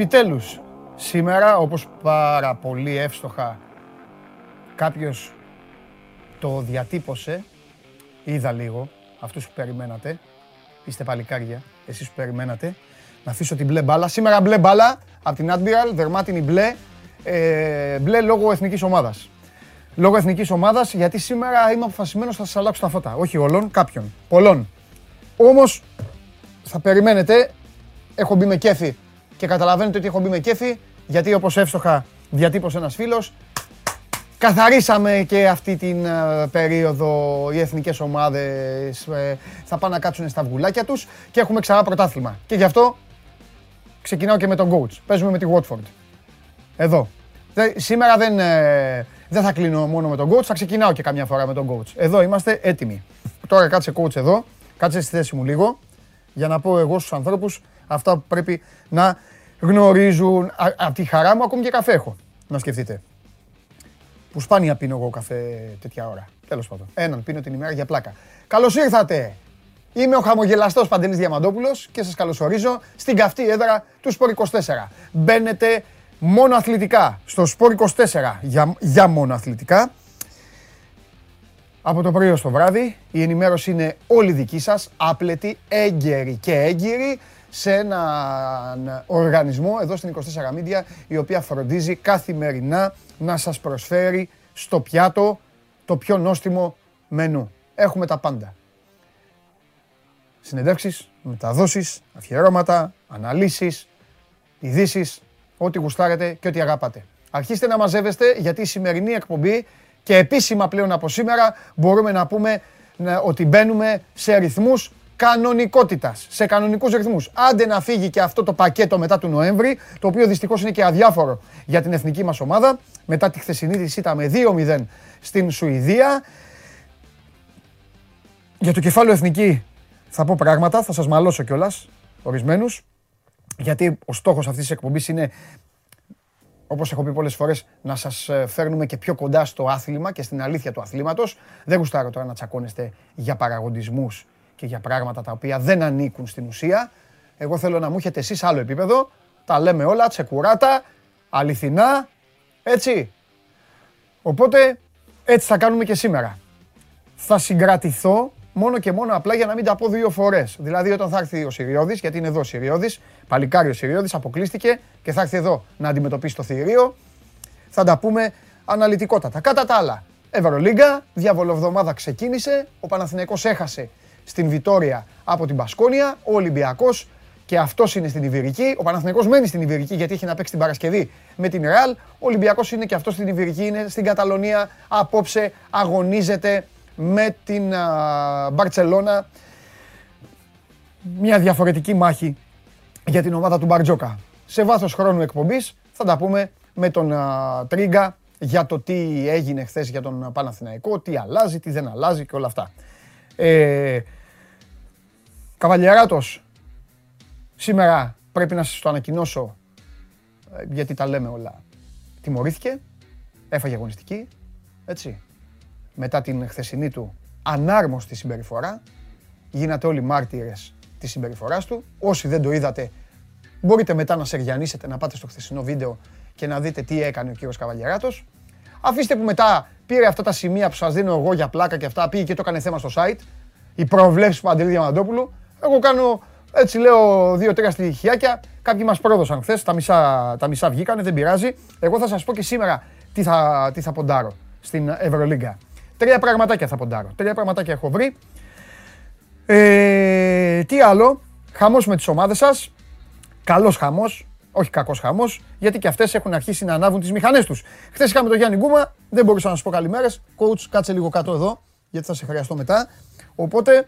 Εδώ είμαστε. Επιτέλους, σήμερα, όπως πάρα πολύ εύστοχα κάποιος το διατύπωσε, είδα λίγο, αυτούς που περιμένατε, είστε παλικάρια, εσείς που περιμένατε, να αφήσω την μπλε μπάλα. Σήμερα μπλε μπάλα από την Admiral, δερμάτινη μπλε, ε, μπλε λόγω εθνικής ομάδας. Λόγω εθνικής ομάδας, γιατί σήμερα είμαι αποφασισμένος να σας αλλάξω τα φώτα. Όχι όλων, κάποιων, πολλών. Όμως, θα περιμένετε, έχω μπει με κέφι και καταλαβαίνετε ότι έχω μπει με κέφι, γιατί όπως εύστοχα διατύπωσε ένας φίλος, καθαρίσαμε και αυτή την ε, περίοδο οι εθνικές ομάδες ε, θα πάνε να κάτσουν στα βγουλάκια τους και έχουμε ξανά πρωτάθλημα. Και γι' αυτό ξεκινάω και με τον coach. Παίζουμε με τη Watford. Εδώ. Σήμερα δεν, ε, δεν θα κλείνω μόνο με τον coach, θα ξεκινάω και καμιά φορά με τον coach. Εδώ είμαστε έτοιμοι. Τώρα κάτσε coach εδώ, κάτσε στη θέση μου λίγο, για να πω εγώ στους ανθρώπους αυτά που πρέπει να γνωρίζουν. Από τη χαρά μου ακόμη και καφέ έχω, να σκεφτείτε. Που σπάνια πίνω εγώ καφέ τέτοια ώρα. Τέλος πάντων. Έναν πίνω την ημέρα για πλάκα. Καλώς ήρθατε! Είμαι ο χαμογελαστός Παντελής Διαμαντόπουλος και σας καλωσορίζω στην καυτή έδρα του Σπορ 24. Μπαίνετε μόνο αθλητικά στο Σπορ 24 για, για μόνο αθλητικά. Από το πρωί ως το βράδυ η ενημέρωση είναι όλη δική σας, άπλετη, έγκαιρη και έγκυρη σε έναν οργανισμό εδώ στην 24 Media η οποία φροντίζει καθημερινά να σας προσφέρει στο πιάτο το πιο νόστιμο μενού. Έχουμε τα πάντα. Συνεντεύξεις, μεταδόσεις, αφιερώματα, αναλύσεις, ειδήσεις, ό,τι γουστάρετε και ό,τι αγαπάτε. Αρχίστε να μαζεύεστε γιατί η σημερινή εκπομπή και επίσημα πλέον από σήμερα μπορούμε να πούμε ότι μπαίνουμε σε ρυθμούς κανονικότητας, σε κανονικούς ρυθμούς. Άντε να φύγει και αυτό το πακέτο μετά του Νοέμβρη, το οποίο δυστυχώς είναι και αδιάφορο για την εθνική μας ομάδα, μετά τη χθεσινή της ήττα με 2-0 στην Σουηδία. Για το κεφάλαιο εθνική θα πω πράγματα, θα σας μαλώσω κιόλας, ορισμένους, γιατί ο στόχος αυτής της εκπομπής είναι Όπως έχω πει πολλές φορές, να σας ε, φέρνουμε και πιο κοντά στο άθλημα και στην αλήθεια του αθλήματος. Δεν γουστάρω τώρα να τσακώνεστε για παραγοντισμού και για πράγματα τα οποία δεν ανήκουν στην ουσία. Εγώ θέλω να μου έχετε εσείς άλλο επίπεδο. Τα λέμε όλα, τσεκουράτα, αληθινά, έτσι. Οπότε έτσι θα κάνουμε και σήμερα. Θα συγκρατηθώ μόνο και μόνο απλά για να μην τα πω δύο φορές. Δηλαδή, όταν θα έρθει ο Σιριώδη, γιατί είναι εδώ ο Σιριώδη, παλικάρι ο Σιριώδη, αποκλείστηκε και θα έρθει εδώ να αντιμετωπίσει το θηρίο, θα τα πούμε αναλυτικότατα. Κατά τα άλλα, Ευρωλίγκα, διαβολοβδομάδα ξεκίνησε, ο Παναθηναϊκός έχασε στην Βιτόρια από την Πασκόνια, ο Ολυμπιακός και αυτός είναι στην Ιβηρική. Ο Παναθηναϊκός μένει στην Ιβηρική γιατί έχει να παίξει την Παρασκευή με την Ρεάλ. Ο Ολυμπιακός είναι και αυτός στην Ιβηρική, είναι στην Καταλωνία. Απόψε αγωνίζεται με την Μπαρτσελώνα. Μια διαφορετική μάχη για την ομάδα του Μπαρτζόκα. Σε βάθος χρόνου εκπομπής θα τα πούμε με τον Τρίγκα για το τι έγινε χθες για τον Παναθηναϊκό, τι αλλάζει, τι δεν αλλάζει και όλα αυτά. Ε, Καβαλιαράτος, σήμερα πρέπει να σας το ανακοινώσω ε, γιατί τα λέμε όλα. Τιμωρήθηκε, έφαγε αγωνιστική, έτσι μετά την χθεσινή του ανάρμοστη συμπεριφορά. Γίνατε όλοι μάρτυρες της συμπεριφοράς του. Όσοι δεν το είδατε, μπορείτε μετά να σεριανίσετε, να πάτε στο χθεσινό βίντεο και να δείτε τι έκανε ο κύριος Καβαλιαράτος. Αφήστε που μετά πήρε αυτά τα σημεία που σας δίνω εγώ για πλάκα και αυτά, πήγε και το έκανε θέμα στο site. Οι προβλέψεις του Παντελή Διαμαντόπουλου. Εγώ κάνω, έτσι λέω, δύο-τρία στοιχειάκια. Κάποιοι μας πρόδωσαν χθες, τα μισά, τα μισά βγήκανε, δεν πειράζει. Εγώ θα σας πω και σήμερα τι θα, τι θα ποντάρω στην Ευρωλίγκα. Τρία πραγματάκια θα ποντάρω. Τρία πραγματάκια έχω βρει. Ε, τι άλλο; Χαμός με τις ομάδες σας. Καλός χαμός. Όχι κακός χαμός. Γιατί και αυτές έχουν αρχίσει να ανάβουν τις μηχανές τους. Χθες είχαμε τον Γιάννη Γκούμα. Δεν μπορούσα να σου πω καλημέρες. Coach, κάτσε λίγο κάτω εδώ. Γιατί θα σε χρειαστώ μετά. Οπότε,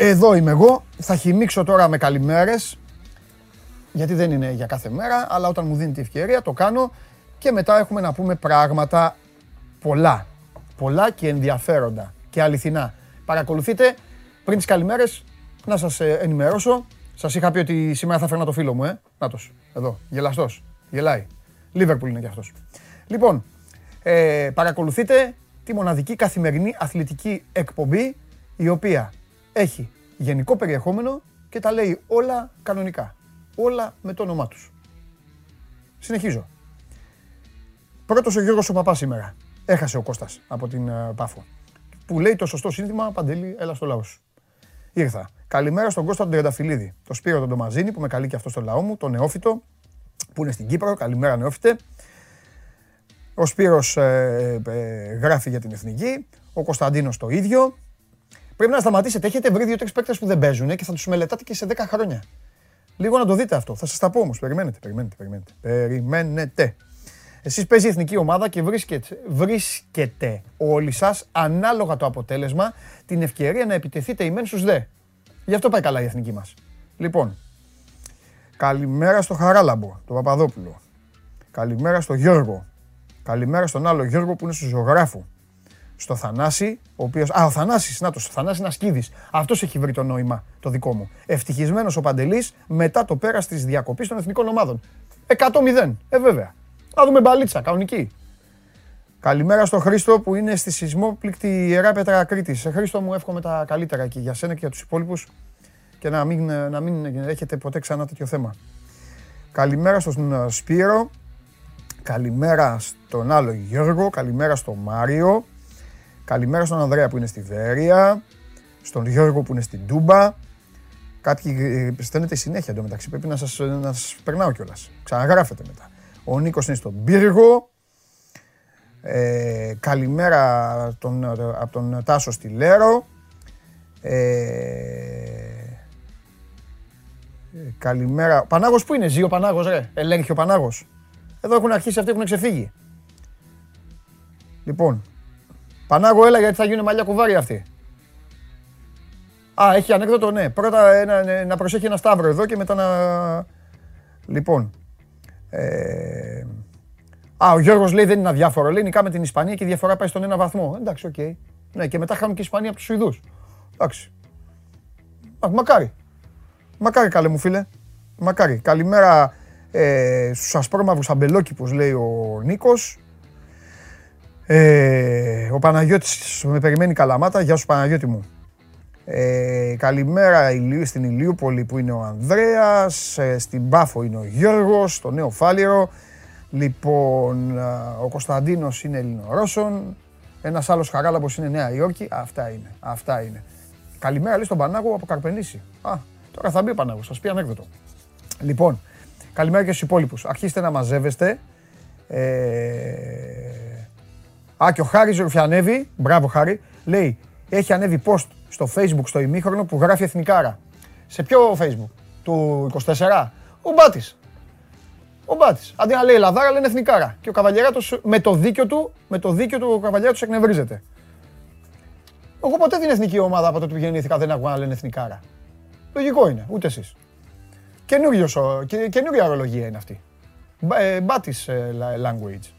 εδώ είμαι εγώ. Θα χυμίξω τώρα με καλημέρες. Γιατί δεν είναι για κάθε μέρα. Αλλά όταν μου δίνει τη ευκαιρία το κάνω. Και μετά έχουμε να πούμε πράγματα πολλά πολλά και ενδιαφέροντα και αληθινά. Παρακολουθείτε πριν τις καλημέρες να σας ε, ενημερώσω. Σας είχα πει ότι σήμερα θα φέρνα το φίλο μου, ε. Νάτος, εδώ, γελαστός. Γελάει. Λίβερπουλ είναι κι αυτός. Λοιπόν, ε, παρακολουθείτε τη μοναδική καθημερινή αθλητική εκπομπή η οποία έχει γενικό περιεχόμενο και τα λέει όλα κανονικά. Όλα με το όνομά τους. Συνεχίζω. Πρώτος ο Γιώργος ο Παπάς σήμερα. Έχασε ο Κώστας από την uh, Πάφο. Που λέει το σωστό σύνθημα, Παντελή, έλα στο λαός σου. Ήρθα. Καλημέρα στον Κώστα τον Τριανταφυλλίδη. Το Σπύρο τον Τομαζίνη που με καλεί και αυτός στο λαό μου. Το Νεόφυτο που είναι στην Κύπρο. Καλημέρα Νεόφυτε. Ο Σπύρος ε, ε, γράφει για την Εθνική. Ο Κωνσταντίνος το ίδιο. Πρέπει να σταματήσετε. Έχετε βρει δύο-τρεις παίκτες που δεν παίζουν και θα τους μελετάτε και σε 10 χρόνια. Λίγο να το δείτε αυτό. Θα σας τα πω όμως. Περιμένετε, περιμένετε, περιμένετε. Περιμένετε. Εσείς παίζει η εθνική ομάδα και βρίσκετε, βρίσκετε όλοι σας, ανάλογα το αποτέλεσμα, την ευκαιρία να επιτεθείτε ημέν στους δε. Γι' αυτό πάει καλά η εθνική μας. Λοιπόν, καλημέρα στο Χαράλαμπο, τον Παπαδόπουλο. Καλημέρα στο Γιώργο. Καλημέρα στον άλλο Γιώργο που είναι στο ζωγράφου. Στο Θανάση, ο οποίο. Α, ο Θανάσης, να το, ο Θανάσης Νασκίδης. Αυτός έχει βρει το νόημα το δικό μου. Ευτυχισμένος ο Παντελής μετά το πέρας της διακοπής των εθνικών ομάδων. 100-0. Ε, βέβαια. Θα δούμε μπαλίτσα, κανονική. Καλημέρα στο Χρήστο που είναι στη σεισμόπληκτη Ιερά Πέτρα Κρήτης. Σε Χρήστο μου εύχομαι τα καλύτερα εκεί για σένα και για τους υπόλοιπους και να μην, να μην έχετε ποτέ ξανά τέτοιο θέμα. Καλημέρα στον Σπύρο. Καλημέρα στον άλλο Γιώργο. Καλημέρα στον Μάριο. Καλημέρα στον Ανδρέα που είναι στη Βέρεια. Στον Γιώργο που είναι στην Τούμπα. Κάποιοι ε, στέλνετε συνέχεια εντωμεταξύ. Πρέπει να σας να σας περνάω κιόλας. Ξαναγράφετε μετά. Ο Νίκος είναι στον Πύργο. Ε, καλημέρα τον, από τον Τάσο στη Λέρο. Ε, καλημέρα. Πανάγος πού είναι, ζει ο Πανάγος ρε, ελέγχει ο Πανάγος. Εδώ έχουν αρχίσει αυτοί, έχουν ξεφύγει. Λοιπόν, Πανάγο έλα γιατί θα γίνουν μαλλιά κουβάρι αυτοί. Α, έχει ανέκδοτο, ναι. Πρώτα να, να προσέχει ένα σταύρο εδώ και μετά να... Λοιπόν, ε... Α, ο Γιώργος λέει δεν είναι αδιάφορο. Λέει νικάμε την Ισπανία και η διαφορά πάει στον ένα βαθμό. Εντάξει, OK. Okay. Ναι, και μετά χάνουμε και η Ισπανία από τους Σουηδούς. Εντάξει. Α, μακάρι. Μακάρι, καλέ μου φίλε. Μακάρι. Καλημέρα ε, στους ασπρόμαυρους αμπελόκηπους, λέει ο Νίκος. Ε, ο Παναγιώτης με περιμένει καλαμάτα. Γεια σου Παναγιώτη μου. Ε, καλημέρα στην Ηλίουπολη που είναι ο Ανδρέας, ε, στην Πάφο είναι ο Γιώργος, στο Νέο Φάλιρο. Λοιπόν, ο Κωνσταντίνος είναι Ελληνορώσων, ένας άλλος Χαράλαμπος είναι Νέα Υόρκη. Αυτά είναι, αυτά είναι. Καλημέρα λέει στον Πανάγο από Καρπενήσι. Α, τώρα θα μπει ο Πανάγος, σας πει ανέκδοτο. Λοιπόν, καλημέρα και στους υπόλοιπους. Αρχίστε να μαζεύεστε. Ε... Α, και ο Χάρης Ρουφιανεύη, μπράβο Χάρη, λέει, έχει ανέβει post στο facebook στο ημίχρονο που γράφει Εθνικάρα. Σε ποιο facebook, του 24, ο Μπάτης. Ο Μπάτης. Αντί να λέει Ελλαδάρα, λένε Εθνικάρα. Και ο Καβαλιαράτος με το δίκιο του, με το δίκιο του ο Καβαλιαράτος εκνευρίζεται. Εγώ ποτέ την εθνική ομάδα από τότε που γεννήθηκα δεν άκουγα να λένε Εθνικάρα. Λογικό είναι, ούτε εσείς. καινούργια ορολογία είναι αυτή. Ε, Μπάτης ε, language.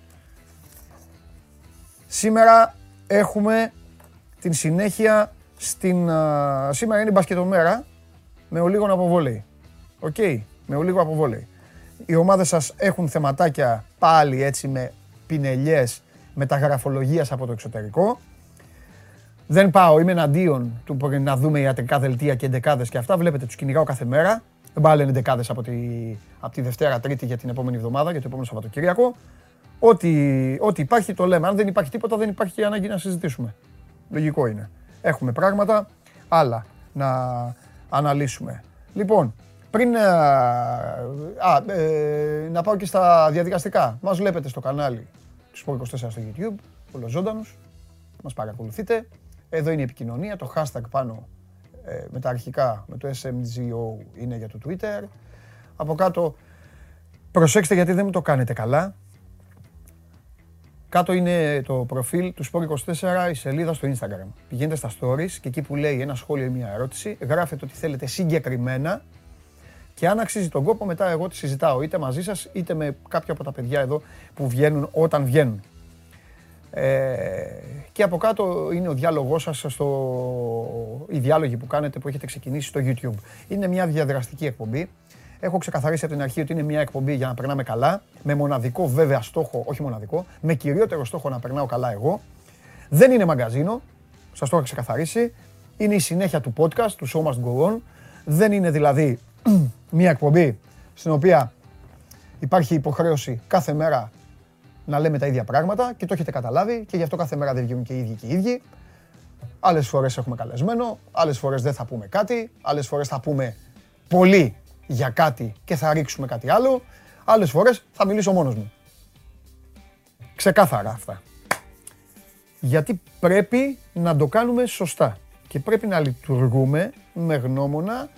Σήμερα έχουμε την συνέχεια στην, α, σήμερα είναι η μπασκετομέρα με ολίγο από βόλεϊ. Οκ, με ολίγο από βόλεϊ. Οι ομάδες σας έχουν θεματάκια πάλι έτσι με πινελιές μεταγραφολογίας από το εξωτερικό. Δεν πάω, είμαι εναντίον του να δούμε ιατρικά δελτία και εντεκάδες και αυτά. Βλέπετε, τους κυνηγάω κάθε μέρα. Δεν πάω λένε εντεκάδες από, τη, από τη Δευτέρα, Τρίτη για την επόμενη εβδομάδα, για το επόμενο Σαββατοκύριακο. Ό,τι, ό,τι υπάρχει το λέμε. Αν δεν υπάρχει τίποτα, δεν υπάρχει και ανάγκη να συζητήσουμε. Λογικό είναι. Έχουμε πράγματα άλλα να αναλύσουμε. Λοιπόν, πριν ε, α, ε, να πάω και στα διαδικαστικά. Μας βλέπετε στο κανάλι του Sport 24 στο YouTube, ολοζώντανους. Μας παρακολουθείτε. Εδώ είναι η επικοινωνία, το hashtag πάνω ε, με τα αρχικά, με το SMGO είναι για το Twitter. Από κάτω προσέξτε γιατί δεν μου το κάνετε καλά. Κάτω είναι το προφίλ του Sport24, η σελίδα στο Instagram. Πηγαίνετε στα stories και εκεί που λέει ένα σχόλιο ή μια ερώτηση, γράφετε ό,τι θέλετε συγκεκριμένα και αν αξίζει τον κόπο μετά εγώ τη συζητάω είτε μαζί σας είτε με κάποια από τα παιδιά εδώ που βγαίνουν όταν βγαίνουν. Ε, και από κάτω είναι ο διάλογός σας, στο, οι διάλογοι που κάνετε που έχετε ξεκινήσει στο YouTube. Είναι μια διαδραστική εκπομπή. Έχω ξεκαθαρίσει από την αρχή ότι είναι μια εκπομπή για να περνάμε καλά, με μοναδικό βέβαια στόχο, όχι μοναδικό, με κυριότερο στόχο να περνάω καλά εγώ. Δεν είναι μαγκαζίνο, σας το έχω ξεκαθαρίσει. Είναι η συνέχεια του podcast, του Show Must Go On. Δεν είναι δηλαδή μια εκπομπή στην οποία υπάρχει υποχρέωση κάθε μέρα να λέμε τα ίδια πράγματα και το έχετε καταλάβει και γι' αυτό κάθε μέρα δεν βγαίνουν και οι ίδιοι και οι ίδιοι. Άλλες φορές έχουμε καλεσμένο, άλλες φορές δεν θα πούμε κάτι, άλλες φορές θα πούμε πολύ για κάτι και θα ρίξουμε κάτι άλλο, άλλες φορές θα μιλήσω μόνος μου. Ξεκάθαρα αυτά. Γιατί πρέπει να το κάνουμε σωστά και πρέπει να λειτουργούμε με γνώμονα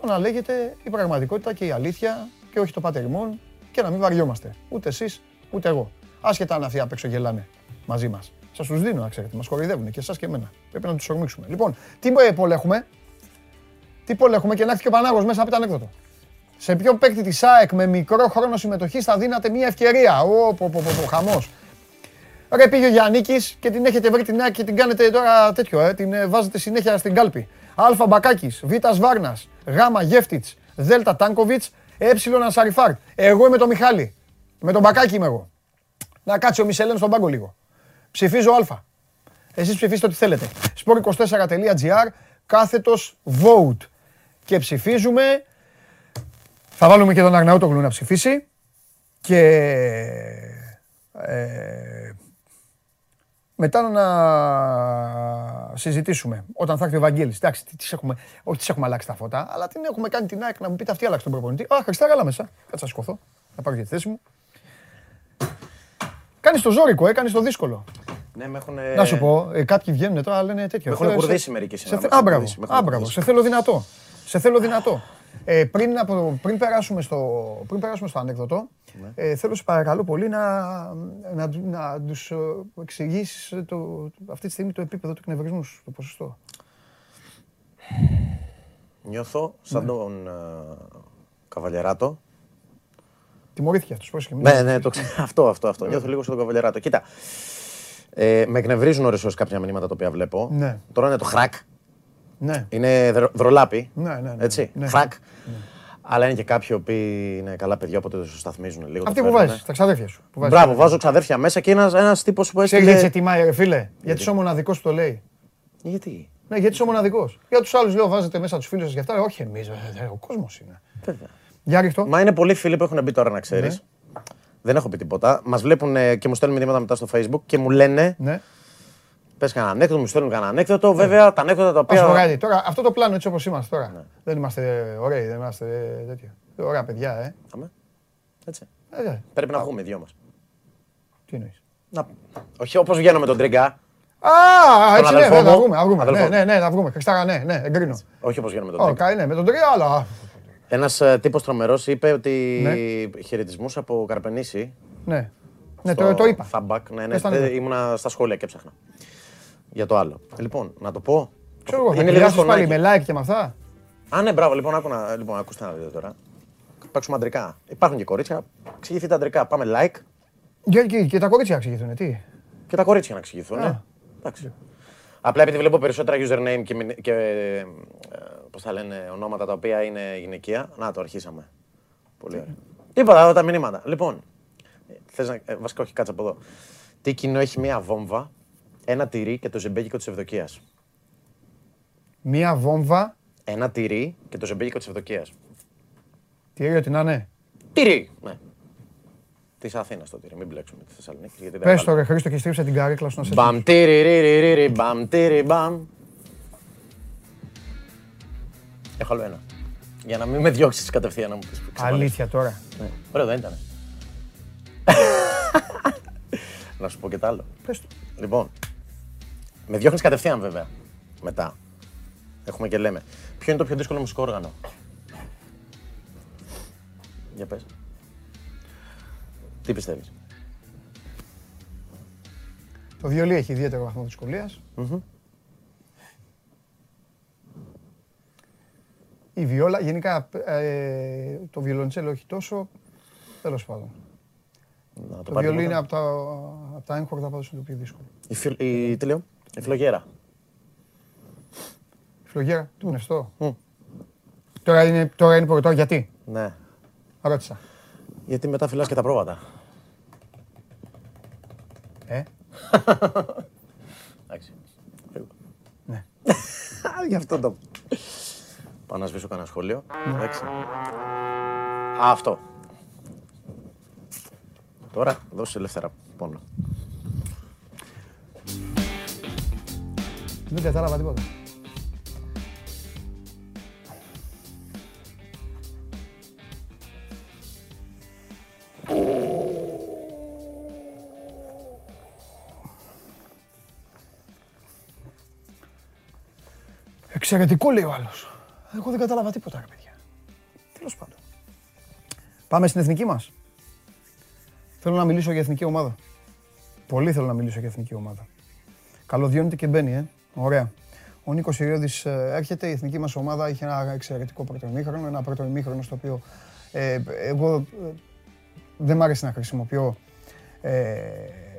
το να λέγεται η πραγματικότητα και η αλήθεια και όχι το πατεριμόν και να μην βαριόμαστε. Ούτε εσείς, ούτε εγώ. Άσχετα αν αυτοί απ' έξω γελάνε μαζί μας. Σας τους δίνω, να ξέρετε. Μας χορηγεύουν και εσάς και εμένα. Πρέπει να τους ορμήξουμε. Λοιπόν, τι πόλ έχουμε; Τι πόλ έχουμε και να έρθει και ο Πανάγος μέσα από το ανέκδοτο. Σε ποιο παίκτη της ΑΕΚ με μικρό χρόνο συμμετοχής θα δίνατε μια ευκαιρία; Ω, πω, πω, πω, χαμός. Ρε πήγε ο Γιάννικης και την έχετε βρει την ΑΕΚ και την κάνετε τώρα τέτοιο, ε, την ε, βάζετε συνέχεια στην κάλπη. Α Μπακάκης, Β Σβάρνας, Γ Γεύτιτς, Δ Τάνκοβιτς, Ε Ανσαριφάρ. Εγώ είμαι το Μιχάλη. Με τον Μπακάκη είμαι εγώ. Να κάτσει ο Μισελέν στον πάγκο λίγο. Ψηφίζω Α. Εσείς ψηφίστε ό,τι θέλετε. sport24.gr κάθετος vote. Και ψηφίζουμε. Θα βάλουμε και τον Αρναούτογλου να ψηφίσει. Και ε, μετά να συζητήσουμε όταν θα έρθει ο Βαγγέλης. Εντάξει, τις έχουμε, όχι τις έχουμε αλλάξει τα φώτα, αλλά την έχουμε κάνει την ΑΕΚ να μου πείτε αυτή άλλαξε τον προπονητή. Α, Χριστά γάλα μέσα. Κάτσε να σκοθώ. Να πάρω για τη θέση μου. Κάνεις το ζώρικο, ε, κάνεις το δύσκολο. Ναι, με έχουν... Να σου πω, ε, κάποιοι βγαίνουν τώρα, λένε τέτοιο. Με έχουν κουρδίσει μερικοί σήμερα. Άμπραβο, σε θέλω δυνατό. Σε θέλω δυνατό. Ε, πριν, από, πριν, περάσουμε στο, πριν περάσουμε στο ανέκδοτο, ναι. ε, θέλω σε παρακαλώ πολύ να, να, να τους ε, εξηγήσεις το, αυτή τη στιγμή το επίπεδο του εκνευρισμού σου, το ποσοστό. Νιώθω σαν ναι. τον Καβαλιεράτο. Τιμωρήθηκε αυτός, πώς Ναι, ναι, το, αυτό, αυτό, αυτό. Νιώθω λίγο σαν τον Καβαλιεράτο. Κοίτα, ε, με εκνευρίζουν ώρες κάποια μηνύματα τα οποία βλέπω. Ναι. Τώρα είναι το χρακ. Ναι. Είναι δρολάπι. Ναι, ναι, ναι. Έτσι. Ναι. Χρακ. Ναι. Αλλά είναι και κάποιοι που είναι καλά παιδιά, οπότε τους σταθμίζουν λίγο. Αυτοί που βάζεις, τα ξαδέρφια σου. Που Μπράβο, βάζω ξαδέρφια μέσα και ένας ένας τύπος που έστειλε. Ξέρει γιατί τιμάει, ρε φίλε. Γιατί; είσαι ο μοναδικό που το λέει. Γιατί; Ναι, γιατί είσαι ο μοναδικό. Για τους άλλους λέω βάζετε μέσα τους φίλους σας και αυτά. Όχι εμείς, ο κόσμος είναι. Βέβαια. Για ρίχτω. Μα είναι πολλοί φίλοι που έχουν μπει τώρα να ξέρεις. Ναι. Δεν έχω πει τίποτα. Μας βλέπουν και μου στέλνουν μηνύματα μετά στο Facebook και μου λένε. Ναι. Πες κανένα ανέκδοτο, μου στέλνουν κανένα ανέκδοτο. Βέβαια τα ανέκδοτα τα οποία. Ας τώρα, αυτό το πλάνο έτσι όπως είμαστε τώρα. Ναι. Δεν είμαστε ωραίοι, δεν είμαστε τέτοια. Ωραία παιδιά, ε. Αμέ. Έτσι. Ε, ε. Πρέπει να βγούμε οι δυο μας. Τι εννοείς; Να... Όχι όπως βγαίνω με τον Τρίγκα. Α, έτσι ναι, ναι, να βγούμε, να βγούμε. Ναι, ναι, ναι, να βγούμε. Χριστάρα, ναι, ναι, εγκρίνω. Όχι όπως βγαίνω με τον Τρίγκα. ναι, με τον Τρίγκα, αλλά. Ένας ε, τύπος τρομερός είπε ότι ναι. χαιρετισμούς από Καρπενήσι. Ναι. Ναι, το, το είπα. Φαμπακ, ναι, ναι, ναι, ήμουνα στα σχόλια και ψάχνα. Για το άλλο. Λοιπόν, να το πω. Ξέρω εγώ, είναι λίγο πάλι με like και με αυτά. Α, ναι, μπράβο, λοιπόν, άκου να, λοιπόν ακούστε να δείτε τώρα. Παίξουμε αντρικά. Υπάρχουν και κορίτσια. Εξηγηθείτε αντρικά. Πάμε like. Και, και, και τα κορίτσια να εξηγηθούν, τι; Και τα κορίτσια να εξηγηθούν, ναι. Εντάξει. Απλά επειδή βλέπω περισσότερα username και, και ε, πώς θα λένε, ονόματα τα οποία είναι γυναικεία. Να, το αρχίσαμε. Πολύ ωραία. Τίποτα, τα μηνύματα. Λοιπόν, θες να, ε, βασικά όχι κάτσε από εδώ. Τι κοινό έχει μία βόμβα ένα τυρί και το ζεμπέκικο της Ευδοκίας. Μία βόμβα. Ένα τυρί και το ζεμπέκικο της Ευδοκίας. Τυρί, ό,τι να είναι. Τυρί, ναι. Της Αθήνας το τυρί, μην μπλέξουμε τη Θεσσαλονίκη. Πες το ρε Χρήστο και στρίψε την καρέκλα σου να σε Μπαμ τυρί, ρι, ρι, ρι, μπαμ τυρί, μπαμ. Έχω άλλο ένα. Για να μην με διώξεις κατευθείαν να μου πεις. Αλήθεια τώρα. Ναι. Ωραίο δεν ήταν. να σου πω και τ' άλλο. Πες το. Λοιπόν, με διώχνεις κατευθείαν βέβαια. Μετά. Έχουμε και λέμε. Ποιο είναι το πιο δύσκολο μουσικό όργανο; Για πες. Τι πιστεύεις; Το βιολί έχει ιδιαίτερο βαθμό δυσκολίας. Η βιόλα, γενικά ε, το βιολοντσέλο όχι τόσο, τέλος πάντων. το, το βιολί είναι από τα, από τα έγχορτα πάντως είναι το πιο δύσκολο. Η, η, τι λέω, η φλογέρα. Η φλογέρα, του γνωστό. Mm. Τώρα είναι, τώρα είναι πρωτό, γιατί; Ναι. Ρώτησα. Γιατί μετά φυλάς και τα πρόβατα. Ε. Εντάξει. Ναι. Γι' αυτό το... Θα να σβήσω κανένα σχόλιο. Εντάξει. Α, αυτό. Τώρα δώσε ελεύθερα πόνο. Δεν κατάλαβα τίποτα. Εξαιρετικό λέει ο άλλος. Εγώ δεν κατάλαβα τίποτα, ρε παιδιά. Τέλος πάντων. Πάμε στην εθνική μας. Θέλω να μιλήσω για εθνική ομάδα. Πολύ θέλω να μιλήσω για εθνική ομάδα. Καλωδιώνεται και μπαίνει, ε. Ωραία. Ο Νίκος Ιριώδη έρχεται. Η εθνική μας ομάδα είχε ένα εξαιρετικό πρώτο ημίχρονο. Ένα πρώτο ημίχρονο στο οποίο ε, εγώ ε, δεν μ' άρεσε να χρησιμοποιώ ε,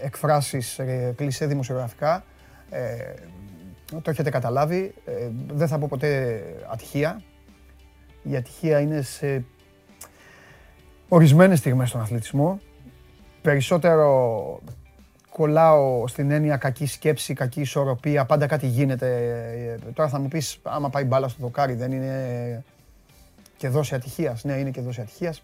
εκφράσεις ε, κλεισέ δημοσιογραφικά. Ε, το έχετε καταλάβει. Ε, δεν θα πω ποτέ ατυχία. Η ατυχία είναι σε ορισμένες στιγμές στον αθλητισμό. Περισσότερο κολλάω στην έννοια κακή σκέψη, κακή ισορροπία, πάντα κάτι γίνεται. Ε, τώρα θα μου πεις, άμα πάει μπάλα στο δοκάρι δεν είναι και δόση ατυχίας. Ναι, είναι και δόση ατυχίας.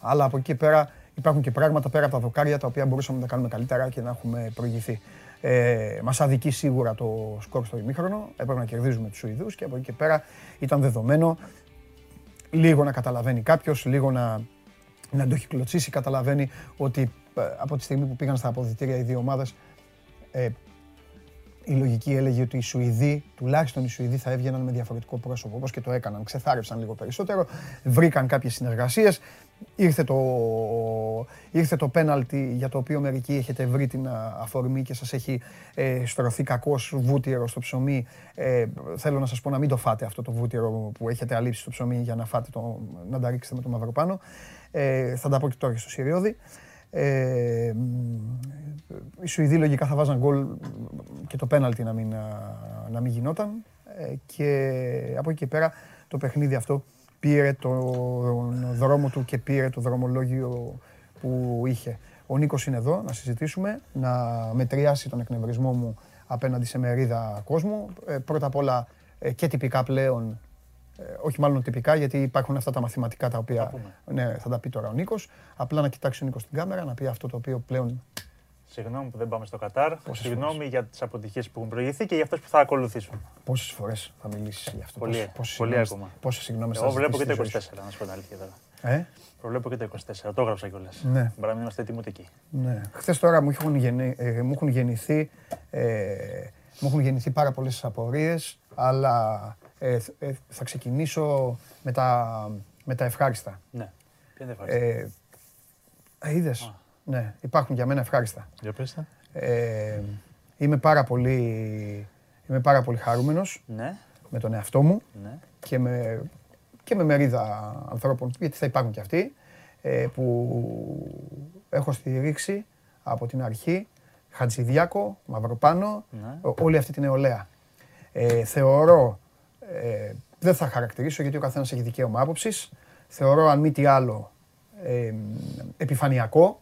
Αλλά από εκεί πέρα υπάρχουν και πράγματα πέρα από τα δοκάρια τα οποία μπορούσαμε να τα κάνουμε καλύτερα και να έχουμε προηγηθεί. Ε, Μας αδικεί σίγουρα το σκορ στο ημίχρονο. Έπρεπε να κερδίζουμε τους Σουηδούς και από εκεί και πέρα ήταν δεδομένο λίγο να καταλαβαίνει κάποιος, λίγο να, να το έχει κλωτσίσει. Καταλαβαίνει ότι ε, από τη στιγμή που πήγαν στα αποδητήρια οι δύο ομάδες, ε, η λογική έλεγε ότι οι Σουηδοί, τουλάχιστον οι Σουηδοί, θα έβγαιναν με διαφορετικό πρόσωπο. Όπως και το έκαναν. Ξεθάρευσαν λίγο περισσότερο, βρήκαν κάποιες συνεργασίες. Ήρθε το, ήρθε το πέναλτι για το οποίο μερικοί έχετε βρει την αφορμή και σας έχει ε, στρωθεί κακός βούτυρο στο ψωμί. Ε, θέλω να σας πω να μην το φάτε αυτό το βούτυρο που έχετε αλείψει στο ψωμί για να, φάτε το, να τα ρίξετε με το μαύρο πάνω. Ε, θα τα πω και τώρα στο Συριώδη. Ε, οι Σουηδοί λογικά θα βάζαν γκολ και το πέναλτι να μην, να μην γινόταν. Ε, και από εκεί και πέρα το παιχνίδι αυτό πήρε τον δρόμο του και πήρε το δρομολόγιο που είχε. Ο Νίκος είναι εδώ να συζητήσουμε, να μετριάσει τον εκνευρισμό μου απέναντι σε μερίδα κόσμου. Ε, πρώτα απ' όλα ε, και τυπικά πλέον, ε, όχι μάλλον τυπικά γιατί υπάρχουν αυτά τα μαθηματικά τα οποία ναι, θα τα πει τώρα ο Νίκος. Απλά να κοιτάξει ο Νίκος στην κάμερα, να πει αυτό το οποίο πλέον Συγγνώμη που δεν πάμε στο Κατάρ. Πόσες Συγγνώμη φορές; για τις αποτυχίες που έχουν προηγηθεί και για αυτές που θα ακολουθήσουν. Πόσες φορές θα μιλήσεις γι' αυτό, Πολύ, πόσες, πολύ ακόμα. Πόσες συγγνώμη Εγώ βλέπω και το 24, να σου πω την αλήθεια τώρα. Ε; Προβλέπω και το 24, το έγραψα κιόλας. Ναι. Μπορεί να μην είμαστε έτοιμοι ούτε εκεί. Ναι. Χθες τώρα μου έχουν, γεννη, ε, μου έχουν γεννηθεί. Ε, μου έχουν γεννηθεί πάρα πολλές απορίες, αλλά ε, ε, θα ξεκινήσω με τα, με τα ευχάριστα. Ναι. Ποια είναι ευχάριστα; Ε, είδες; Ναι, υπάρχουν για μένα ευχάριστα. Για πες ε, είμαι πάρα πολύ, είμαι πάρα πολύ χαρούμενος ναι. με τον εαυτό μου ναι. και, με, και με μερίδα ανθρώπων, γιατί θα υπάρχουν και αυτοί, ε, που έχω στηρίξει από την αρχή Χατζηδιάκο, Μαυροπάνο, ναι. όλη αυτή την νεολαία. Ε, θεωρώ, ε, δεν θα χαρακτηρίσω γιατί ο καθένας έχει δικαίωμα άποψης, θεωρώ αν μη τι άλλο ε, επιφανειακό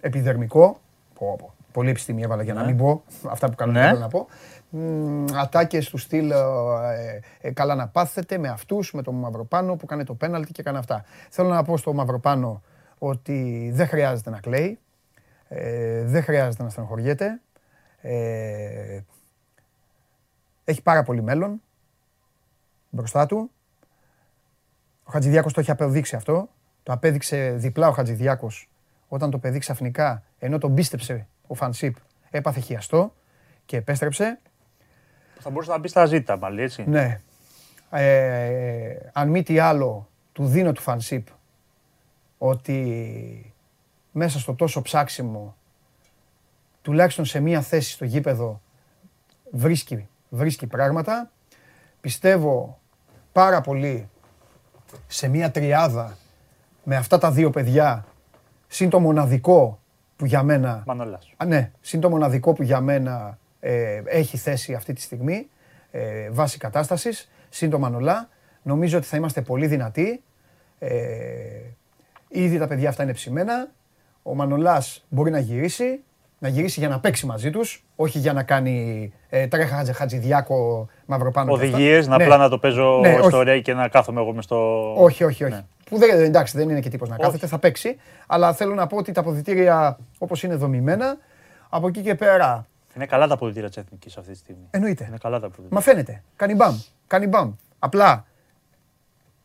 επιδερμικό. Πω, πω. Πολύ επιστήμη έβαλα για να ναι. μην πω αυτά που κανονικά ναι. να πω. Ατάκες του στυλ ε, ε, καλά να πάθετε με αυτούς, με τον Μαυροπάνο που κάνει το πέναλτι και κάνει αυτά. Θέλω να πω στο Μαυροπάνο ότι δεν χρειάζεται να κλαίει, ε, δεν χρειάζεται να στενοχωριέται. Ε, έχει πάρα πολύ μέλλον μπροστά του. Ο Χατζηδιάκος το έχει αποδείξει αυτό. Το απέδειξε διπλά ο Χατζηδιάκος όταν το παιδί ξαφνικά, ενώ τον πίστεψε ο Φανσίπ, έπαθε χιαστό και επέστρεψε. Θα μπορούσε να μπει στα ζήτα πάλι, έτσι. Ναι. Ε, αν μη τι άλλο, του δίνω του Φανσίπ ότι μέσα στο τόσο ψάξιμο, τουλάχιστον σε μία θέση στο γήπεδο, βρίσκει, βρίσκει πράγματα. Πιστεύω πάρα πολύ σε μία τριάδα με αυτά τα δύο παιδιά Συν το μοναδικό που για μένα. Μανολάς. Α, ναι, συν το μοναδικό που για μένα ε, έχει θέση αυτή τη στιγμή ε, βάση κατάστασης. Συν το Μανολά. Νομίζω ότι θα είμαστε πολύ δυνατοί. Ε, ήδη τα παιδιά αυτά είναι ψημένα. Ο Μανολάς μπορεί να γυρίσει. Να γυρίσει για να παίξει μαζί τους, όχι για να κάνει ε, τρέχα χατζηδιάκο μαυροπάνω. Οδηγίες, να ναι. απλά να το παίζω ναι, ιστορία και να κάθομαι εγώ μες στο. Όχι, όχι, όχι. Ναι. Που δεν, εντάξει, δεν είναι και τύπος να κάθεται, θα παίξει. Αλλά θέλω να πω ότι τα αποδητήρια όπως είναι δομημένα, από εκεί και πέρα. Είναι καλά τα αποδητήρια της Εθνικής αυτή τη στιγμή. Εννοείται. Είναι καλά τα αποδητήρια. Μα φαίνεται. Κάνει μπαμ. Κάνει μπαμ. Απλά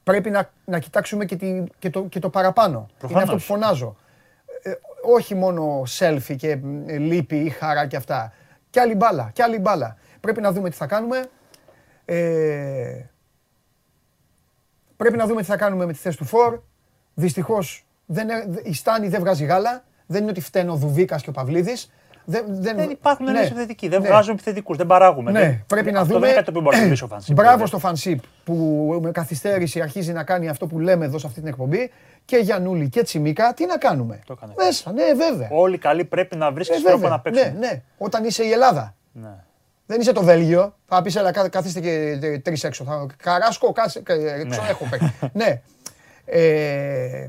πρέπει να, να κοιτάξουμε και, τη, και, το, και το παραπάνω. Προφανώς. Είναι αυτό που φωνάζω. Ε, όχι μόνο selfie και ε, λύπη ή χαρά και αυτά. Κι άλλη μπάλα, κι άλλη μπάλα. Πρέπει να δούμε τι θα κάνουμε. Ε, πρέπει να δούμε τι θα κάνουμε με τη θέση του Φορ. Δυστυχώς η Στάνη δεν βγάζει γάλα. Δεν είναι ότι φταίνει ο Δουβίκας και ο Παυλίδης. Δεν, δεν, δεν υπάρχουν ναι, επιθετικοί. Δεν ναι. βγάζουν επιθετικούς. Δεν παράγουμε. Ναι, δεν... πρέπει να δούμε. Δεν είναι κάτι που μπορεί να πει ο Φανσίπ. Μπράβο στο Φανσίπ που με καθυστέρηση αρχίζει να κάνει αυτό που λέμε εδώ σε αυτή την εκπομπή. Και Γιανούλη και Τσιμίκα, τι να κάνουμε; Το έκανε. Μέσα, ναι, βέβαια. Όλοι καλοί πρέπει να βρίσκεις ε, τρόπο να παίξουν. Ναι, ναι. Όταν είσαι η Ελλάδα. Ναι. Δεν είσαι το Βέλγιο. Θα πεις, έλα, καθίστε και τρεις έξω. Θα... Καράσκο, κάτσε. Ναι. Έχω παίξει. ναι. Ε,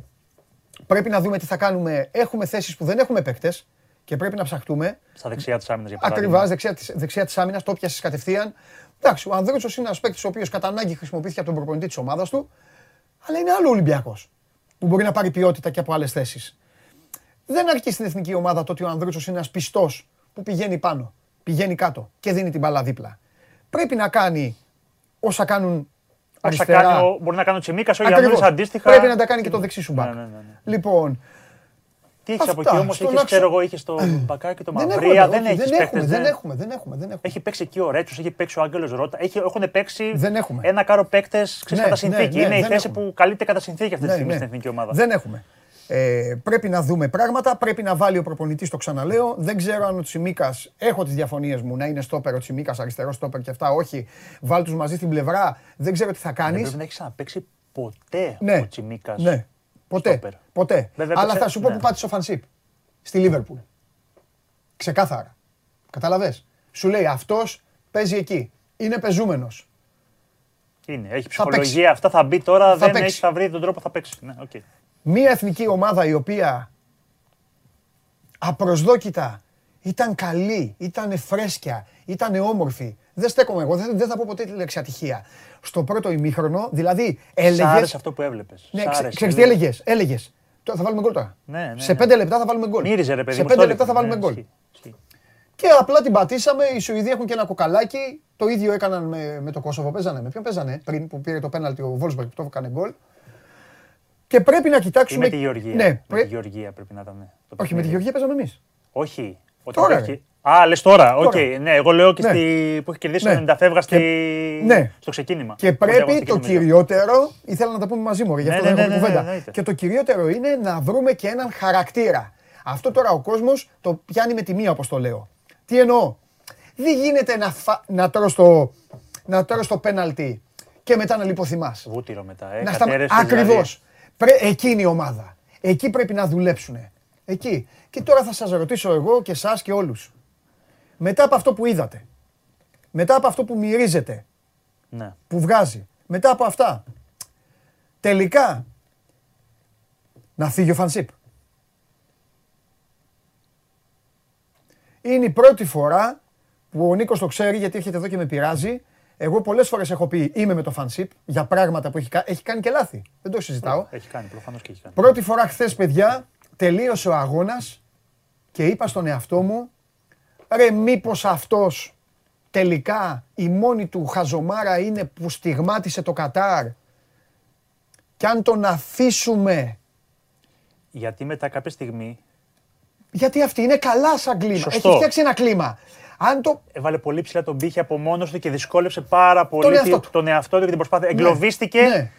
πρέπει να δούμε τι θα κάνουμε. Έχουμε θέσεις που δεν έχουμε παίκτες και πρέπει να ψαχτούμε. Στα δεξιά της άμυνας, για παράδειγμα. Ακριβώς, δεξιά, δεξιά της άμυνας, το πιάσεις κατευθείαν. Εντάξει, ο Ανδρούτσο είναι ένας παίκτης ο οποίος κατά ανάγκη χρησιμοποιήθηκε από τον προπονητή της ομάδας του, αλλά είναι άλλο Ολυμπιακός που μπορεί να πάρει ποιότητα και από άλλες θέσεις. Δεν αρκεί στην εθνική ομάδα το ότι ο Ανδρούτσο είναι ένας πιστός που πηγαίνει πάνω, πηγαίνει κάτω και δίνει την μπαλά δίπλα. Πρέπει να κάνει όσα κάνουν αριστερά. Κάνει, μπορεί να κάνει ο Τσιμίκας, ο Γιάννη αντίστοιχα. Πρέπει να τα κάνει και το δεξί σου μπακ. Ναι, ναι, ναι, λοιπόν, τι έχεις από εκεί όμως, έχει ξέρω εγώ, είχες το μπακάκι, το μαυρία, δεν έχεις παίξει. Δεν έχουμε, δεν έχουμε. Έχει παίξει εκεί ο Ρέτσος, έχει παίξει ο Άγγελος Ρότα. Έχουν παίξει ένα κάρο παίκτες κατά ναι, συνθήκη. Ναι, Είναι η θέση που καλείται κατά συνθήκη αυτή τη ναι, στιγμή στην εθνική ομάδα. Δεν έχουμε. Ε, πρέπει να δούμε πράγματα. Πρέπει να βάλει ο προπονητής, το ξαναλέω. Δεν ξέρω αν ο Τσιμίκας, έχω τις διαφωνίες μου να είναι στόπερ ο Τσιμίκας, αριστερός στόπερ και αυτά. Όχι, βάλει τους μαζί στην πλευρά. Δεν ξέρω τι θα κάνεις. Δεν πρέπει να έχεις ξαναπέξει ποτέ ο Τσιμίκας. Ναι. Ποτέ. Ποτέ. Αλλά θα σου πω που πάτησε ο Φανσίπ. Στη Λίβερπουλ. Ξεκάθαρα. Κατάλαβε. Σου λέει αυτός παίζει εκεί. Είναι πεζούμενος. Είναι. Έχει ψυχολογία. Αυτά θα μπει τώρα. Θα δεν έχει, θα βρει τον τρόπο θα παίξει. Ναι, okay. Μία εθνική ομάδα η οποία απροσδόκητα ήταν καλή, ήταν φρέσκια, ήταν όμορφη. Δεν στέκομαι εγώ, δεν, θα πω ποτέ τη λέξη ατυχία. Στο πρώτο ημίχρονο, δηλαδή έλεγε. άρεσε αυτό που έβλεπες. Ναι, ξέρεις τι έλεγες; Έλεγες. Θα βάλουμε γκολ τώρα. Ναι, ναι, Σε πέντε λεπτά θα βάλουμε γκολ. Μύριζε, ρε παιδί, Σε πέντε λεπτά θα βάλουμε γκολ. Και απλά την πατήσαμε. Οι Σουηδοί έχουν και ένα κοκαλάκι. Το ίδιο έκαναν με, με το Κόσοβο. Παίζανε. Με ποιον παίζανε πριν που πήρε το πέναλτι ο Φόρσμπεργκ που το έκανε γκολ. Και πρέπει να κοιτάξουμε. με τη Γεωργία. Ναι, με τη Γεωργία πρέπει να ήταν. Όχι, με τη Γεωργία παίζαμε εμείς. Όχι. Τώρα, έχει... Α, λες τώρα. OK, okay. ναι, εγώ λέω και ναι. στη... που έχει κερδίσει ναι. 90 φεύγα στη... ναι. στο ξεκίνημα. Και πρέπει το κυριότερο, ήθελα να τα πούμε μαζί μου, γι' αυτό ναι, δεν έχω κουβέντα. Και το κυριότερο είναι να βρούμε και έναν χαρακτήρα. Αυτό τώρα ο κόσμος το πιάνει με τη μία, όπως το λέω. Τι εννοώ; Δεν γίνεται να, φα... να τρως το, να τρως το πέναλτι και μετά να λιποθυμάς. Βούτυρο μετά, ε. Να στα... Ακριβώς. Δηλαδή. Εκείνη η ομάδα. Εκεί πρέπει να δουλέψουν. Εκεί. Και τώρα θα σας ρωτήσω εγώ και εσάς και όλους. Μετά από αυτό που είδατε, μετά από αυτό που μυρίζετε, ναι. που βγάζει, μετά από αυτά, τελικά να φύγει ο Φανσίπ. Είναι η πρώτη φορά που ο Νίκος το ξέρει γιατί έρχεται εδώ και με πειράζει. Εγώ πολλές φορές έχω πει είμαι με το Φανσίπ για πράγματα που έχει, έχει κάνει και λάθη. Δεν το συζητάω. Έχει κάνει, προφανώς και έχει κάνει. Πρώτη φορά χθες, παιδιά, τελείωσε ο αγώνας και είπα στον εαυτό μου ρε μήπως αυτός τελικά η μόνη του χαζομάρα είναι που στιγμάτισε το Κατάρ; Και αν τον αφήσουμε... Γιατί μετά κάποια στιγμή... Γιατί αυτή είναι καλά σαν κλίμα. Σωστό. Έχει φτιάξει ένα κλίμα. Αν το... Έβαλε πολύ ψηλά τον πύχη από μόνος του και δυσκόλεψε πάρα πολύ τον εαυτό του, τον εαυτό του και την προσπάθεια. Ναι. Εγκλωβίστηκε. Ναι.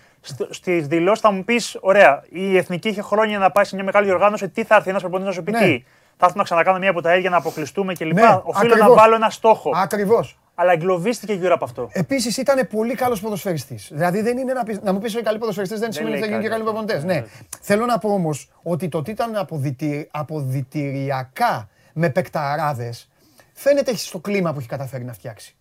Στι δηλώσεις θα μου πεις: Ωραία, η εθνική είχε χρόνια να πάει σε μια μεγάλη οργάνωση. Τι θα έρθει ένας προπονητής να σου πει ναι. τι θα ήθελα να ξανακάνω μία από τα ίδια να αποκλειστούμε κλπ. Ναι, Οφείλω να βάλω ένα στόχο. Ακριβώς. Αλλά εγκλωβίστηκε γύρω από αυτό. Επίσης ήταν πολύ καλός ποδοσφαιριστής. Δηλαδή δεν είναι να, να μου πεις ότι καλοί ποδοσφαιριστές δεν, σημαίνει ότι θα γίνουν και καλοί προπονητές. Ναι. Θέλω να πω όμως ότι το ότι ήταν αποδητι... αποδητηριακά με παικταράδες φαίνεται στο κλίμα που έχει καταφέρει να φτιάξει.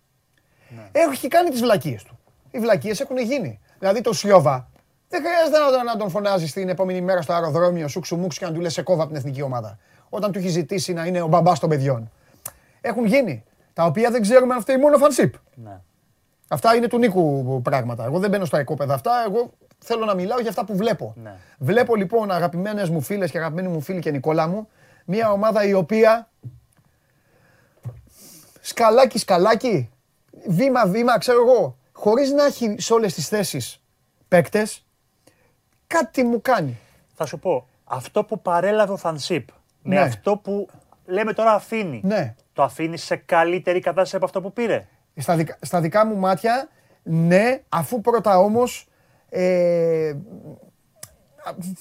Ναι. Έχει κάνει τις βλακίες του. Οι βλακίες έχουν γίνει. Δηλαδή το Σιώβα δεν χρειάζεται να, τον φωνάζεις την επόμενη μέρα στο αεροδρόμιο σου ξουμούξ και να του λες σε κόβα από την εθνική ομάδα. Όταν του έχει ζητήσει να είναι ο μπαμπάς των παιδιών. Έχουν γίνει. Τα οποία δεν ξέρουμε αν φταίει μόνο φανσίπ. Ναι. Αυτά είναι του Νίκου πράγματα. Εγώ δεν μπαίνω στα οικόπεδα αυτά. Εγώ θέλω να μιλάω για αυτά που βλέπω. Ναι. Βλέπω λοιπόν αγαπημένες μου φίλες και αγαπημένοι μου φίλοι και Νικόλα μου, μια ομάδα η οποία σκαλάκι σκαλάκι, βήμα βήμα, ξέρω εγώ, χωρίς να έχει σε όλες τις θέσεις παίκτες, κάτι μου κάνει. Θα σου πω, αυτό που παρέλαβε ο Φανσίπ, με ναι. αυτό που λέμε τώρα αφήνει, ναι. το αφήνει σε καλύτερη κατάσταση από αυτό που πήρε. Στα δικά, στα δικά μου μάτια, ναι, αφού πρώτα όμως, ε,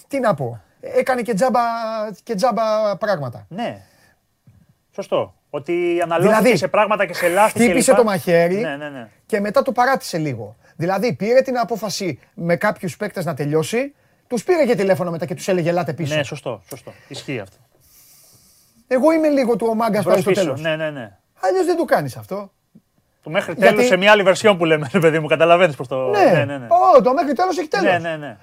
τι να πω, έκανε και τζάμπα, και τζάμπα πράγματα. Ναι, σωστό. Ότι αναλώθηκε δηλαδή, σε πράγματα και σε λάθη. Χτύπησε το μαχαίρι ναι, ναι, ναι. και μετά το παράτησε λίγο. Δηλαδή πήρε την απόφαση με κάποιους παίκτες να τελειώσει, τους πήρε και τηλέφωνο μετά και τους έλεγε Ελάτε πίσω. Ναι, σωστό, σωστό. Ισχύει αυτό. Εγώ είμαι λίγο του ο μάγκα πάει στο τέλος. Ναι, ναι, ναι. Αλλιώς δεν του κάνεις αυτό. Το μέχρι τέλος Γιατί... σε μια άλλη βερσιόν που λέμε, παιδί μου, καταλαβαίνεις προ το. Ναι, ναι, ναι. ναι. Oh, το μέχρι τέλος έχει τέλος. Ναι, ναι, ναι.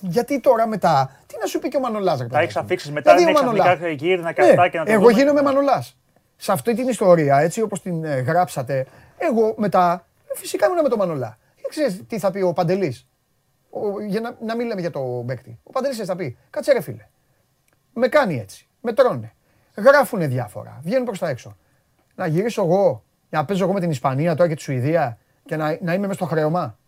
Γιατί τώρα μετά, τι να σου πει και ο Μανολάς. Θα έχεις αφήξεις μετά, δηλαδή, να έχει ξαφνικά γύρνα και αυτά και να το Εγώ γίνομαι Μανολάς. Σε αυτή την ιστορία, έτσι όπως την ε, γράψατε, εγώ μετά φυσικά ήμουν με τον Μανολά. Και ξέρεις τι θα πει ο Παντελής; Για να, να μην λέμε για το Μπέκτη. Ο Παντελής θα πει: Κάτσε ρε φίλε. Με κάνει έτσι. Με τρώνε. Γράφουνε διάφορα. Βγαίνουν προς τα έξω. Να γυρίσω εγώ, να παίζω εγώ με την Ισπανία τώρα και τη Σουηδία και να, να είμαι μέσα στο χρέωμα.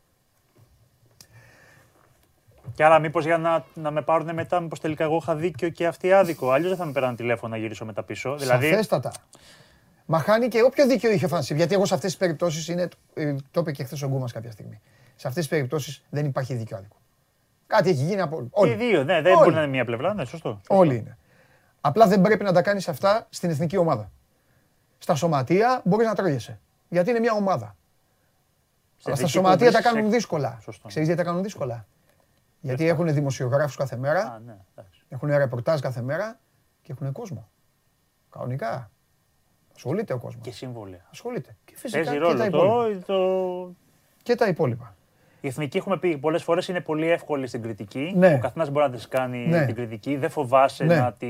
Και άρα, μήπως για να, να με πάρουν μετά, μήπως τελικά εγώ είχα δίκιο και αυτοί άδικο. Αλλιώς δεν θα με πέραν τηλέφωνο να γυρίσω μετά πίσω. Δηλαδή... Σαφέστατα. Μα χάνει και όποιο δίκιο είχε ο Φανσίπ. Γιατί εγώ σε αυτές τις περιπτώσεις είναι. Ε, το είπε και χθες ο Γκούμας κάποια στιγμή. Σε αυτές τις περιπτώσεις δεν υπάρχει δίκιο άδικο. Κάτι έχει γίνει από όλοι. Και δύο, ναι, δεν μπορεί να είναι μία πλευρά, ναι, σωστό. Όλοι είναι. Απλά δεν πρέπει να τα κάνεις αυτά στην εθνική ομάδα. Στα σωματεία μπορείς να τρώγεσαι. Γιατί είναι μια ομάδα. Αλλά στα σωματεία τα κάνουν δύσκολα. Ξέρεις γιατί τα κάνουν δύσκολα; Γιατί έχουν δημοσιογράφους κάθε μέρα, ναι, έχουν ρεπορτάζ κάθε μέρα και έχουν κόσμο. Κανονικά. Ασχολείται ο κόσμος. Και συμβόλαια. Ασχολείται. Και φυσικά Παίζει ρόλο και τα το, Και τα υπόλοιπα. Η εθνική, έχουμε πει πολλές φορές, είναι πολύ εύκολη στην κριτική. Ναι. Ο καθένας μπορεί να της κάνει ναι. την κριτική. Δεν φοβάσαι ναι. να, τη,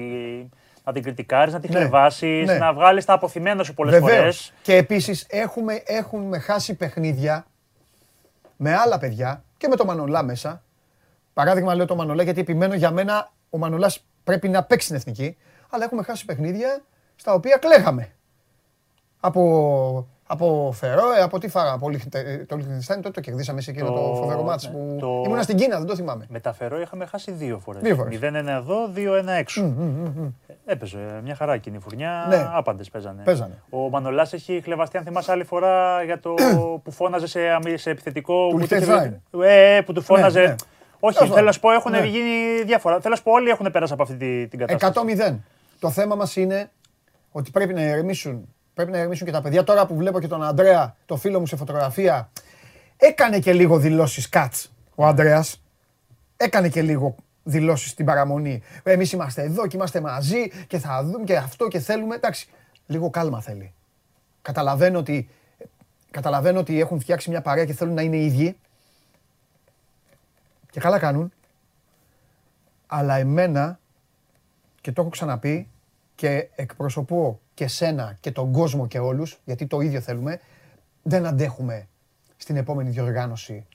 να την κριτικάρεις, να την ναι. χλεβάσεις, ναι. να βγάλεις τα αποθυμένα σου πολλές φορές. Και επίσης έχουμε, έχουμε χάσει παιχνίδια με άλλα παιδιά και με το Μανολά μέσα Παράδειγμα λέω το Μανολά γιατί επιμένω για μένα ο Μανολάς πρέπει να παίξει την εθνική. Αλλά έχουμε χάσει παιχνίδια στα οποία κλαίγαμε. Από, από Φερόε, από τι φάγα, από το Λιχτενστάιν τότε το κερδίσαμε σε εκείνο το, το φοβερό μάτς που το... ήμουν στην Κίνα, δεν το θυμάμαι. Με τα Φερόε είχαμε χάσει δύο φορές. Δύο φορές. 0-1 εδώ, 2-1 έξω. Mm, mm, mm, Έπαιζε μια χαρά εκείνη η φουρνιά, ναι. άπαντες παίζανε. παίζανε. Ο Μανολάς έχει χλεβαστεί, αν θυμάσαι άλλη φορά, για το που φώναζε σε, σε επιθετικό. Του που, ε, που του φώναζε. Ναι, ναι. Όχι, θέλω να σου πω, έχουν ναι. γίνει διάφορα. Θέλω να σου πω, όλοι έχουν πέρασει από αυτή την κατάσταση. 100-0. Το θέμα μας είναι ότι πρέπει να ηρεμήσουν. Πρέπει να ηρεμήσουν και τα παιδιά. Τώρα που βλέπω και τον Αντρέα, το φίλο μου σε φωτογραφία, έκανε και λίγο δηλώσεις κάτ ο Αντρέα. Έκανε και λίγο δηλώσεις στην παραμονή. Εμείς είμαστε εδώ και είμαστε μαζί και θα δούμε και αυτό και θέλουμε. Εντάξει, λίγο κάλμα θέλει. Καταλαβαίνω ότι, καταλαβαίνω ότι έχουν φτιάξει μια παρέα και θέλουν να είναι ίδιοι. Και καλά κάνουν. Αλλά εμένα, και το έχω ξαναπεί, και εκπροσωπώ και σένα και τον κόσμο και όλους, γιατί το ίδιο θέλουμε, δεν αντέχουμε στην επόμενη διοργάνωση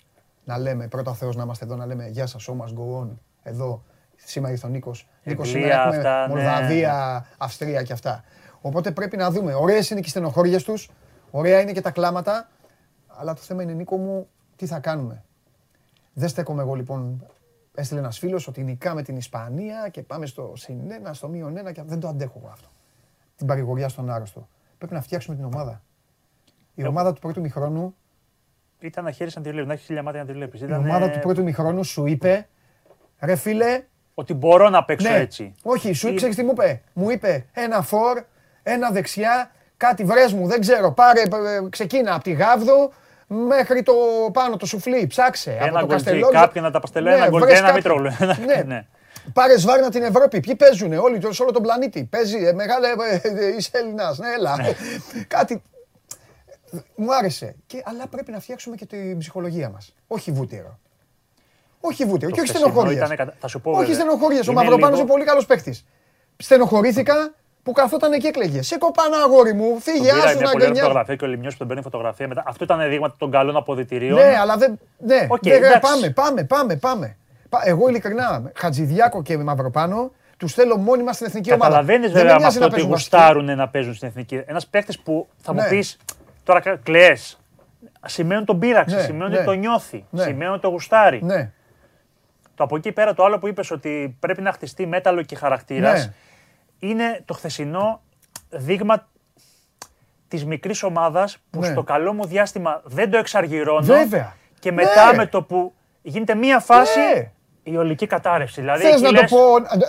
να λέμε πρώτα ο Θεός να είμαστε εδώ, να λέμε Γεια σας, ο go εδώ, σήμερα ήρθε ο Νίκος, Νίκος σήμερα έχουμε ναι. Μολδαβία, Αυστρία και αυτά. Οπότε πρέπει να δούμε, ωραίες είναι και οι στενοχώριες τους, ωραία είναι και τα κλάματα, αλλά το θέμα είναι Νίκο μου, τι θα κάνουμε. Δεν στέκομαι εγώ λοιπόν. Έστειλε ένας φίλος ότι νικά με την Ισπανία και πάμε στο συν ένα, στο μείον ένα και δεν το αντέχω εγώ αυτό. Την παρηγοριά στον άρρωστο. Πρέπει να φτιάξουμε την ομάδα. Η ομάδα του πρώτου μηχρόνου. Ήταν να χέρι να τη βλέπει, να έχει χίλια μάτια να τη βλέπεις. Η ομάδα του πρώτου μηχρόνου σου είπε, ρε φίλε. Ότι μπορώ να παίξω ναι. έτσι. Όχι, σου είπε, τι μου είπε; Μου είπε ένα φορ, ένα δεξιά, κάτι βρες μου, δεν ξέρω. Πάρε, ε, ξεκίνα από τη Γάβδο, μέχρι το πάνω το σουφλί. Ψάξε. Ένα από το Καστελόνι. Κάποιοι να τα παστελέ, ένα γκολ ένα Μητρόλου. Ναι. ναι. Πάρε σβάρνα την Ευρώπη. Ποιοι παίζουν, όλοι σε όλο τον πλανήτη. Παίζει ε, μεγάλα. Ε, ε, είσαι Έλληνας. Ναι, έλα. Ναι. Κάτι. Μου άρεσε. Και, αλλά πρέπει να φτιάξουμε και την ψυχολογία μας. Όχι βούτυρο. Όχι βούτυρο. Και όχι στενοχώρια. Όχι στενοχώρια. Ο Μαυροπάνος είναι πολύ καλός παίχτη. στενοχωρήθηκα που καθόταν και έκλαιγε. Σε κοπάνα αγόρι μου, φύγε, άσου να γκρινιάζει. φωτογραφία και ο Λιμιός που τον παίρνει φωτογραφία μετά. Αυτό ήταν δείγμα των καλών αποδητηρίων. Ναι, αλλά δεν. Ναι, okay, δεν πάμε, πάμε, πάμε, πάμε. Εγώ ειλικρινά, Χατζηδιάκο και Μαυροπάνο, τους θέλω μόνιμα στην εθνική ομάδα. Καταλαβαίνεις βέβαια με αυτό ότι γουστάρουν να παίζουν στην εθνική. Ένας παίχτη που θα μου ναι. πεις τώρα κλαίε. Σημαίνει ότι τον πείραξε, ναι, σημαίνει ότι ναι. το νιώθει, σημαίνει ότι το γουστάρει. Το από εκεί πέρα το άλλο που είπες ότι πρέπει να χτιστεί μέταλλο και χαρακτήρας είναι το χθεσινό δείγμα της μικρής ομάδας που στο καλό μου διάστημα δεν το εξαργυρώνω. Βέβαια. Και μετά με το που γίνεται μία φάση η ολική κατάρρευση. Δηλαδή, θες, να λες... το πω,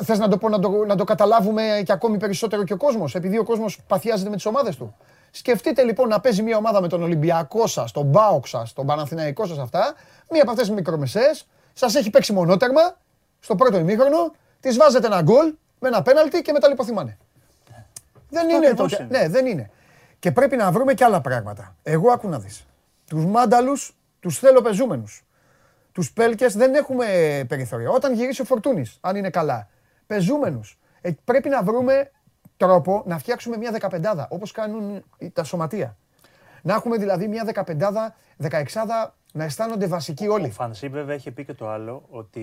θες να το πω να το, να το καταλάβουμε και ακόμη περισσότερο και ο κόσμος, επειδή ο κόσμος παθιάζεται με τις ομάδες του. Σκεφτείτε λοιπόν να παίζει μια ομάδα με τον Ολυμπιακό σας, τον Μπάοξ σας, τον Παναθηναϊκό σας αυτά, μία από αυτές τι μικρομεσαίες, σας έχει παίξει μονότερμα στο πρώτο ημίχρονο, τη βάζετε ένα γκολ με ένα πέναλτι και μετά λιποθυμάνε. Δεν είναι το. Ναι, δεν είναι. Και πρέπει να βρούμε και άλλα πράγματα. Εγώ άκου να δεις. Τους μάνταλους τους θέλω πεζούμενους. Τους Πέλκες δεν έχουμε περιθώρια. Όταν γυρίσει ο Φορτούνης, αν είναι καλά. Πεζούμενους. Ε, πρέπει να βρούμε τρόπο να φτιάξουμε μια δεκαπεντάδα όπως κάνουν τα σωματεία. Να έχουμε δηλαδή μια δεκαπεντάδα, δεκαεξάδα να αισθάνονται βασικοί όλοι. Ο Φανσίπ βέβαια έχει πει και το άλλο ότι.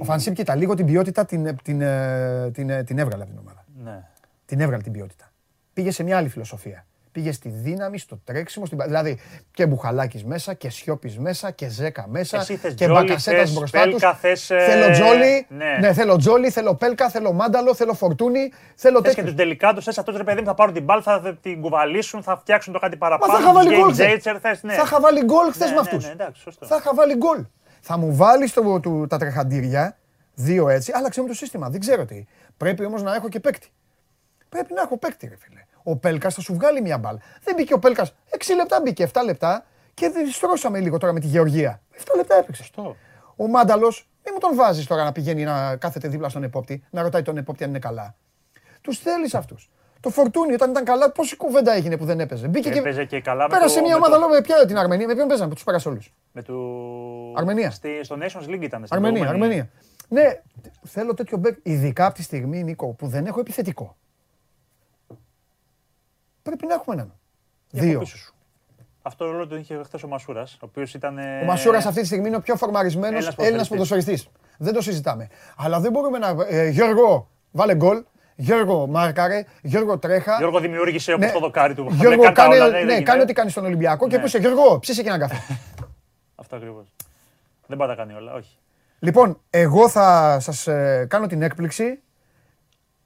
Ο Φανσίπ τα λίγο την ποιότητα την, την, την, την, την έβγαλε από την ομάδα. Ναι. Την έβγαλε την ποιότητα. Πήγε σε μια άλλη φιλοσοφία πήγε στη δύναμη, στο τρέξιμο, στην... δηλαδή και Μπουχαλάκης μέσα και Σιώπης μέσα και Ζέκα μέσα και Μπακασέτας μπροστά τους. Θέλω Τζόλι, ναι. ναι. θέλω Τζόλι, θέλω Πέλκα, θέλω Μάνταλο, θέλω Φορτούνι, θέλω τέτοιο. Και τους τελικά του θες αυτό ρε παιδί μου θα πάρουν την μπάλ, θα την κουβαλήσουν, θα φτιάξουν το κάτι παραπάνω. Μα θα είχα βάλει γκολ. Ναι. Θα είχα βάλει γκολ χθε με αυτούς. Θα είχα βάλει γκολ. Θα μου βάλεις τα τρεχαντήρια, δύο έτσι, άλλαξε με το σύστημα. Δεν ξέρω τι. Πρέπει όμως να έχω και παίκτη. Πρέπει να έχω παίκτη, ρε φίλε ο Πέλκας θα σου βγάλει μια μπάλα. Δεν μπήκε ο Πέλκας 6 λεπτά, μπήκε 7 λεπτά και δεν στρώσαμε λίγο τώρα με τη Γεωργία. 7 λεπτά έπαιξε. Στο. Ο Μάνταλος, μην μου τον βάζεις τώρα να πηγαίνει να κάθεται δίπλα στον επόπτη, να ρωτάει τον επόπτη αν είναι καλά. Τους θέλεις αυτούς. Το φορτούνι όταν ήταν καλά, πόση κουβέντα έγινε που δεν έπαιζε. Μπήκε και, και... και καλά πέρασε μια ομάδα λόγω με ποια την Αρμενία. Με ποιον παίζανε, που τους πέρασε όλου. Με του. Αρμενία. Στη, στο Nations League ήταν. Αρμενία, Αρμενία. Ναι, θέλω τέτοιο μπέκ, ειδικά από τη στιγμή, Νίκο, που δεν έχω επιθετικό πρέπει να έχουμε έναν. Δύο. Αυτό ρόλο τον είχε χθες ο Μασούρας, ο οποίος ήταν. Ο Μασούρας αυτή τη στιγμή είναι ο πιο φορμαρισμένος Έλληνας ποδοσφαιριστής. Δεν το συζητάμε. Αλλά δεν μπορούμε να. Ε, Γιώργο, βάλε γκολ. Γιώργο, μάρκαρε. Γιώργο, τρέχα. Γιώργο, δημιούργησε όπως ναι. το δοκάρι του. Γιώργο, κάνε, όλα, ναι, ναι, κάνε ό,τι κάνεις στον Ολυμπιακό και ναι. πούσε Γιώργο, ψήσε και ένα καφέ. Αυτό ακριβώς. Δεν πάει να κάνει όλα, όχι. Λοιπόν, εγώ θα σας ε, κάνω την έκπληξη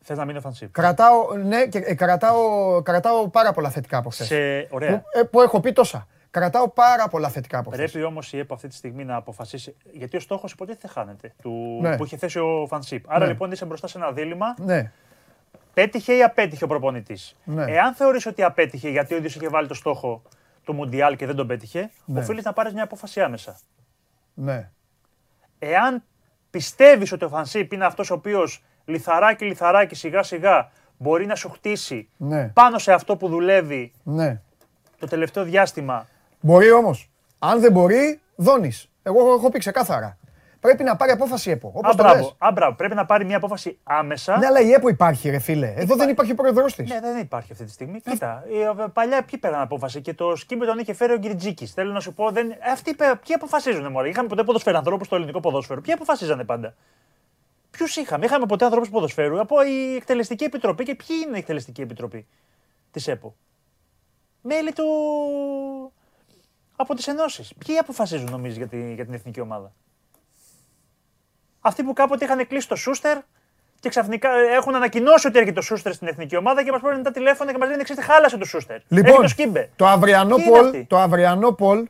Θες να μείνει offensive. Κρατάω, ναι, και, ε, κρατάω, κρατάω πάρα πολλά θετικά από χθες. Σε... Ωραία. Που, ε, που, έχω πει τόσα. Κρατάω πάρα πολλά θετικά από χθες. Πρέπει όμως η ΕΠΟ αυτή τη στιγμή να αποφασίσει. Γιατί ο στόχος υποτίθεται χάνεται. Του, ναι. που είχε θέσει ο Φανσίπ. Άρα ναι. λοιπόν είσαι μπροστά σε ένα δίλημα. Ναι. Πέτυχε ή απέτυχε ο προπονητής; Ναι. Εάν θεωρείς ότι απέτυχε γιατί ο ίδιος είχε βάλει το στόχο του Μουντιάλ και δεν τον πέτυχε, ναι. οφείλεις να πάρεις μια απόφαση άμεσα. Ναι. Εάν πιστεύεις ότι ο Φανσίπ είναι αυτός ο οποίος λιθαράκι λιθαράκι σιγά σιγά μπορεί να σου χτίσει ναι. πάνω σε αυτό που δουλεύει ναι. το τελευταίο διάστημα. Μπορεί όμως. Αν δεν μπορεί, δώνεις. Εγώ έχω πει ξεκάθαρα. Πρέπει να πάρει απόφαση η ΕΠΟ. Όπως Άμπραβο, Πρέπει να πάρει μια απόφαση άμεσα. Ναι, αλλά η ΕΠΟ υπάρχει, ρε φίλε. Εδώ δεν υπάρχει ο πρόεδρο της. Ναι, δεν υπάρχει αυτή τη στιγμή. Ε. Κοίτα, παλιά ποιοι πήραν απόφαση και το σκύμπι τον είχε φέρει ο Γκριτζίκη. Θέλω να σου πω, δεν... αυτοί ποιοι αποφασίζουν, Μωρή. Είχαμε ποτέ ανθρώπου στο ελληνικό ποδόσφαιρο. Ποιοι αποφασίζανε πάντα; Ποιους είχαμε, είχαμε ποτέ ανθρώπους ποδοσφαίρου; Από η εκτελεστική επιτροπή και ποιοι είναι η εκτελεστική επιτροπή της ΕΠΟ; Μέλη του. από τις ενώσεις. Ποιοι αποφασίζουν, νομίζεις, για, τη, για την εθνική ομάδα; Αυτοί που κάποτε είχαν κλείσει το Σούστερ και ξαφνικά έχουν ανακοινώσει ότι έρχεται το Σούστερ στην εθνική ομάδα και μας παίρνουν τα τηλέφωνα και μας λένε: Ξέρετε, χάλασε το Σούστερ. Λοιπόν, το, το αυριανό πολ, το αυριανό πολ,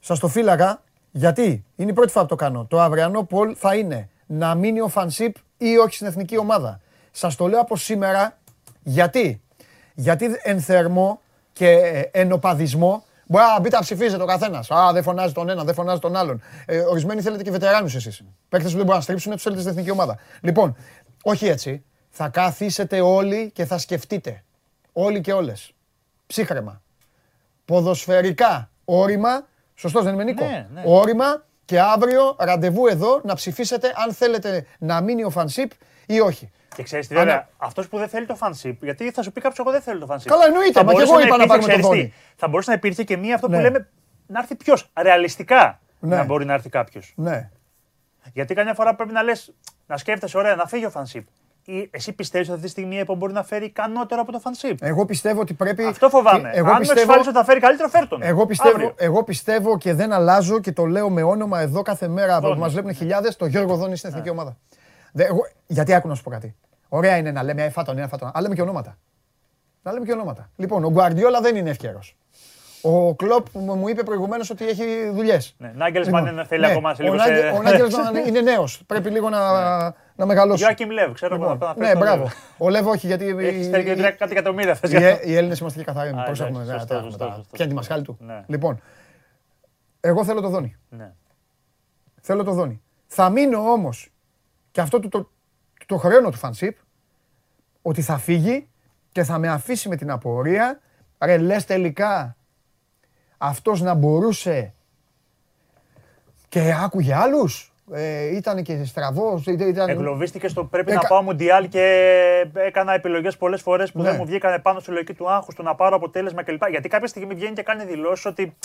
σας το φύλαγα, γιατί είναι η πρώτη φορά που το κάνω. Το αυριανό πολ θα είναι να μείνει ο Φανσίπ ή όχι στην εθνική ομάδα. Σας το λέω από σήμερα γιατί; Γιατί εν θερμό και ενοπαδισμό μπορεί να μπείτε να ψηφίζετε ο καθένας. Α, δεν φωνάζει τον ένα, δεν φωνάζει τον άλλον. Ε, ορισμένοι θέλετε και βετεράνους εσείς. Παίκτες που δεν μπορούν να στρίψουν, τους θέλετε στην εθνική ομάδα. Λοιπόν, όχι έτσι. Θα καθίσετε όλοι και θα σκεφτείτε. Όλοι και όλες. Ψύχρεμα. Ποδοσφαιρικά όρημα. Σωστός δεν είμαι Νίκο; Ναι, ναι. Όρημα και αύριο ραντεβού εδώ να ψηφίσετε αν θέλετε να μείνει ο Φανσίπ ή όχι. Και ξέρεις τι, βέβαια, αυτός που δεν θέλει το fanship, γιατί θα σου πει κάποιος: Εγώ δεν θέλω το fanship. Καλά, εννοείται, μα και εγώ είπα να πάρουμε το δόνι. Θα μπορούσε να υπήρχε και μία αυτό που ναι. λέμε να έρθει ποιος, ρεαλιστικά ναι. να μπορεί να έρθει κάποιος. Ναι. Γιατί καμιά φορά πρέπει να λες, να σκέφτεσαι, ωραία, να φύγει ο fanship. Ή εσύ πιστεύεις ότι αυτή τη στιγμή η ΕΠΟ μπορεί να φέρει ικανότερο από το fanship. Εγώ πιστεύω ότι πρέπει. Αυτό φοβάμαι. Εγώ Αν πιστεύω... με ότι θα φέρει καλύτερο, φέρ τον. Εγώ πιστεύω, εγώ πιστεύω και δεν αλλάζω και το λέω με όνομα εδώ κάθε μέρα που μας βλέπουν χιλιάδες. Το Γιώργο Δόνη στην εθνική ναι. ομάδα. γιατί άκου να σου πω κάτι. Ωραία είναι να λέμε φάτον, ένα φάτον. Αλλά λέμε και ονόματα. Να λέμε και ονόματα. Λοιπόν, ο Γκουαρδιόλα δεν είναι εύκαιρο. Ο Κλοπ μου είπε προηγουμένως ότι έχει δουλειές. Ναι, Νάγκελσμαν λοιπόν, θέλει ναι. ακόμα σε λίγο. Ο Νάγκελσμαν είναι νέος. Πρέπει λίγο να, ναι. Να μεγαλώσει. Γιώακιμ Λεύ, ξέρω λοιπόν, να Ναι, μπράβο. Ο Λεύ όχι γιατί. Έχεις και κάτι εκατομμύρια. Οι Έλληνες είμαστε και καθαροί. Προσέχουμε. Ποια είναι τη μασχάλη του. Ναι. Λοιπόν, εγώ θέλω το δόνι. Θέλω το δόνι. Θα μείνω όμως και αυτό το χρέο του φανσίπ ότι θα φύγει και θα με αφήσει με την απορία. Ρε, λες τελικά αυτός να μπορούσε και άκουγε άλλους; Ε, ήταν και στραβός. Ήταν... Εγκλωβίστηκε στο πρέπει να πάω Μουντιάλ και έκανα επιλογές πολλές φορές που δεν ναι. μου βγήκαν πάνω στη λογική του άγχους, του να πάρω αποτέλεσμα κλπ. Γιατί κάποια στιγμή βγαίνει και κάνει δηλώσεις ότι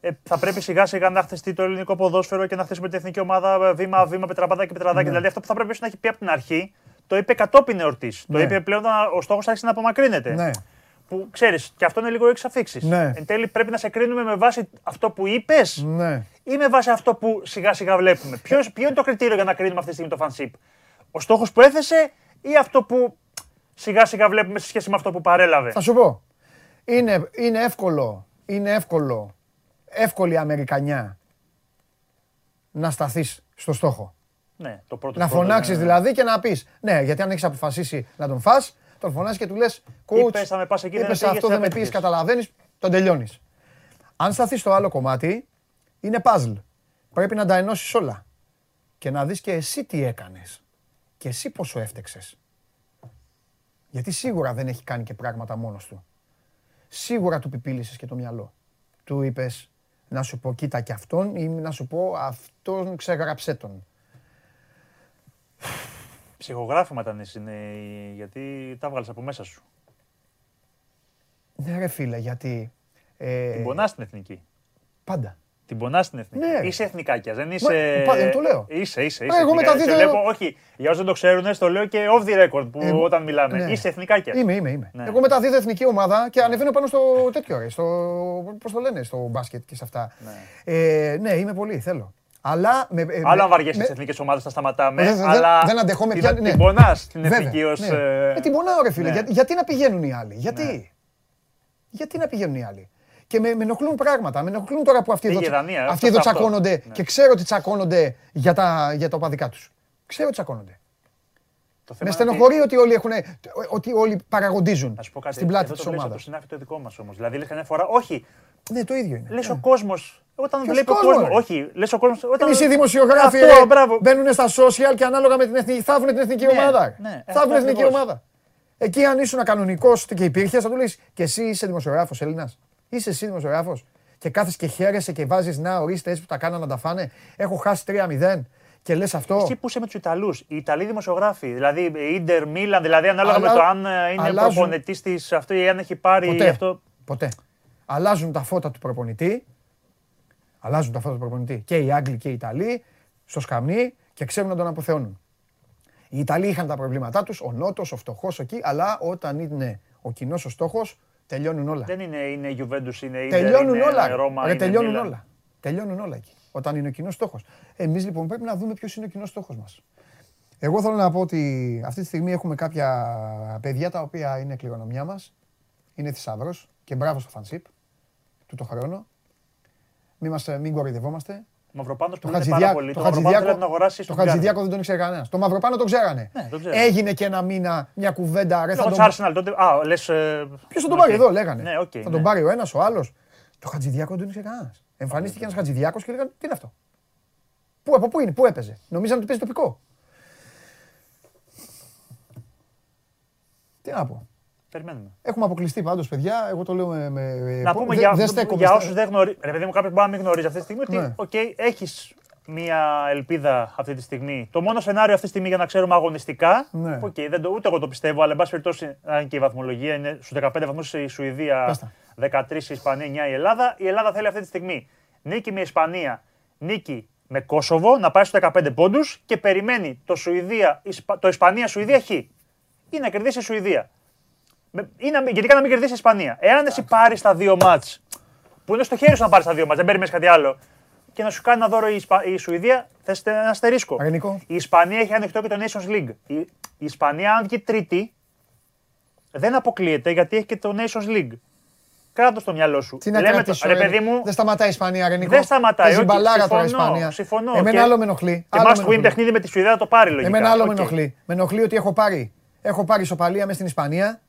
ε, θα πρέπει σιγά σιγά να χτιστεί το ελληνικό ποδόσφαιρο και να χτίσουμε την εθνική ομάδα βήμα-βήμα, πετραπάδα και πετραδάκι. Ναι. Δηλαδή αυτό που θα πρέπει να έχει πει από την αρχή το είπε κατόπιν εορτής. Το ναι. είπε πλέον ο στόχος άρχισε να απομακρύνεται. Ναι. Που ξέρεις, και αυτό είναι λίγο έξω αφήξει. Ναι. Εν τέλει πρέπει να σε κρίνουμε με βάση αυτό που είπες ναι. Ή με βάση αυτό που σιγά σιγά βλέπουμε. Ποιος, ποιο είναι το κριτήριο για να κρίνουμε αυτή τη στιγμή το φανσίπ. Ο στόχος που έθεσε ή αυτό που σιγά σιγά βλέπουμε σε σχέση με αυτό που παρέλαβε; Θα σου πω. Είναι, είναι εύκολο, είναι εύκολο, εύκολη Αμερικανιά να σταθείς στο στόχο. Ναι, το πρώτο να φωνάξεις δηλαδή και να πεις. Ναι, γιατί αν έχεις αποφασίσει να τον φά, τον φωνάζει και του λες: Coach, θα με πας εκεί, είπες αυτό, δεν με πεις, καταλαβαίνεις, τον τελειώνεις. Αν σταθείς στο άλλο κομμάτι, είναι puzzle. Πρέπει να τα ενώσεις όλα. Και να δεις και εσύ τι έκανες. Και εσύ πόσο έφτεξες. Γιατί σίγουρα δεν έχει κάνει και πράγματα μόνος του. Σίγουρα του πιπίλησες και το μυαλό. Του είπες να σου πω κοίτα και αυτόν ή να σου πω αυτόν ξεγράψε τον. Ψυχογράφημα ήταν είναι, γιατί τα βγάλες από μέσα σου. Ναι ρε φίλε, γιατί... Ε... Την πονάς στην εθνική. Πάντα. Την πονάς στην εθνική. Ναι. Είσαι εθνικάκια, δεν είσαι. Μα, πάντα, το λέω. Είσαι, είσαι. είσαι εγώ μεταδίδω. Βλέπω, όχι, για όσους δεν το ξέρουν, το λέω και off the record που εγώ, όταν μιλάμε. Ναι. Είσαι εθνικάκια. Είμαι, είμαι. είμαι. Ναι. Εγώ μεταδίδω εθνική ομάδα και ανεβαίνω πάνω στο τέτοιο. Ρε, στο, πώς το λένε, στο μπάσκετ και σε αυτά. Ναι, ε, ναι είμαι πολύ, θέλω. Αλλά με, ε, Άλλο αν βαριέσαι με... τι εθνικές ομάδες, θα σταματάμε. Δεν, αλλά δεν αντεχώ με πια. Ναι. Την πονάς την εθνική ως. Ναι. Ε... Ε, την πονάω, ρε φίλε. Ναι. Για, γιατί να πηγαίνουν οι άλλοι. Γιατί; Ναι. Γιατί να πηγαίνουν οι άλλοι; Και με, με ενοχλούν πράγματα. Με ενοχλούν τώρα που αυτοί εδώ, Δανία, αυτοί εδώ τσακώνονται ναι. και ξέρω ότι τσακώνονται για τα, για τα οπαδικά τους. Ξέρω ότι τσακώνονται. Το με στενοχωρεί ότι όλοι, έχουν, ότι όλοι παραγοντίζουν στην πλάτη της ομάδας. Το συνάφη το δικό μας όμως. Δηλαδή, λες καμιά φορά, όχι. Ναι, το ίδιο είναι. Λες ο κόσμος όταν βλέπει ο κόσμος; Όχι, λες ο κόσμος. Όταν... Εμείς οι δημοσιογράφοι μπαίνουν στα social και ανάλογα με την εθνική. Θα την εθνική ναι, ομάδα. Ναι, θα την εθνική ομάδα. Εκεί αν ήσουν κανονικός και υπήρχες, θα του λέει και εσύ είσαι δημοσιογράφος Έλληνας. Είσαι εσύ δημοσιογράφο. Και κάθεσαι και χαίρεσαι και βάζεις να ορίστε έτσι που τα κάνανε να τα φάνε. Έχω χάσει 3-0 και λες αυτό. Εσύ που είσαι με τους Ιταλούς, οι Ιταλοί δημοσιογράφοι, δηλαδή Ιντερ, Μίλαν, δηλαδή ανάλογα με το αν ε, είναι προπονητής της αυτό ή αν έχει πάρει ποτέ, αυτό. Ποτέ. Αλλάζουν τα φώτα του προπονητή Αλλάζουν τα φώτα του προπονητή. Και οι Άγγλοι και οι Ιταλοί στο σκαμνί και ξέρουν να τον αποθεώνουν. Οι Ιταλοί είχαν τα προβλήματά τους, ο Νότος, ο φτωχός εκεί, αλλά όταν είναι ο κοινός ο στόχος, τελειώνουν όλα. Δεν είναι, είναι η Juventus, είναι η Τελειώνουν όλα. Ρώμα, Ρε, τελειώνουν όλα. Τελειώνουν όλα εκεί. Όταν είναι ο κοινός στόχος. Εμείς λοιπόν πρέπει να δούμε ποιος είναι ο κοινός στόχος μας. Εγώ θέλω να πω ότι αυτή τη στιγμή έχουμε κάποια παιδιά τα οποία είναι κληρονομιά μας. Είναι θησαυρός και μπράβο στο φανσίπ του το χρόνο. Μην, μας, μην κοροϊδευόμαστε. Ο Μαυροπάνο που είναι πάρα πολύ. Το, το Χατζηδιάκο, να αγοράσει το Χατζηδιάκο δεν τον ήξερε κανένας. Το Μαυροπάνο τον ξέρανε. Ναι, το Έγινε και ένα μήνα μια κουβέντα. Ρε, θα τον... Arsenal, τότε... Α, λες, ε... Ποιος θα τον πάρει εδώ, λέγανε. Ναι, okay, θα τον πάρει ο ένας, ο άλλος. Το Χατζηδιάκο δεν τον ήξερε κανένας. Εμφανίστηκε ένας Χατζηδιάκος και λέγανε τι είναι αυτό; Πού, από πού είναι, πού έπαιζε; Νομίζανε ότι παίζει τοπικό. Τι να πω. Περιμένουμε. Έχουμε αποκλειστεί πάντως, παιδιά. Εγώ το λέω με. με να πούμε για, για όσους δεν γνωρίζουν. Ρε παιδί μου, κάποιος μπορεί να μην γνωρίζει αυτή τη στιγμή ότι Ναι. okay, έχεις μία ελπίδα αυτή τη στιγμή. Το μόνο σενάριο αυτή τη στιγμή για να ξέρουμε αγωνιστικά. Ναι. Okay, δεν το, ούτε εγώ το πιστεύω, αλλά εν πάση περιπτώσει, αν και η βαθμολογία είναι στους 15 βαθμούς η Σουηδία, Πες τα. 13 η Ισπανία, 9 η Ελλάδα. Η Ελλάδα θέλει αυτή τη στιγμή νίκη με Ισπανία, νίκη με Κόσοβο, να πάει στους 15 πόντους και περιμένει το, Σουηδία, Ισπα- το Ισπανία-Σουηδία χ. Ή να κερδίσει η Σουηδία. Με- Ή να, μην- γενικά να μην κερδίσει η Ισπανία. Εάν εσύ πάρει τα δύο μάτς, που είναι στο χέρι σου να πάρεις τα δύο μάτς, δεν περιμένεις κάτι άλλο, και να σου κάνει ένα δώρο η, Ισπα... η Σουηδία, θες ένα αστερίσκο. Αρνικό. Η Ισπανία έχει ανοιχτό και το Nations League. Η, η Ισπανία, αν βγει τρίτη, δεν αποκλείεται γιατί έχει και το Nations League. Κράτος στο μυαλό σου. Τι να Λέμε κρατήσω, το, ρε ρε, παιδί μου, Δεν σταματάει η Ισπανία, Ρενικό. δεν σταματάει. Παίζει όχι, μπαλάρα τώρα η συμφωνώ, Ισπανία. Συμφωνώ. Εμένα Και- άλλο με ενοχλεί. Και άλλο must με win ενοχλεί. παιχνίδι με τη Σουηδία θα το πάρει λογικά. Εμένα άλλο με Οκ. ενοχλεί. Με ενοχλεί ότι έχω πάρει, έχω πάρει ισοπαλία μέσα στην Ισπανία.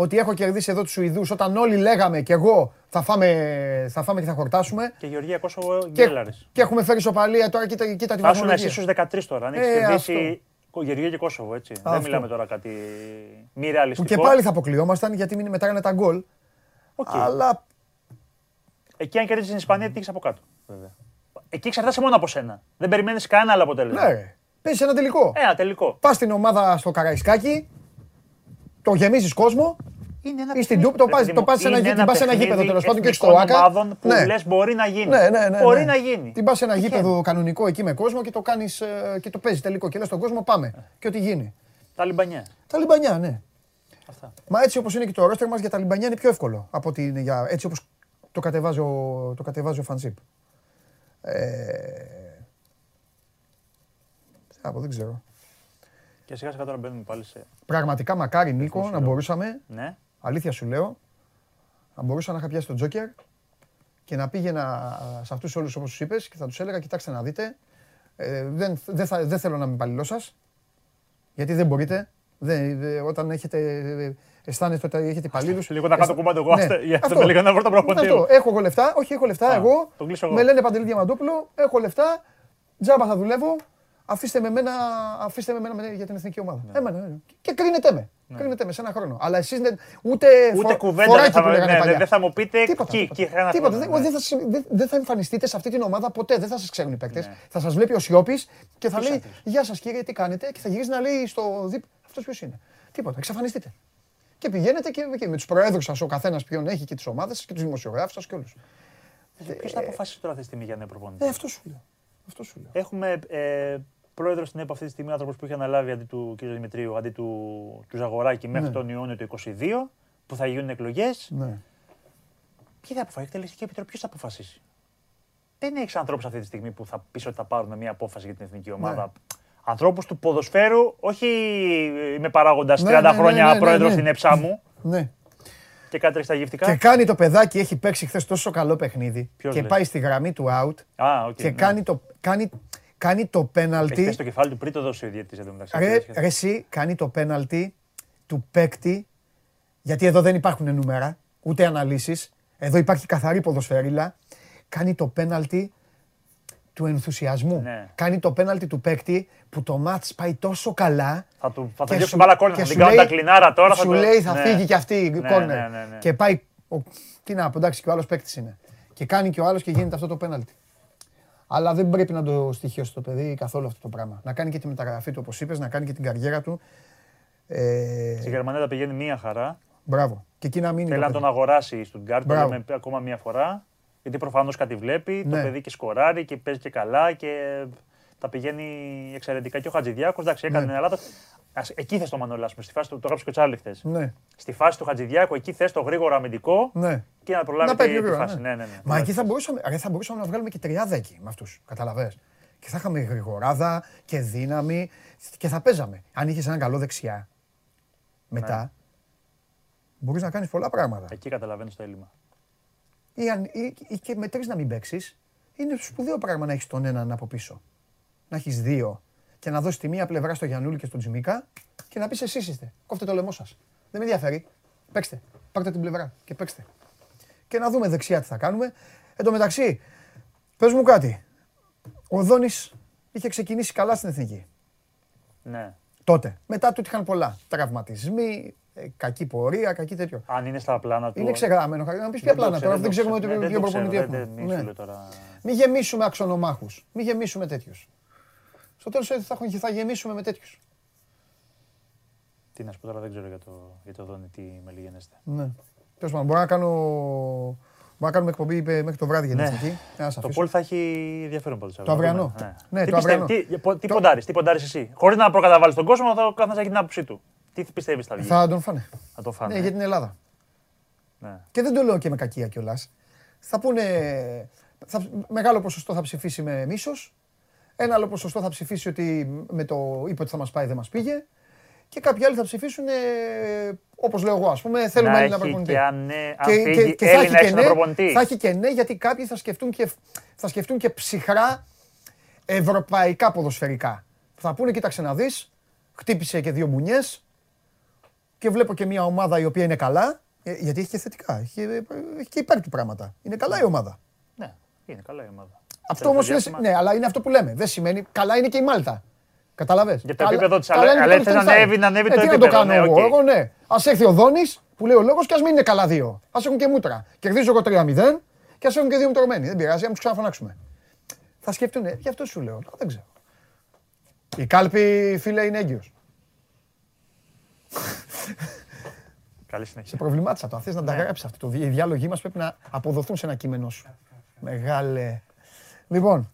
Ότι έχω κερδίσει εδώ τους Σουηδούς όταν όλοι λέγαμε και εγώ θα φάμε, θα φάμε και θα χορτάσουμε. Και Γεωργία Κόσοβο Και, Γκέλαρης. και έχουμε φέρει ισοπαλία τώρα. Κοίτα, κοίτα τη Θα ήσουν εσύ βαθμολογία. στους 13 τώρα. Αν έχεις Ε, κερδίσει Γεωργία και Κόσοβο, έτσι. Δεν Αυτό. μιλάμε τώρα κάτι μη Που ρεαλιστικό. και πάλι θα αποκλειόμασταν γιατί μην μετράνε τα γκολ. Οκ. Αλλά Εκεί αν κερδίσεις την Ισπανία, τι έχεις από κάτω. Βέβαια. Εκεί εξαρτάσαι μόνο από σένα. Δεν περιμένεις κανένα άλλο αποτέλεσμα. ναι, ρε. παίζεις ένα τελικό. Ένα τελικό. Πας στην ομάδα στο Καραϊσκάκι, το γεμίζεις κόσμο Είναι ένα ή στην παιχνίδι, Τούμπα, το ρε πας- παιδί το μου. πας σε ένα Είναι γη- την πας σε ένα παιχνίδι γήπεδο, τέλος πάντων, και στο εθνικών ΟΑΚΑ. ομάδων που Ναι. λες μπορεί να γίνει. Ναι, ναι, ναι. Μπορεί ναι. να γίνει. Την πας σε ένα Τυχαίνει. γήπεδο κανονικό εκεί με κόσμο και το κάνεις και το παίζεις τελικό. Και λες στον κόσμο πάμε. Και ό,τι γίνει. Τα λιμπανιά. Τα λιμπανιά, ναι. Αυτά. Μα έτσι όπως είναι και το ρόστερ μας για τα λιμπανιά είναι πιο εύκολο από ότι είναι για. Έτσι όπως το κατεβάζει ο, το κατεβάζει ο Φαντζίπ. Ε... Από, δεν ξέρω. Και σιγά σιγά τώρα μπαίνουμε πάλι σε. Πραγματικά μακάρι Νίκο να μπορούσαμε, Ναι. αλήθεια σου λέω, να μπορούσα να είχα πιάσει τον Τζόκερ και να πήγαινα σε αυτούς όλους όπως τους είπες και θα τους έλεγα κοιτάξτε να δείτε, ε, δεν, δεν, θα, δεν θέλω να είμαι υπαλληλός σας, γιατί δεν μπορείτε, δεν, δε- όταν έχετε, ε, αισθάνεστε ότι έχετε υπαλλήλους. Λίγο να κάνω αισθα- κουμπάντο εγώ, Ναι, άστε, για αυτό. να λίγο να βρω το προπονητή Αυτό. μου. Έχω εγώ λεφτά, όχι έχω λεφτά, Α, εγώ, τον κλείσω εγώ. με λένε Παντελή Διαμαντόπουλο, έχω λεφτά, τζάμπα θα δουλεύω, αφήστε με εμένα, αφήστε με εμένα με- για την εθνική ομάδα. Εμένα, ε, και κρίνετε με. Κρίνετε με σε ένα χρόνο. Αλλά εσείς δεν, ούτε, Ούτε φο- κουβέντα φοράκι δεν θα, που λέγανε ναι, παλιά. δεν θα μου πείτε Τίποτα, εκεί, τίποτα. εκεί είχα ένα Τίποτα. χρόνο, Δεν, ναι. δεν θα, συ- δεν- δεν θα εμφανιστείτε σε αυτή την ομάδα ποτέ. Δεν θα σας ξέρουν οι παίκτες. Ναι. Θα σας βλέπει ο Σιώπης και θα Ποιος λέει αυτός; Γεια σας κύριε, τι κάνετε. Και θα γυρίσει να λέει στο δίπ. Αυτός ποιος είναι; Τίποτα. Εξαφανιστείτε. Και πηγαίνετε και, και με τους προέδρους σας, ο καθένας ποιον έχει και τις ομάδες και τους δημοσιογράφους σας και όλους. Ποιος θα αποφασίσει τώρα αυτή τη στιγμή για νέο προπονητή; Ε, αυτό σου λέω. Αυτό σου λέω. Έχουμε ε, πρόεδρος στην ΕΠΟ αυτή τη στιγμή άνθρωπος που είχε αναλάβει αντί του κ. Δημητρίου, αντί του, του Ζαγοράκη μέχρι Ναι. τον Ιούνιο του 2022, που θα γίνουν εκλογές. Ναι. Ποιοι θα αποφασίσει, η εκτελεστική επιτροπή, ποιος θα αποφασίσει; Δεν έχεις ανθρώπους αυτή τη στιγμή που θα πεις ότι θα πάρουν μια απόφαση για την εθνική ομάδα. Ναι. Ανθρώπους του ποδοσφαίρου, όχι είμαι παράγοντας 30 Ναι, ναι, ναι, χρόνια ναι, ναι, πρόεδρος ναι. στην ΕΨΑ μου ναι. και κάτι τρέχει στα γύφτικα. Και κάνει το παιδάκι, έχει παίξει χθες τόσο καλό παιχνίδι Ποιος και λέει; πάει στη γραμμή του out Α, οκ, και ναι. κάνει το, κάνει, κάνει το Έχει πέναλτι. πέσει το κεφάλι του πριν το δώσει ο διαιτητή εντωμεταξύ. Ρε, ρε εσύ κάνει το πέναλτι του παίκτη, γιατί εδώ δεν υπάρχουν νούμερα, ούτε αναλύσεις, εδώ υπάρχει καθαρή ποδοσφαιρίλα, κάνει το πέναλτι του ενθουσιασμού. Ναι. Κάνει το πέναλτι του παίκτη που το μάτς πάει τόσο καλά. Θα του θα και τελειώσει σου- μπάλα κόρνερ, και θα την σου κάνουν λέει- τα κλινάρα τώρα. Σου το- λέει θα Ναι. φύγει και αυτή η Ναι, κόρνερ. ναι, ναι, ναι. Και πάει, ο, τι να πω, εντάξει και ο άλλος παίκτης είναι. Και κάνει και ο άλλος και γίνεται αυτό το πέναλτι. Αλλά δεν πρέπει να το στοιχειώσει το παιδί καθόλου αυτό το πράγμα. Να κάνει και τη μεταγραφή του, όπως είπες, να κάνει και την καριέρα του. Ε, Στη Γερμανία τα πηγαίνει μία χαρά. μπράβο. Και εκεί να μείνει. Θέλει το να τον παιδί. αγοράσει η Stuttgart, το Μπράβο. λέμε ακόμα μία φορά. Γιατί προφανώς κάτι βλέπει, το Ναι. παιδί και σκοράρει και παίζει και καλά και τα πηγαίνει εξαιρετικά. Και ο Χατζηδιάκος, εντάξει, έκανε Ναι. την Ελλάδα. Ας, εκεί θες το Μανώλη, ας πούμε, στη φάση του, το έγραψε και ο Τσάλι χθες. Ναι, Στη φάση του Χατζηδιάκου, εκεί θες το γρήγορο αμυντικό ναι. και να προλάβει Να πάει τη, πιο τη γρήγορα. φάση. ναι. Ναι, ναι, ναι. Μα εκεί θα μπορούσαμε, ρε, θα μπορούσαμε να βγάλουμε και τριάδα εκεί με αυτούς. Καταλαβέ. Και θα είχαμε γρηγοράδα και δύναμη και θα παίζαμε. Αν είχες έναν καλό δεξιά μετά, Ναι. μπορείς να κάνεις πολλά πράγματα. Εκεί καταλαβαίνεις το έλλειμμα. Ή, αν, ή, ή και με τρεις να μην παίξεις, είναι σπουδαίο πράγμα να έχεις τον έναν από πίσω. Να έχεις δύο και να δώσει τη μία πλευρά στο Γιαννούλη και στον Τζιμίκα και να πεις εσείς είστε. Κόφτε το λαιμό σας. Δεν με ενδιαφέρει. Παίξτε. Πάρτε την πλευρά και παίξτε. Και να δούμε δεξιά τι θα κάνουμε. Εν τω μεταξύ, πες μου κάτι. Ο Δόνης είχε ξεκινήσει καλά στην εθνική. Ναι. Τότε. Μετά του είχαν πολλά. Τραυματισμοί, κακή πορεία, κακή τέτοιο. Αν είναι στα πλάνα του. Είναι ξεγραμμένο. Να πεις ποια πλάνα τώρα, δεν ξέρουμε ποιο προπονητή έχουμε. Μην γεμίσουμε αξονομάχους. Μην γεμίσουμε τέτοιους. Στο τέλος θα γεμίσουμε με τέτοιους. Τι να σου πω τώρα, δεν ξέρω για το, για το Δόνι τι με λιγενέστε. Ναι. Τέλος πάντων, μπορώ να κάνω. Μπορούμε να κάνουμε εκπομπή μέχρι το βράδυ για την εθνική. Το Πολ θα έχει ενδιαφέρον πάντως. Το αυριανό. Ναι, ναι τι το αυριανό. Τι, τι το... ποντάρεις, τι ποντάρεις εσύ; Χωρίς να προκαταβάλεις τον κόσμο, θα καθένας έχει την άποψή του. Τι πιστεύεις θα βγει; Θα τον φάνε. Θα τον φάνε. Ναι, για την Ελλάδα. Ναι. Και δεν το λέω και με κακία κιόλας. Θα πούνε. Θα, μεγάλο ποσοστό θα ψηφίσει με μίσος. Ένα άλλο ποσοστό θα ψηφίσει ότι με το είπε ότι θα μας πάει δεν μας πήγε και κάποιοι άλλοι θα ψηφίσουν ε, όπως λέω εγώ, ας πούμε, θέλουμε να Έλληνα προπονητή. Και, αν, ναι, και, και, και, θα, έχει και ναι, θα έχει και ναι, γιατί κάποιοι θα σκεφτούν και, θα σκεφτούν και ψυχρά ευρωπαϊκά ποδοσφαιρικά. Θα πούνε, κοίταξε να δεις, χτύπησε και δύο μπουνιές και βλέπω και μια ομάδα η οποία είναι καλά. Ε, γιατί έχει και θετικά, έχει, έχει και υπέρ του πράγματα. Είναι καλά η ομάδα. Ναι, είναι καλά η ομάδα. Αυτό όμως ναι, αλλά είναι αυτό που λέμε. Δεν σημαίνει καλά είναι και η Μάλτα. Καταλαβέ. Για το επίπεδο της αλλά θε να ανέβει, να ανέβει ε, το επίπεδο. Τι να το κάνω ναι, εγώ, εγώ ναι. Α έρθει ο Δόνης που λέει ο λόγος και ας μην είναι καλά δύο. Α έχουν και μούτρα. Κερδίζω εγώ 3-0 και ας έχουν και δύο μουτρωμένοι. Δεν πειράζει, να τους ξαναφωνάξουμε. Θα σκεφτούν, γι' αυτό σου λέω. Δεν ξέρω. Η κάλπη, φίλε, είναι έγκυος. Καλή συνέχεια. Σε προβλημάτισα το. Θες να τα ναι. γράψει αυτό. Οι διάλογοι μας πρέπει να αποδοθούν σε ένα κείμενό σου. Μεγάλε. Λοιπόν.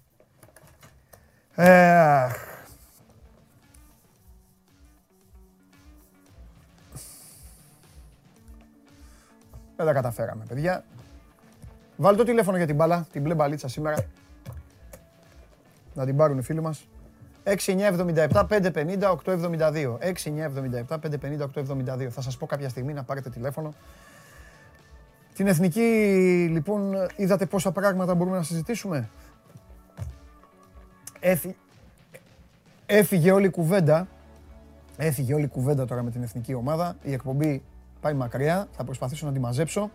Ε, Δεν τα καταφέραμε, παιδιά. Βάλτε το τηλέφωνο για την μπάλα, την μπλε μπαλίτσα σήμερα. Να την πάρουν οι φίλοι μας. 6977 550 872. 6977 550 872. Θα σας πω κάποια στιγμή να πάρετε τηλέφωνο. Την εθνική, λοιπόν, είδατε πόσα πράγματα μπορούμε να συζητήσουμε; Έφυγε όλη η κουβέντα. Έφυγε όλη η κουβέντα τώρα με την εθνική ομάδα. Η εκπομπή πάει μακριά. Θα προσπαθήσω να τη μαζέψω.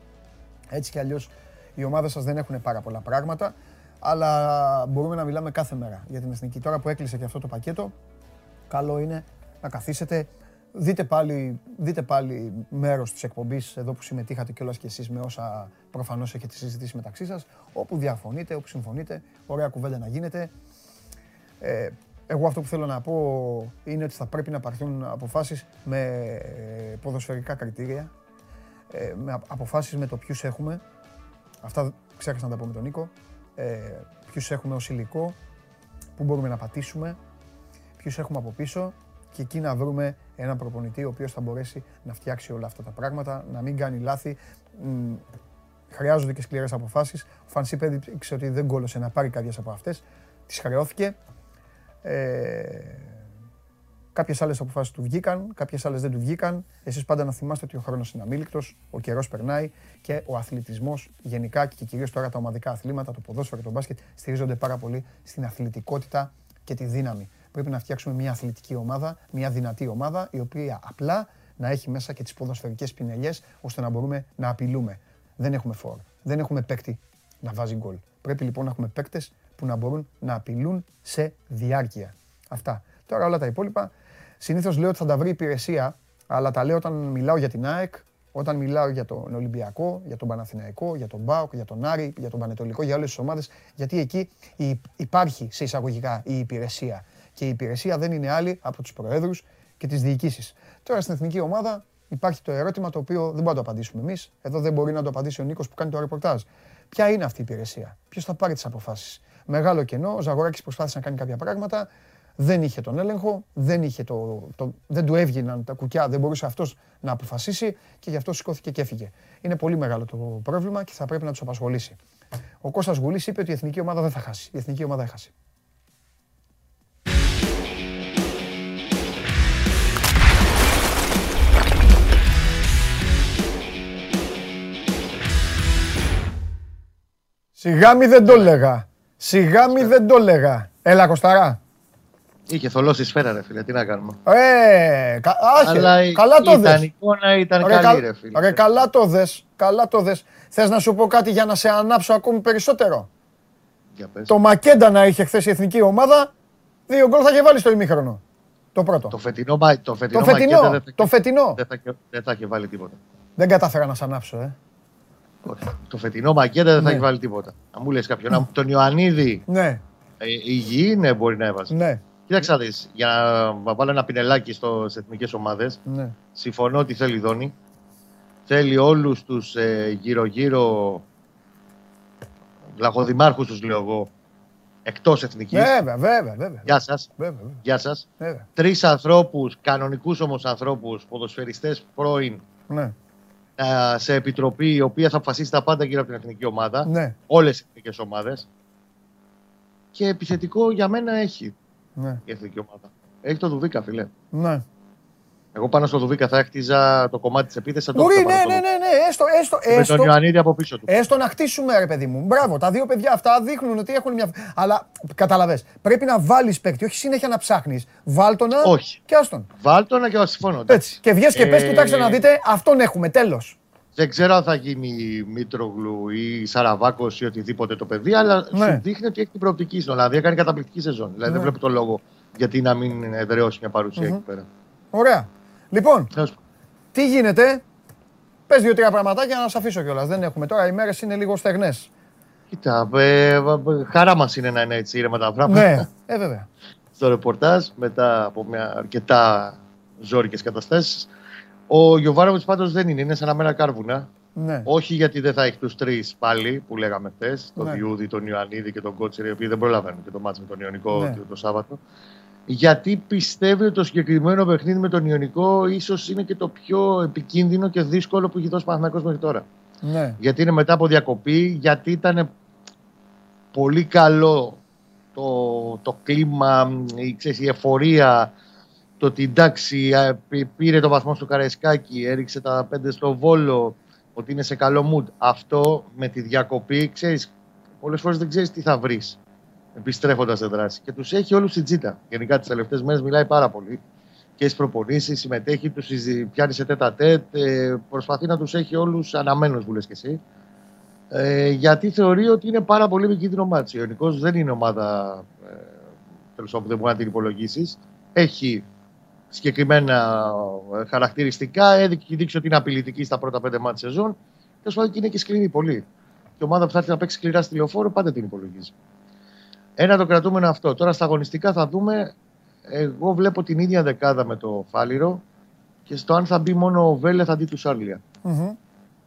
Έτσι κι αλλιώς οι ομάδες σας δεν έχουν πάρα πολλά πράγματα. Αλλά μπορούμε να μιλάμε κάθε μέρα για την εθνική. Τώρα που έκλεισε και αυτό το πακέτο, καλό είναι να καθίσετε. Δείτε πάλι, δείτε πάλι μέρος της εκπομπής εδώ που συμμετείχατε κιόλας κι εσείς με όσα προφανώς έχετε συζητήσει μεταξύ σας. Όπου διαφωνείτε, όπου συμφωνείτε, ωραία κουβέντα να γίνεται. Ε, εγώ αυτό που θέλω να πω είναι ότι θα πρέπει να πάρθουν αποφάσεις με ε, ποδοσφαιρικά κριτήρια, ε, με αποφάσεις με το ποιους έχουμε. Αυτά ξέχασα να τα πω με τον Νίκο. Ε, ποιους έχουμε ως υλικό, πού μπορούμε να πατήσουμε, ποιους έχουμε από πίσω και εκεί να βρούμε έναν προπονητή ο οποίος θα μπορέσει να φτιάξει όλα αυτά τα πράγματα, να μην κάνει λάθη. Χρειάζονται και σκληρές αποφάσεις. Ο Φανσίπ έδειξε ότι δεν κόλωσε να πάρει κάποιες από αυτές. Τις χρεώθηκε. Ε, Κάποιες άλλες αποφάσεις του βγήκαν, κάποιες άλλες δεν του βγήκαν. Εσείς πάντα να θυμάστε ότι ο χρόνος είναι αμήλικτος, ο καιρός περνάει και ο αθλητισμός γενικά και κυρίως τώρα τα ομαδικά αθλήματα, το ποδόσφαιρο και το μπάσκετ στηρίζονται πάρα πολύ στην αθλητικότητα και τη δύναμη. Πρέπει να φτιάξουμε μια αθλητική ομάδα, μια δυνατή ομάδα, η οποία απλά να έχει μέσα και τις ποδοσφαιρικές πινελιές, ώστε να μπορούμε να απειλούμε. Δεν έχουμε φόρ. Δεν έχουμε παίκτη να βάζει γκολ. Πρέπει λοιπόν να έχουμε παίκτες που να μπορούν να απειλούν σε διάρκεια. Αυτά. Τώρα όλα τα υπόλοιπα. Συνήθως λέω ότι θα τα βρει υπηρεσία, αλλά τα λέω όταν μιλάω για την ΑΕΚ, όταν μιλάω για τον Ολυμπιακό, για τον Παναθηναϊκό, για τον ΜΠΑΟΚ, για τον Άρη, για τον Πανετολικό, για όλες τις ομάδες. Γιατί εκεί υπάρχει σε εισαγωγικά η υπηρεσία. Και η υπηρεσία δεν είναι άλλη από τους προέδρους και τις διοικήσεις. Τώρα στην εθνική ομάδα υπάρχει το ερώτημα το οποίο δεν μπορούμε να το απαντήσουμε εμείς. Εδώ δεν μπορεί να το απαντήσει ο Νίκος που κάνει το ρεπορτάζ. Ποια είναι αυτή η υπηρεσία, ποιος θα πάρει τις αποφάσεις; Μεγάλο κενό. Ο Ζαγοράκης προσπάθησε να κάνει κάποια πράγματα. Δεν είχε τον έλεγχο, δεν, είχε το, το, δεν του έβγαιναν τα κουκιά, δεν μπορούσε αυτός να αποφασίσει και γι' αυτό σηκώθηκε και έφυγε. Είναι πολύ μεγάλο το πρόβλημα και θα πρέπει να τους απασχολήσει. Ο Κώστας Γουλής είπε ότι η εθνική ομάδα δεν θα χάσει. Η εθνική ομάδα έχασε. Σιγά μη δεν το έλεγα. Σιγά μη δεν το έλεγα. Έλα, Κωσταρά. Είχε θολώσει σφαίρα, ρε φίλε. Τι να κάνουμε. Ε, κα, άχε, Αλλά καλά το δες. Η εικόνα ήταν ρε, καλή, ρε φίλε. Ρε, καλά το δες. Καλά το δες. Θες να σου πω κάτι για να σε ανάψω ακόμη περισσότερο; Για πες. Το Μακέντα να είχε χθες η εθνική ομάδα, δύο γκολ θα είχε βάλει στο ημίχρονο. Το πρώτο. Το φετινό, το φετινό, το φετινό, δεν θα, το φετινό. Δεν θα, δεν θα έχει βάλει τίποτα. Δεν κατάφερα να σ' ανάψω, ε. Το φετινό Μακέτα δεν θα ναι. έχει βάλει τίποτα. Αν μου λες κάποιον, ναι. τον Ιωαννίδη. Ναι. Ε, υγιή, ναι, μπορεί να έβαζε. Ναι. Κοίταξε να δεις, για να βάλω ένα πινελάκι στι εθνικές ομάδες. Ναι. Συμφωνώ ότι θέλει Δόνη. Θέλει όλους τους ε, γύρω-γύρω λαχοδημάρχους, τους λέω εγώ, εκτός εθνικής. Βέβαια, βέβαια, βέβαια. Γεια σας. Γεια σας. Τρεις ανθρώπους, κανονικούς όμως ανθρώπους, ποδοσφαιριστές πρώην. Ναι. Σε επιτροπή η οποία θα αποφασίσει τα πάντα γύρω από την εθνική ομάδα. Ναι. Όλες οι εθνικές ομάδες. Και επιθετικό για μένα έχει ναι. η εθνική ομάδα. Έχει το Δουβίκα, φιλέ. Ναι. Εγώ πάνω στο Δουβίκα θα έκτιζα το κομμάτι της επίθεσης. Μπορεί, ναι, ναι, ναι, ναι, έστω, έστω, έστω, με τον Ιωαννίδη από πίσω του. Έστω να χτίσουμε, ρε παιδί μου. Μπράβο, τα δύο παιδιά αυτά δείχνουν ότι έχουν μια. Αλλά καταλαβέ, πρέπει να βάλεις παίκτη, όχι συνέχεια να ψάχνεις. Βάλτονα όχι. και άστον. Βάλτονα και συμφωνώ. Έτσι. Και βγες και ε... πε, κοιτάξτε να δείτε, αυτόν έχουμε, τέλος. Δεν ξέρω αν θα γίνει Μήτρογλου ή Σαραβάκος ή οτιδήποτε το παιδί, αλλά ναι. σου δείχνει ότι έχει την προοπτική στην Ολλανδία. Κάνει καταπληκτική σεζόν. Δηλαδή δεν ναι. βλέπω τον λόγο γιατί να μην εδραιώσει μια παρουσια εκεί πέρα. Ωραία. Λοιπόν, τι γίνεται; Πες δύο-τρία πραγματάκια να σα αφήσω κιόλας. Δεν έχουμε τώρα. Οι μέρες είναι λίγο στεγνές. Κοίτα, ε, χαρά μας είναι να είναι έτσι ήρεμα τα πράγματα. Ναι, ε, βέβαια. Στο ρεπορτάζ, μετά από μια αρκετά ζώρικες καταστάσεις. Ο Γιωβάροβιτ πάντως δεν είναι, είναι σαν αμένα κάρβουνα. Ναι. Όχι γιατί δεν θα έχει τους τρεις πάλι που λέγαμε χθες, τον ναι. Διούδη, τον Ιωαννίδη και τον Κότσερ, οι οποίοι δεν προλαβαίνουν και το μάτι με τον Ιωνικό ναι. το Σάββατο γιατί πιστεύει ότι το συγκεκριμένο παιχνίδι με τον Ιωνικό ίσως είναι και το πιο επικίνδυνο και δύσκολο που έχει δώσει ο μέχρι τώρα; Ναι. Γιατί είναι μετά από διακοπή, γιατί ήταν πολύ καλό το, το κλίμα, η, ξέρεις, η εφορία, το ότι εντάξει πήρε το βαθμό στο Καραϊσκάκι, έριξε τα πέντε στο Βόλο, ότι είναι σε καλό mood. Αυτό με τη διακοπή, ξέρεις, πολλές φορές δεν ξέρεις τι θα βρεις επιστρέφοντας σε δράση. Και τους έχει όλους στην τζίτα. Γενικά τις τελευταίες μέρες μιλάει πάρα πολύ. Και στις προπονήσεις, συμμετέχει, τους πιάνει σε τέτα τέτ. Ε, προσπαθεί να τους έχει όλους αναμένους, που λες και εσύ. Ε, γιατί θεωρεί ότι είναι πάρα πολύ επικίνδυνο μάτσο. Ο Ιωνικός δεν είναι ομάδα ε, τέλος που δεν μπορεί να την υπολογίσεις. Έχει συγκεκριμένα ε, χαρακτηριστικά. Έδειξε δείξει ότι είναι απειλητική στα πρώτα πέντε μάτια σεζόν. Τέλος πάντων και είναι και σκληρή πολύ. Και η ομάδα που θα έρθει να παίξει σκληρά στη λεωφόρο πάντα την υπολογίζει. Ένα το κρατούμενο αυτό. Τώρα στα αγωνιστικά θα δούμε. Εγώ βλέπω την ίδια δεκάδα με το Φάληρο και στο αν θα μπει μόνο ο Βέλε θα δει του Σάρλια. Mm-hmm.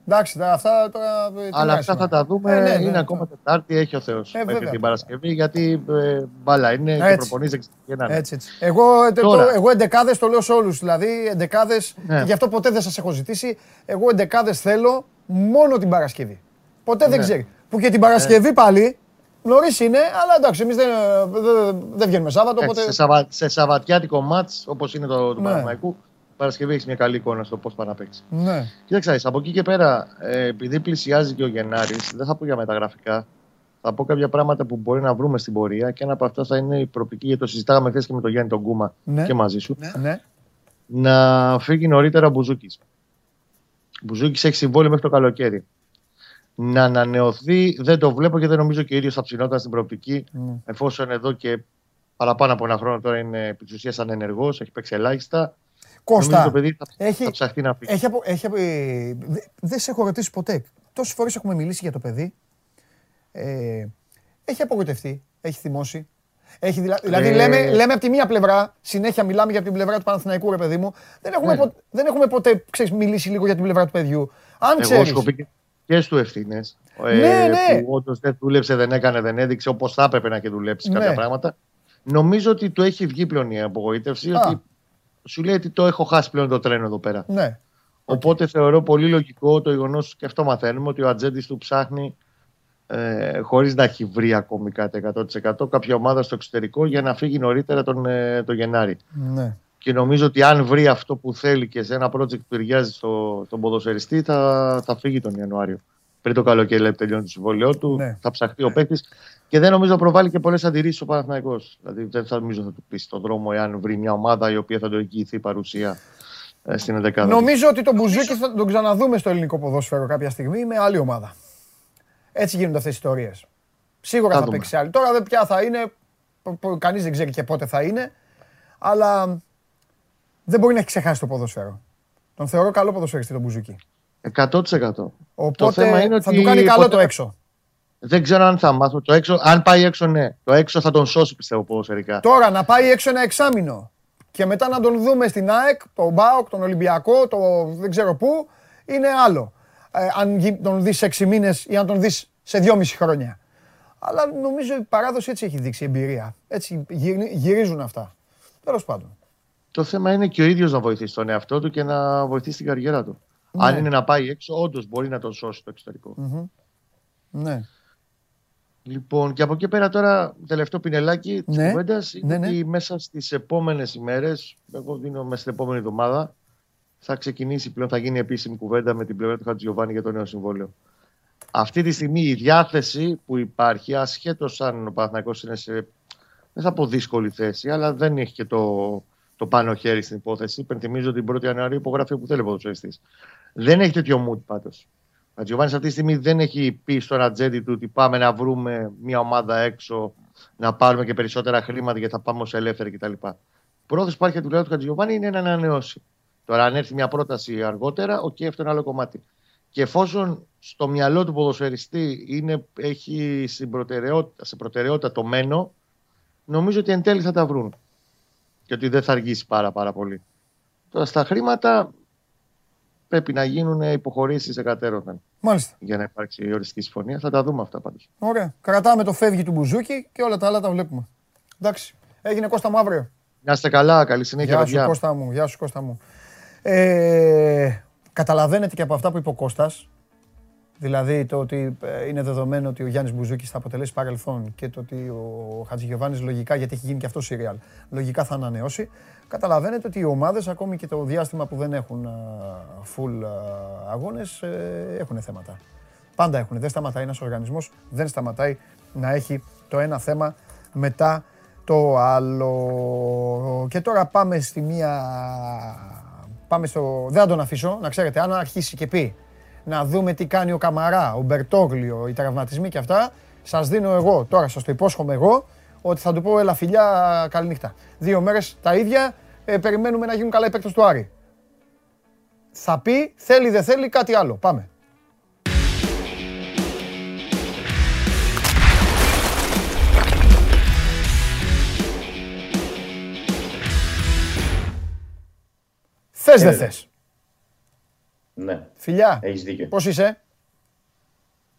Εντάξει, αυτά τώρα. Αλλά αυτά θα τα δούμε. Ε, ναι, είναι ναι, ακόμα ναι. Τετάρτη, έχει ο Θεός ε, μέχρι την Παρασκευή. Γιατί ε, μπάλα είναι έτσι. και προπονεί εξηγενάνε. Έτσι, έτσι. Εγώ, τώρα. εγώ εντεκάδες το λέω σε όλους. Δηλαδή, εντεκάδες. Ναι. Γι' αυτό ποτέ δεν σας έχω ζητήσει. Εγώ εντεκάδες θέλω μόνο την Παρασκευή. Ποτέ δεν ναι. ξέρει. Που και την Παρασκευή ε. πάλι Νωρίς είναι, αλλά εντάξει, εμείς δεν, δεν, δεν βγαίνουμε Σάββατο. Οπότε... Σε, σαβα, σε σαββατιάτικο μάτς, όπως είναι το του ναι. Παναμαϊκού, Παρασκευή έχει μια καλή εικόνα στο πώς πάει να παίξει. Ναι. Κοίταξε, από εκεί και πέρα, ε, επειδή πλησιάζει και ο Γενάρης, δεν θα πω για μεταγραφικά. Θα πω κάποια πράγματα που μπορεί να βρούμε στην πορεία και ένα από αυτά θα είναι η προπική, γιατί το συζητάγαμε χθες και με τον Γιάννη τον Κούμα ναι. και μαζί σου. Ναι. ναι. Να φύγει νωρίτερα ο Μπουζούκης. Ο Μπουζούκης έχει συμβόλαιο μέχρι το καλοκαίρι να ανανεωθεί δεν το βλέπω και δεν νομίζω και ο ίδιος θα ψηνόταν στην προοπτική mm. εφόσον εδώ και παραπάνω από ένα χρόνο τώρα είναι επί της ουσίας ανενεργός, έχει παίξει ελάχιστα. Κώστα, το παιδί θα, έχει, θα ψαχτεί να φύγει. Έχει, έχει, ε, δεν σε έχω ρωτήσει ποτέ. Τόσες φορές έχουμε μιλήσει για το παιδί. Ε, έχει απογοητευτεί, έχει θυμώσει. Έχει δηλα... ε... Δηλαδή λέμε, λέμε από τη μία πλευρά, συνέχεια μιλάμε για την πλευρά του Παναθηναϊκού, ρε παιδί μου. Δεν έχουμε, ναι. ποτέ, δεν έχουμε ποτέ ξέρεις, μιλήσει λίγο για την πλευρά του παιδιού. Αν ξέρεις, και στου ευθύνες. Ε, ναι, ναι. Που όντως δεν δούλεψε, δεν έκανε, δεν έδειξε όπως θα έπρεπε να και δουλέψει ναι. κάποια πράγματα. Νομίζω ότι του έχει βγει πλέον η απογοήτευση. Ότι σου λέει ότι το έχω χάσει πλέον το τρένο εδώ πέρα. Ναι. Οπότε θεωρώ πολύ λογικό το γεγονός και αυτό μαθαίνουμε ότι ο ατζέντης του ψάχνει ε, χωρίς να έχει βρει ακόμη κάτι 100% κάποια ομάδα στο εξωτερικό για να φύγει νωρίτερα τον, ε, τον Γενάρη. Ναι και νομίζω ότι αν βρει αυτό που θέλει και σε ένα project που ταιριάζει στο, στον ποδοσφαιριστή θα, θα φύγει τον Ιανουάριο. Πριν το καλοκαίρι λέει τελειώνει το συμβόλαιό του, ναι. θα ψαχτεί ο παίκτης και δεν νομίζω να προβάλλει και πολλές αντιρρήσεις ο Παναθναϊκό. Δηλαδή δεν θα νομίζω θα του πει στον δρόμο εάν βρει μια ομάδα η οποία θα το εγγυηθεί παρουσία ε, στην 11 Νομίζω ότι τον Μπουζούκη θα τον ξαναδούμε στο ελληνικό ποδόσφαιρο κάποια στιγμή με άλλη ομάδα. Έτσι γίνονται αυτές οι ιστορίες. Σίγουρα θα, θα παίξει άλλη. Τώρα δεν πια θα είναι, κανείς δεν ξέρει και πότε θα είναι. Αλλά δεν μπορεί να έχει ξεχάσει το ποδόσφαιρο. Τον θεωρώ καλό ποδοσφαιριστή τον Μπουζούκι. 100%. Οπότε το θέμα είναι ότι θα του κάνει καλό το έξω. Δεν ξέρω αν θα μάθω το έξω. Αν πάει έξω, ναι. Το έξω θα τον σώσει, πιστεύω ποδοσφαιρικά. Τώρα να πάει έξω ένα εξάμεινο και μετά να τον δούμε στην ΑΕΚ, τον Μπάουκ, τον Ολυμπιακό, το δεν ξέρω πού, είναι άλλο. Ε, αν τον δεις σε 6 μήνες ή αν τον δεις σε 2,5 χρόνια. Αλλά νομίζω η παράδοση έτσι έχει δείξει εμπειρία. Έτσι γυρίζουν αυτά. Τέλος πάντων. Το θέμα είναι και ο ίδιος να βοηθήσει τον εαυτό του και να βοηθήσει την καριέρα του. Ναι. Αν είναι να πάει έξω, όντως μπορεί να τον σώσει το εξωτερικό. Mm-hmm. Ναι. Λοιπόν, και από εκεί πέρα τώρα, τελευταίο πινελάκι της ναι. κουβέντας είναι ναι, ναι. ότι μέσα στις επόμενες ημέρες, εγώ δίνω μέσα στην επόμενη εβδομάδα, θα ξεκινήσει πλέον, θα γίνει επίσημη κουβέντα με την πλευρά του Χατζιωβάνη για το νέο συμβόλαιο. Αυτή τη στιγμή η διάθεση που υπάρχει, ασχέτως αν ο Παναθηναϊκός είναι σε, δεν θα πω δύσκολη θέση, αλλά δεν έχει και το, το πάνω χέρι στην υπόθεση. Υπενθυμίζω ότι την 1η Ιανουαρίου υπογραφεί που θέλει ο ποδοσφαιριστής. Δεν έχει τέτοιο mood πάντως. Ο Τζιοβάνη αυτή τη στιγμή δεν έχει πει στον ατζέντη του ότι πάμε να βρούμε μια ομάδα έξω, να πάρουμε και περισσότερα χρήματα γιατί θα πάμε ως ελεύθεροι κτλ. Πρόθεση που υπάρχει του Χατζιωβάνη είναι να ανανεώσει. Τώρα, αν έρθει μια πρόταση αργότερα, OK, okay, αυτό είναι άλλο κομμάτι. Και εφόσον στο μυαλό του ποδοσφαιριστή είναι, έχει προτεραιότητα, σε προτεραιότητα το μένω, νομίζω ότι εν τέλει θα τα βρουν. Και ότι δεν θα αργήσει πάρα, πάρα πολύ. Τώρα στα χρήματα πρέπει να γίνουν υποχωρήσεις εκατέρωθεν. Μάλιστα. Για να υπάρξει η οριστική συμφωνία. Θα τα δούμε αυτά πάντως. Ωραία. Κρατάμε το φεύγει του Μπουζούκη και όλα τα άλλα τα βλέπουμε. Εντάξει. Έγινε Κώστα μου αύριο. Να είστε καλά. Καλή συνέχεια. Γεια σου Κώστα μου. Γεια σου Κώστα μου. Ε, καταλαβαίνετε και από αυτά που είπε ο Κώστας, δηλαδή το ότι ε, είναι δεδομένο ότι ο Γιάννης Μπουζούκης θα αποτελέσει παρελθόν και το ότι ο Χατζηγιοβάνης λογικά, γιατί έχει γίνει και αυτό σιριάλ, λογικά θα ανανεώσει. Καταλαβαίνετε ότι οι ομάδες, ακόμη και το διάστημα που δεν έχουν full αγώνες, ε, έχουν θέματα. Πάντα έχουν. Δεν σταματάει ένας οργανισμός, δεν σταματάει να έχει το ένα θέμα μετά το άλλο. Και τώρα πάμε στη μία Πάμε στο... Δεν θα τον αφήσω, να ξέρετε, αν αρχίσει και πει να δούμε τι κάνει ο Καμαρά, ο Μπερτόγλιο, οι τραυματισμοί και αυτά, σας δίνω εγώ, τώρα σας το υπόσχομαι εγώ, ότι θα του πω έλα φιλιά, καληνύχτα. Δύο μέρες τα ίδια, ε, περιμένουμε να γίνουν καλά οι παίκτες του Άρη. Θα πει, θέλει δεν θέλει κάτι άλλο. Πάμε. Θες δεν θες. Ναι. Φιλιά. Έχεις δίκιο. Πώς είσαι;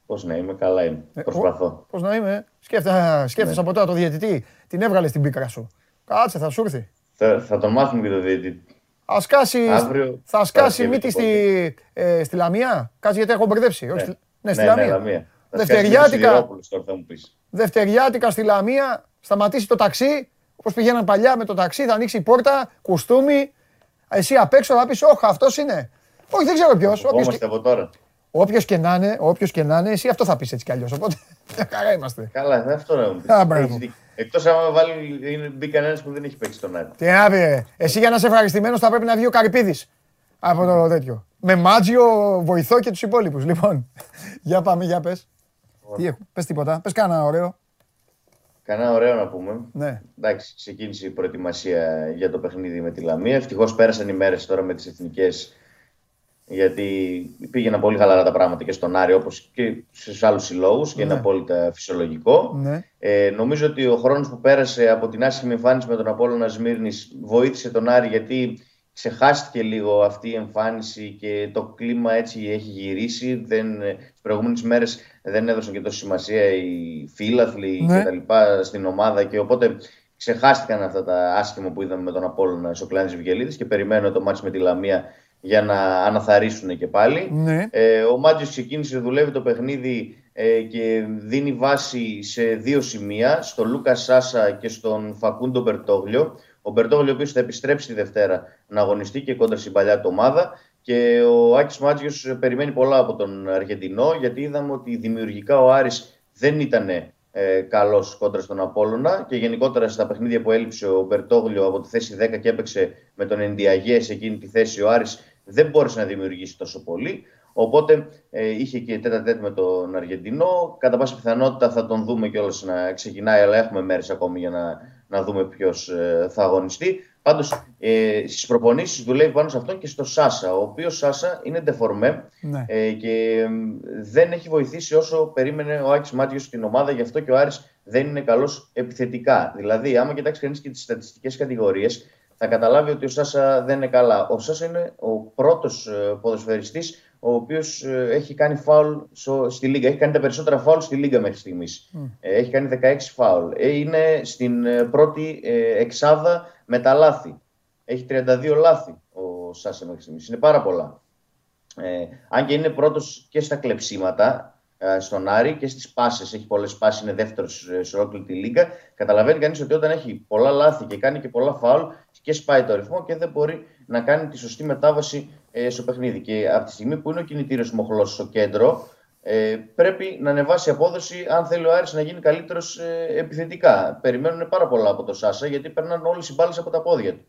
Πώς να είμαι, καλά είμαι. Ε, Προσπαθώ. Πώς να είμαι; Σκέφτεσαι ναι. από τώρα το διαιτητή. Την έβγαλες στην πίκρα σου. Κάτσε, θα σου έρθει. Θα, θα τον μάθουμε και το διαιτητή. Α σκάσει, Αύριο, θα σκάσει μύτη στη, ε, στη Λαμία. Κάτσε γιατί έχω μπερδέψει. Ναι, στη, ναι, στη ναι, Λαμία. Ναι, Λαμία. Δευτεριάτικα, δευτεριάτικα στη Λαμία, σταματήσει το ταξί, όπως πηγαίναν παλιά με το ταξί, θα ανοίξει η πόρτα, κουστούμι, εσύ απ' έξω θα πεις, Όχι, αυτός είναι. Όχι, δεν ξέρω ποιος. Όποιος και... από τώρα. Όποιος και να είναι, όποιος και να είναι, εσύ αυτό θα πεις έτσι κι αλλιώς. Οπότε χαρά είμαστε. Καλά, αυτό να μου πεις. Εκτός αν βάλει, μπει κανένας που δεν έχει παίξει τον Άρη. Τι να πει, εσύ για να είσαι ευχαριστημένος θα πρέπει να βγει ο Καρυπίδης από το τέτοιο. Με Μάτζιο, βοηθό και τους υπόλοιπους. Λοιπόν, για πάμε, για πες. Τι έχω, πες τίποτα, πες κάνα ωραίο. Κανένα ωραίο να πούμε. Ναι. Εντάξει, ξεκίνησε η προετοιμασία για το παιχνίδι με τη Λαμία. Ευτυχώς πέρασαν οι μέρες τώρα με τις εθνικές. Γιατί πήγαιναν πολύ χαλαρά τα πράγματα και στον Άρη όπως και στους άλλους συλλόγους και είναι ναι. απόλυτα φυσιολογικό. Ναι. Ε, νομίζω ότι ο χρόνος που πέρασε από την άσχημη εμφάνιση με τον Απόλλωνα Σμύρνης βοήθησε τον Άρη γιατί ξεχάστηκε λίγο αυτή η εμφάνιση και το κλίμα έτσι έχει γυρίσει. Δεν, τις προηγούμενες μέρες δεν έδωσαν και τόσο σημασία οι φίλαθλοι ναι. και τα λοιπά στην ομάδα και οπότε ξεχάστηκαν αυτά τα άσχημα που είδαμε με τον Απόλλωνα στο κλάνι της και περιμένω το μάτς με τη Λαμία για να αναθαρίσουν και πάλι. Ναι. Ε, ο Μάτζιος ξεκίνησε, δουλεύει το παιχνίδι ε, και δίνει βάση σε δύο σημεία, στον Λούκα Σάσα και στον Φακούντο Μπερτόγλιο. Ο Μπερτόγλιο, ο οποίος θα επιστρέψει τη Δευτέρα να αγωνιστεί και κόντρα στην παλιά του ομάδα. Και ο Άκης Μάτζιος περιμένει πολλά από τον Αργεντινό, γιατί είδαμε ότι δημιουργικά ο Άρης δεν ήταν ε, καλός κόντρα στον Απόλωνα και γενικότερα στα παιχνίδια που έλειψε ο Μπερτόγλιο από τη θέση 10 και έπαιξε με τον Ενδιαγέ σε εκείνη τη θέση, ο Άρης δεν μπόρεσε να δημιουργήσει τόσο πολύ. Οπότε ε, είχε και τέτα τέτ με τον Αργεντινό. Κατά πάσα πιθανότητα θα τον δούμε κιόλας να ξεκινάει, αλλά έχουμε μέρες ακόμη για να να δούμε ποιος ε, θα αγωνιστεί. Πάντως ε, στις προπονήσεις δουλεύει πάνω σε αυτόν και στο Σάσα, ο οποίος Σάσα είναι ντεφορμέ ναι. ε, και δεν έχει βοηθήσει όσο περίμενε ο Άκης Μάτιος στην ομάδα, γι' αυτό και ο Άρης δεν είναι καλός επιθετικά. Δηλαδή, άμα κοιτάξει κανείς και τις στατιστικές κατηγορίες, θα καταλάβει ότι ο Σάσα δεν είναι καλά. Ο Σάσα είναι ο πρώτος ε, ποδοσφαιριστής ο οποίος ε, έχει κάνει φάουλ στη Λίγκα. Έχει κάνει τα περισσότερα φάουλ στη Λίγκα μέχρι στιγμής. Ε, έχει κάνει 16 φάουλ. Είναι στην πρώτη εξάδα με τα λάθη. Έχει 32 λάθη ο Σάσα μέχρι στιγμής. Είναι πάρα πολλά. Ε, αν και είναι πρώτος και στα κλεψίματα, ε, στον Άρη και στις πάσες. Έχει πολλές πάσει, είναι δεύτερος σε ολόκληρη τη Λίγκα. Καταλαβαίνει κανείς ότι όταν έχει πολλά λάθη και κάνει και πολλά φάουλ και σπάει το ρυθμό και δεν μπορεί να κάνει τη σωστή μετάβαση ε, στο παιχνίδι. Και από τη στιγμή που είναι ο κινητήριος μοχλός στο κέντρο, ε, πρέπει να ανεβάσει απόδοση αν θέλει ο Άρης να γίνει καλύτερος ε, επιθετικά. Περιμένουν πάρα πολλά από το Σάσα γιατί περνάνε όλες οι μπάλες από τα πόδια του.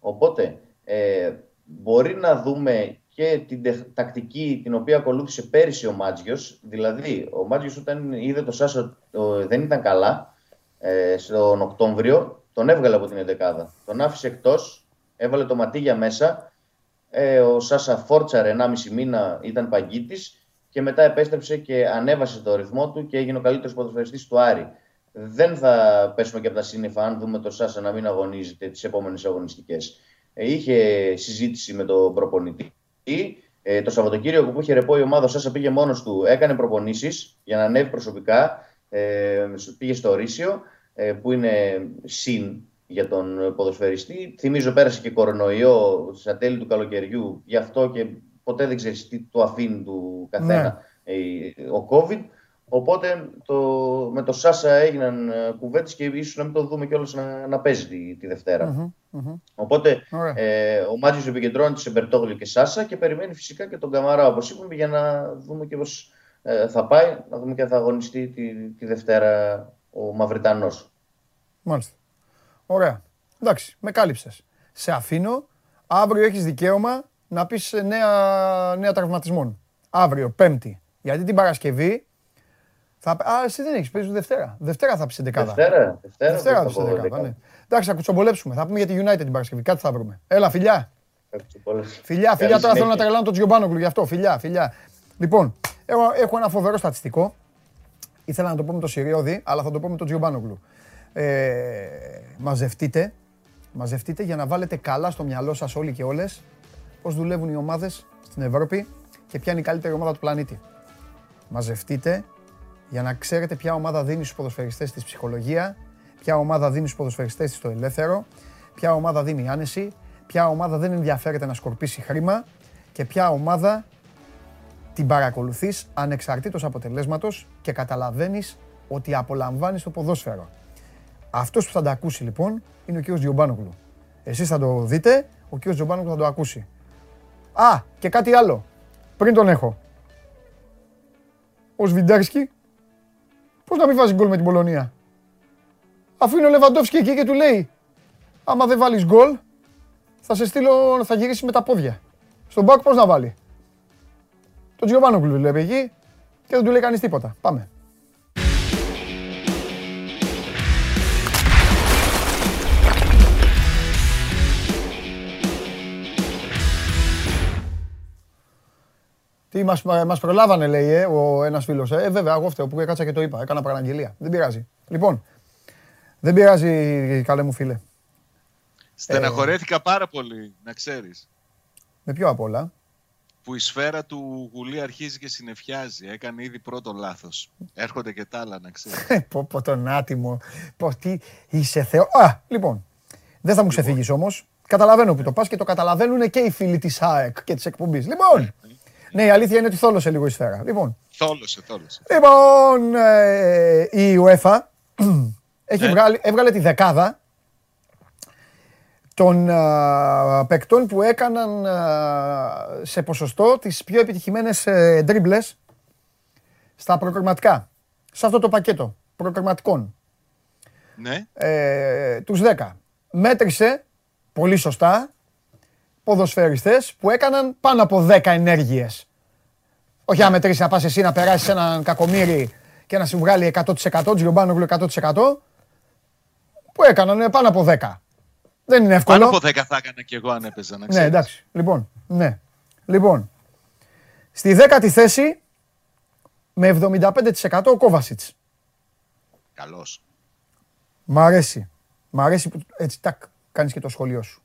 Οπότε ε, μπορεί να δούμε και την τακτική την οποία ακολούθησε πέρυσι ο Μάτζιος. Δηλαδή, ο Μάτζιος όταν είδε το Σάσα δεν ήταν καλά ε, στον Οκτώβριο, τον έβγαλε από την 11 Τον άφησε εκτός, έβαλε το Ματίγια μέσα. Ε, ο Σάσα φόρτσαρε 1,5 μήνα, ήταν παγκίτης και μετά επέστρεψε και ανέβασε το ρυθμό του και έγινε ο καλύτερος ποδοσφαιριστής του Άρη. Δεν θα πέσουμε και από τα σύννεφα αν δούμε το Σάσα να μην αγωνίζεται τις επόμενες αγωνιστικές. Ε, είχε συζήτηση με τον προπονητή ε, το Σαββατοκύριακο που είχε ρεπό η ομάδα, Σάσα πήγε μόνος του, έκανε προπονήσεις για να ανέβει προσωπικά. Ε, πήγε στο Ρήσιο, ε, που είναι συν για τον ποδοσφαιριστή. Θυμίζω πέρασε και κορονοϊό στα τέλη του καλοκαιριού, γι' αυτό και ποτέ δεν ξέρεις τι το αφήνει του καθένα ναι. ε, ο COVID. Οπότε το, με το Σάσα έγιναν ε, κουβέντες και ίσως να μην το δούμε κιόλας να, να παίζει τη, τη δευτερα Οπότε ε, ο Μάτζιο επικεντρώνεται σε Μπερτόγλιο και Σάσα και περιμένει φυσικά και τον Καμαρά όπως είπαμε για να δούμε και πώς ε, θα πάει, να δούμε και θα αγωνιστεί τη, τη Δευτέρα ο Μαυριτανός. Μάλιστα. Ωραία. Εντάξει, με κάλυψες. Σε αφήνω. Αύριο έχεις δικαίωμα να πεις νέα, νέα τραυματισμών. Αύριο, Πέμπτη. Γιατί την Παρασκευή θα... Α, εσύ δεν έχεις, παίζεις Δευτέρα. Δευτέρα θα πεις στην δεκάδα. Δευτέρα, Δευτέρα, Δευτέρα θα πεις δεκάδα. Ναι. Εντάξει, θα κουτσομπολέψουμε. Θα πούμε για τη United την Παρασκευή. Κάτι θα βρούμε. Έλα, φιλιά. Φιλιά, φιλιά. Τώρα θέλω να τρελάνω τον Τζιομπάνογκλου γι' αυτό. Φιλιά, φιλιά. Λοιπόν, έχω, έχω ένα φοβερό στατιστικό. Ήθελα να το πω με το Σιριώδη, αλλά θα το πω με τον Τζιομπάνογκλου. Ε, μαζευτείτε, μαζευτείτε για να βάλετε καλά στο μυαλό σας όλοι και όλες πώς δουλεύουν οι ομάδες στην Ευρώπη και ποια είναι η καλύτερη ομάδα του πλανήτη. Μαζευτείτε για να ξέρετε ποια ομάδα δίνει στους ποδοσφαιριστές της ψυχολογία, ποια ομάδα δίνει στους ποδοσφαιριστές της το ελεύθερο, ποια ομάδα δίνει άνεση, ποια ομάδα δεν ενδιαφέρεται να σκορπίσει χρήμα και ποια ομάδα την παρακολουθείς ανεξαρτήτως αποτελέσματος και καταλαβαίνεις ότι απολαμβάνεις το ποδόσφαιρο. Αυτός που θα το ακούσει λοιπόν είναι ο κ. Τζιομπάνογλου. Εσείς θα το δείτε, ο κ. Τζιομπάνογλου θα το ακούσει. Α, και κάτι άλλο. Πριν τον έχω. Ο Σβιντέρσκι Πώς να μην βάζεις γκολ με την Πολωνία; Αφού είναι ο Λεβαντόφσκι εκεί και του λέει άμα δεν βάλεις γκολ θα σε στείλω, θα γυρίσει με τα πόδια. Στον μπακ πώς να βάλει; Το Τζιωβάνογκλου λέει εκεί και δεν του λέει κανείς τίποτα. Πάμε. Τι μας, μας προλάβανε λέει ε, ο ένας φίλος. Ε, βέβαια, εγώ φταίω που έκατσα και το είπα. Έκανα παραγγελία. Δεν πειράζει. Λοιπόν, δεν πειράζει καλέ μου φίλε. Στεναχωρέθηκα πάρα πολύ, να ξέρεις. Με ποιο απ' όλα. Που η σφαίρα του Γουλή αρχίζει και συνεφιάζει. Έκανε ήδη πρώτο λάθος. Έρχονται και τα άλλα, να ξέρεις. Ε, πω, πω τον άτιμο. Πω, τι είσαι θεό. Α, λοιπόν. Δεν θα μου λοιπόν. ξεφύγεις όμως. Καταλαβαίνω που το πας και το καταλαβαίνουν και οι φίλοι της ΑΕΚ και της εκπομπής. Λοιπόν, ναι, ναι. Ναι, η αλήθεια είναι ότι θόλωσε λίγο η σφαίρα. Λοιπόν. Θόλωσε, θόλωσε. Λοιπόν, ε, η UEFA έχει ναι. βγάλει, έβγαλε τη δεκάδα των uh, παικτών που έκαναν σε ποσοστό τις πιο επιτυχημένες uh, ντρίμπλες στα προκριματικά. Σε αυτό το πακέτο προκριματικών. Ναι. Ε, τους 10. Μέτρησε, πολύ σωστά, ποδοσφαιριστές που έκαναν πάνω από 10 ενέργειες. Όχι να μετρήσει να πας εσύ να περάσεις έναν κακομύρι και να σου βγάλει 100%, Τζιομπάνογλου 100%, που έκαναν πάνω από 10. Δεν είναι εύκολο. Πάνω από 10 θα έκανα και εγώ αν έπαιζα, να Ναι, εντάξει. Λοιπόν, ναι. Λοιπόν, στη δέκατη θέση με 75% ο Κόβασιτς. Καλός. Μ' αρέσει. Μ' αρέσει που έτσι τάκ, κάνεις και το σχολείο σου.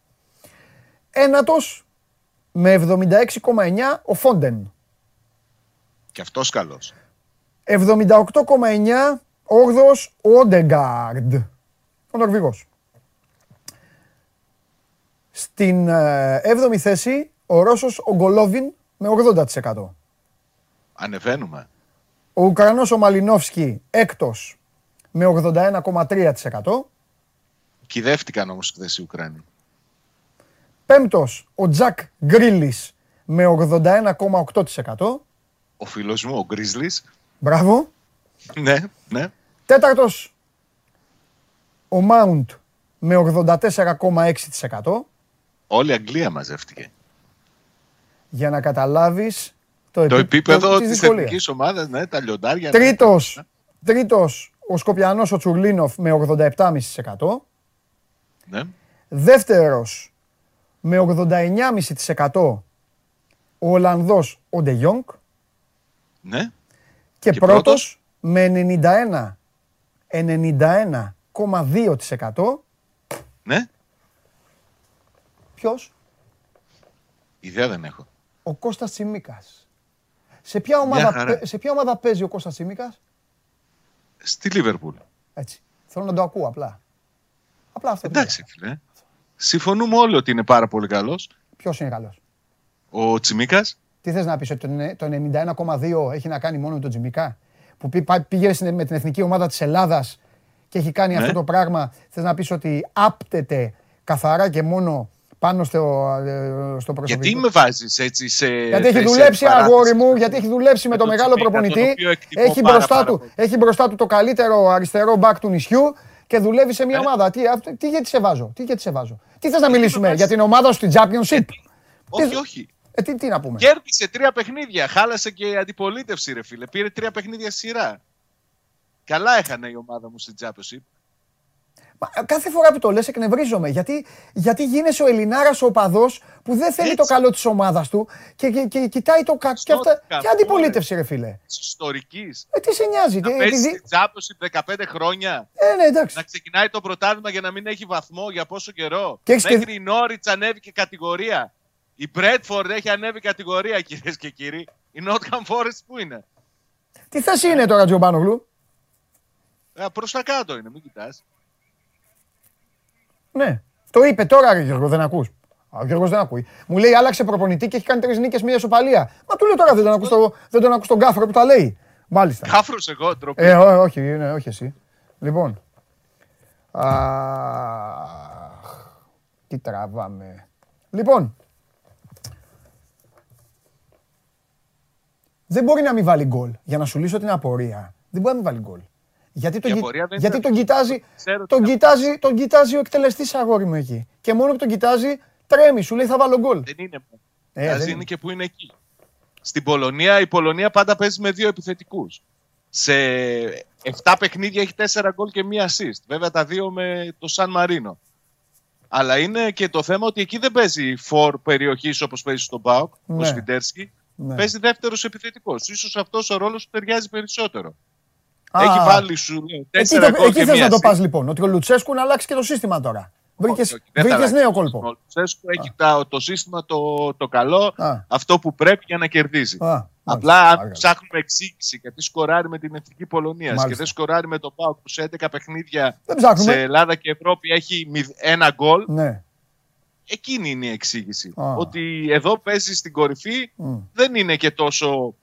Ένατος με 76,9 ο Φόντεν. Και αυτός καλός. 78,9 όρδος ο Όντεγκαρντ. Ο Νορβηγός. Στην 7η θέση ο Ρώσος ο Γκολόβιν με 80%. Ανεβαίνουμε. Ο Ουκρανός ο Μαλινόφσκι έκτος με 81,3%. Κυδεύτηκαν όμως χθες οι Ουκρανοί. Πέμπτος ο Τζακ Γκρίλης με 81,8%. Ο φίλος μου, ο Γκρίζλης. Μπράβο. Ναι, ναι. Τέταρτος ο Μάουντ με 84,6%. Όλη η Αγγλία μαζεύτηκε. Για να καταλάβεις το, Το επίπεδο της δυσκολίας. εθνικής ομάδας, ναι, τα λιοντάρια. ναι. Τρίτος, τρίτος ο Σκοπιανός ο Τσουρλίνοφ με 87,5%. Ναι. Δεύτερος με 89,5% ο Ολλανδός ο Ντε Γιόνγκ. ναι. Και, Και πρώτος, πρώτος; με 91, 91,2% Ναι. ποιος; Ιδέα δεν έχω. Ο Κώστας Τσιμίκας. Σε ποια, Μια ομάδα, χαρά. παι- σε ποια ομάδα παίζει ο Κώστας Τσιμίκας; Στη Λίβερπουλ. Έτσι. Θέλω να το ακούω απλά. Απλά αυτό. Εντάξει, φίλε. Συμφωνούμε όλοι ότι είναι πάρα πολύ καλός. Ποιος είναι καλός; Ο Τσιμίκας. Τι θες να πεις, ότι το ναι- το 91,2 έχει να κάνει μόνο με τον Τζιμικά. Που πή- πά- πήγε στην- με την εθνική ομάδα της Ελλάδας και έχει κάνει Ναι. αυτό το πράγμα. Θες να πεις ότι άπτεται καθαρά και μόνο πάνω στο, ε, στο προσωπικό; Γιατί με βάζεις έτσι σε. Γιατί έχει θέση δουλέψει αντιπαράθεσης αγόρι μου, με γιατί τον- έχει δουλέψει με με το τον μεγάλο Τσιμίκα, τον προπονητή. οποίο εκτιμώ Έχει πάρα, μπροστά, πάρα του, πολύ. έχει μπροστά του το καλύτερο αριστερό μπακ του νησιού και δουλεύει σε μια Ε. ομάδα. Τι, αυτό- τι γιατί σε βάζω, τι γιατί σε βάζω; Τι θες να με μιλήσουμε βάζεις. για την ομάδα σου στην Championship. Όχι, Τι- όχι. Ε, τι, τι να πούμε; Κέρδισε τρία παιχνίδια. Χάλασε και η αντιπολίτευση, ρε φίλε. Πήρε τρία παιχνίδια σειρά. Καλά έχανε η ομάδα μου στην Championship. Μα, ε, κάθε φορά που το λες εκνευρίζομαι. Γιατί, γιατί γίνεσαι ο Ελληνάρας ο οπαδός που δεν θέλει Έτσι. το καλό της ομάδας του και, και, και κοιτάει το κακό. Και, αυτά, καθόλου, και αντιπολίτευση, ρε φίλε. Της ιστορικής. Ε, τι σε νοιάζει. Να τι- παίζει τι- στην Championship 15 χρόνια. Ε, ναι, εντάξει. Να ξεκινάει το πρωτάθλημα για να μην έχει βαθμό για πόσο καιρό. Και έχεις και- Μέχρι η Νόριτς ανέβηκε κατηγορία. Η Μπρέτφορντ έχει ανέβει κατηγορία, κυρίες και κύριοι. Η Nottingham Forest που είναι; Τι θέση είναι τώρα, Τζομπάνογλου; Προς τα κάτω είναι, μην κοιτάς. Ναι. Το είπε τώρα, ρε Γιώργο, δεν ακούς. Α, Ο Γιώργος δεν ακούει. Μου λέει άλλαξε προπονητή και έχει κάνει τρεις νίκες, μία ισοπαλία. Μα του λέω τώρα δεν τον ακούς, το, δεν τον ακούς τον κάφρο που τα λέει. Μάλιστα. Κάφρο εγώ, ντροπή. Ε, ό, όχι, ναι, όχι εσύ. Λοιπόν. Αχ, τι τραβάμε. Λοιπόν. Δεν μπορεί να μην βάλει γκολ. Για να σου λύσω την απορία. Δεν μπορεί να μην βάλει γκολ. Γιατί τον, Η κοι- απορία δεν γιατί είναι- τον κοιτάζει, Ξέρω τι τον θα- κοιτάζει, τον κοιτάζει ο εκτελεστής αγόρι μου εκεί. Και μόνο που τον κοιτάζει, τρέμει, σου λέει θα βάλω γκολ. Δεν είναι. Ε, Ε, δεν είναι είναι. και που είναι εκεί. Στην Πολωνία, η Πολωνία πάντα παίζει με δύο επιθετικούς. Σε 7 παιχνίδια έχει 4 γκολ και μία assist. Βέβαια τα δύο με το Σαν Μαρίνο. Αλλά είναι και το θέμα ότι εκεί δεν παίζει φορ περιοχής όπως παίζει στον Μπάουκ, Ναι. ο Σφιντέρσκι. Ναι. Παίζει δεύτερος επιθετικός. σω αυτός ο ρόλος του ταιριάζει περισσότερο. Α, Έχει βάλει σου λέω, Εκεί, τέσσερα το, γκολ εκεί και θες μία να το assist. πας λοιπόν, ότι ο Λουτσέσκου να αλλάξει και το σύστημα τώρα. Βρήκες, Όχι, όχι, δεν θα βρήκες αλλάξει. νέο κόλπο. Ο Λουτσέσκου έχει τα- το σύστημα το, το καλό, Α. αυτό που πρέπει για να κερδίζει. Α, μάλιστα. Απλά αν Άρα. ψάχνουμε εξήγηση γιατί σκοράρει με την εθνική Πολωνίας και Μάλιστα. δεν σκοράρει με το ΠΑΟΚ που σε 11 παιχνίδια Δεν ψάχνουμε. σε Ελλάδα και Ευρώπη έχει μηδ- ένα γκολ, Ναι. εκείνη είναι η εξήγηση. Α. Ότι εδώ παίζει στην κορυφή, Μμ. δεν είναι και τόσο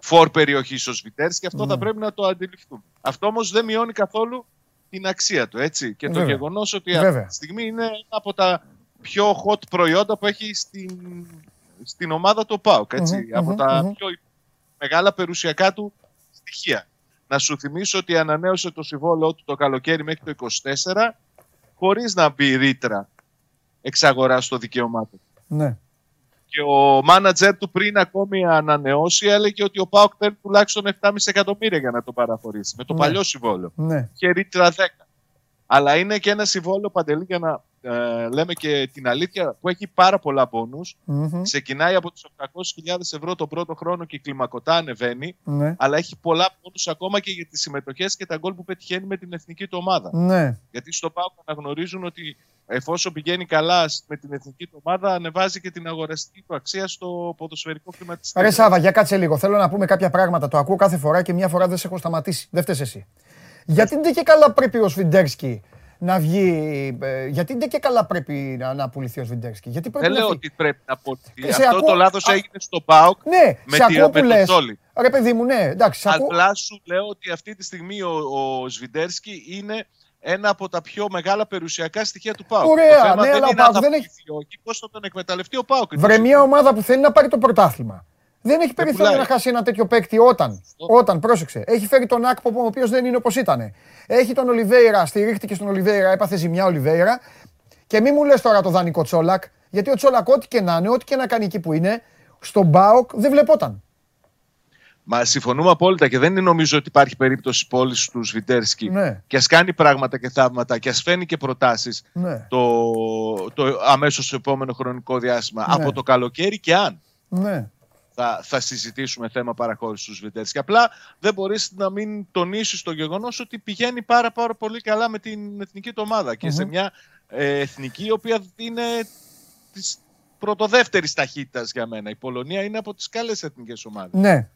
φορ περιοχή ο Σβιτέρς και αυτό Ναι. θα πρέπει να το αντιληφθούμε. Αυτό όμως δεν μειώνει καθόλου την αξία του. Έτσι. Και το Βέβαια. γεγονός ότι Βέβαια. αυτή τη στιγμή είναι ένα από τα πιο hot προϊόντα που έχει στην, στην ομάδα του ΠΑΟΚ. Έτσι, Μμμ, από μμμ, τα μμμ. πιο μεγάλα περιουσιακά του στοιχεία. Να σου θυμίσω ότι ανανέωσε το συμβόλαιό του το καλοκαίρι μέχρι το 24 χωρίς να μπει ρήτρα εξαγοράς στο δικαίωμά του. Ναι. Και ο μάνατζερ του πριν ακόμη ανανεώσει έλεγε ότι ο Πάοκ θέλει τουλάχιστον 7,5 εκατομμύρια για να το παραχωρήσει. Με το Ναι. παλιό συμβόλαιο. Ναι. Είχε ρήτρα 10. Αλλά είναι και ένα συμβόλαιο παντελή για να ε, λέμε και την αλήθεια, που έχει πάρα πολλά πόνους. Ξεκινάει από τους 800.000 ευρώ τον πρώτο χρόνο και η κλιμακωτά ανεβαίνει. Ναι. Αλλά έχει πολλά πόνους ακόμα και για τις συμμετοχές και τα γκολ που πετυχαίνει με την εθνική του ομάδα. Ναι. Γιατί στο ΠΑΟΚ αναγνωρίζουν ότι εφόσον πηγαίνει καλά με την εθνική του ομάδα, ανεβάζει και την αγοραστική του αξία στο ποδοσφαιρικό κλιματιστήριο. Ρε Σάβα, για κάτσε λίγο. Θέλω να πούμε κάποια πράγματα. Το ακούω κάθε φορά και μια φορά δεν σε έχω σταματήσει. Δεν φταίει εσύ. Γιατί δεν και καλά πρέπει ο Σβιντέρσκι να βγει. Ε, γιατί δεν και καλά πρέπει να, να πουληθεί ο Σβιντέρσκι. Γιατί πρέπει Δεν να λέω φύγει. ότι πρέπει να πουληθεί. Και σε Αυτό ακούω- το λάθος Α- έγινε στο ΠΑΟΚ Ναι, με, σε τη, ακούω με που τον λες. Τσόλι. Ρε παιδί μου, ναι, εντάξει, σε ακούω. Απλά σου λέω ότι αυτή τη στιγμή ο, ο Σβιντέρσκι είναι ένα από τα πιο μεγάλα περιουσιακά στοιχεία του ΠΑΟΚ. Ωραία, το θέμα ναι, δεν αλλά ο είναι ΠΑΟΚ αν θα δεν έχει- πουληθεί ή όχι, πώς θα τον εκμεταλλευτεί ο ΠΑΟΚ. Βρε μια ομάδα που θέλει να πάρει το πρωτάθλημα. Δεν έχει περιθώριο πουλάει. να χάσει ένα τέτοιο παίκτη όταν. Όταν, πρόσεξε. Έχει φέρει τον Άκπο, ο οποίος δεν είναι όπως ήταν. Έχει τον Ολιβέηρα, στηρίχτηκε στον Ολιβέηρα, έπαθε ζημιά Ολιβέηρα. Και μη μου λες τώρα το δανεικό Τσόλακ, γιατί ο Τσόλακ, ό,τι και να είναι, ό,τι και να κάνει εκεί που είναι, στον Μπάοκ δεν βλεπόταν. Μα συμφωνούμε απόλυτα και δεν νομίζω ότι υπάρχει περίπτωση πώληση του Σβιντέρσκι. Ναι. Και ας κάνει πράγματα και θαύματα και ας φαίνει και προτάσεις Ναι. το, το αμέσως επόμενο χρονικό διάστημα Ναι. από το καλοκαίρι και αν Ναι. Θα, θα συζητήσουμε θέμα παραχώρησης του Σβιντέρσκι. Απλά δεν μπορείς να μην τονίσεις το γεγονός ότι πηγαίνει πάρα, πάρα πολύ καλά με την εθνική του ομάδα και σε μια ε, εθνική η οποία είναι της πρωτοδεύτερης ταχύτητας για μένα. Η Πολωνία είναι από τις καλές εθνικές ομάδες. Ναι.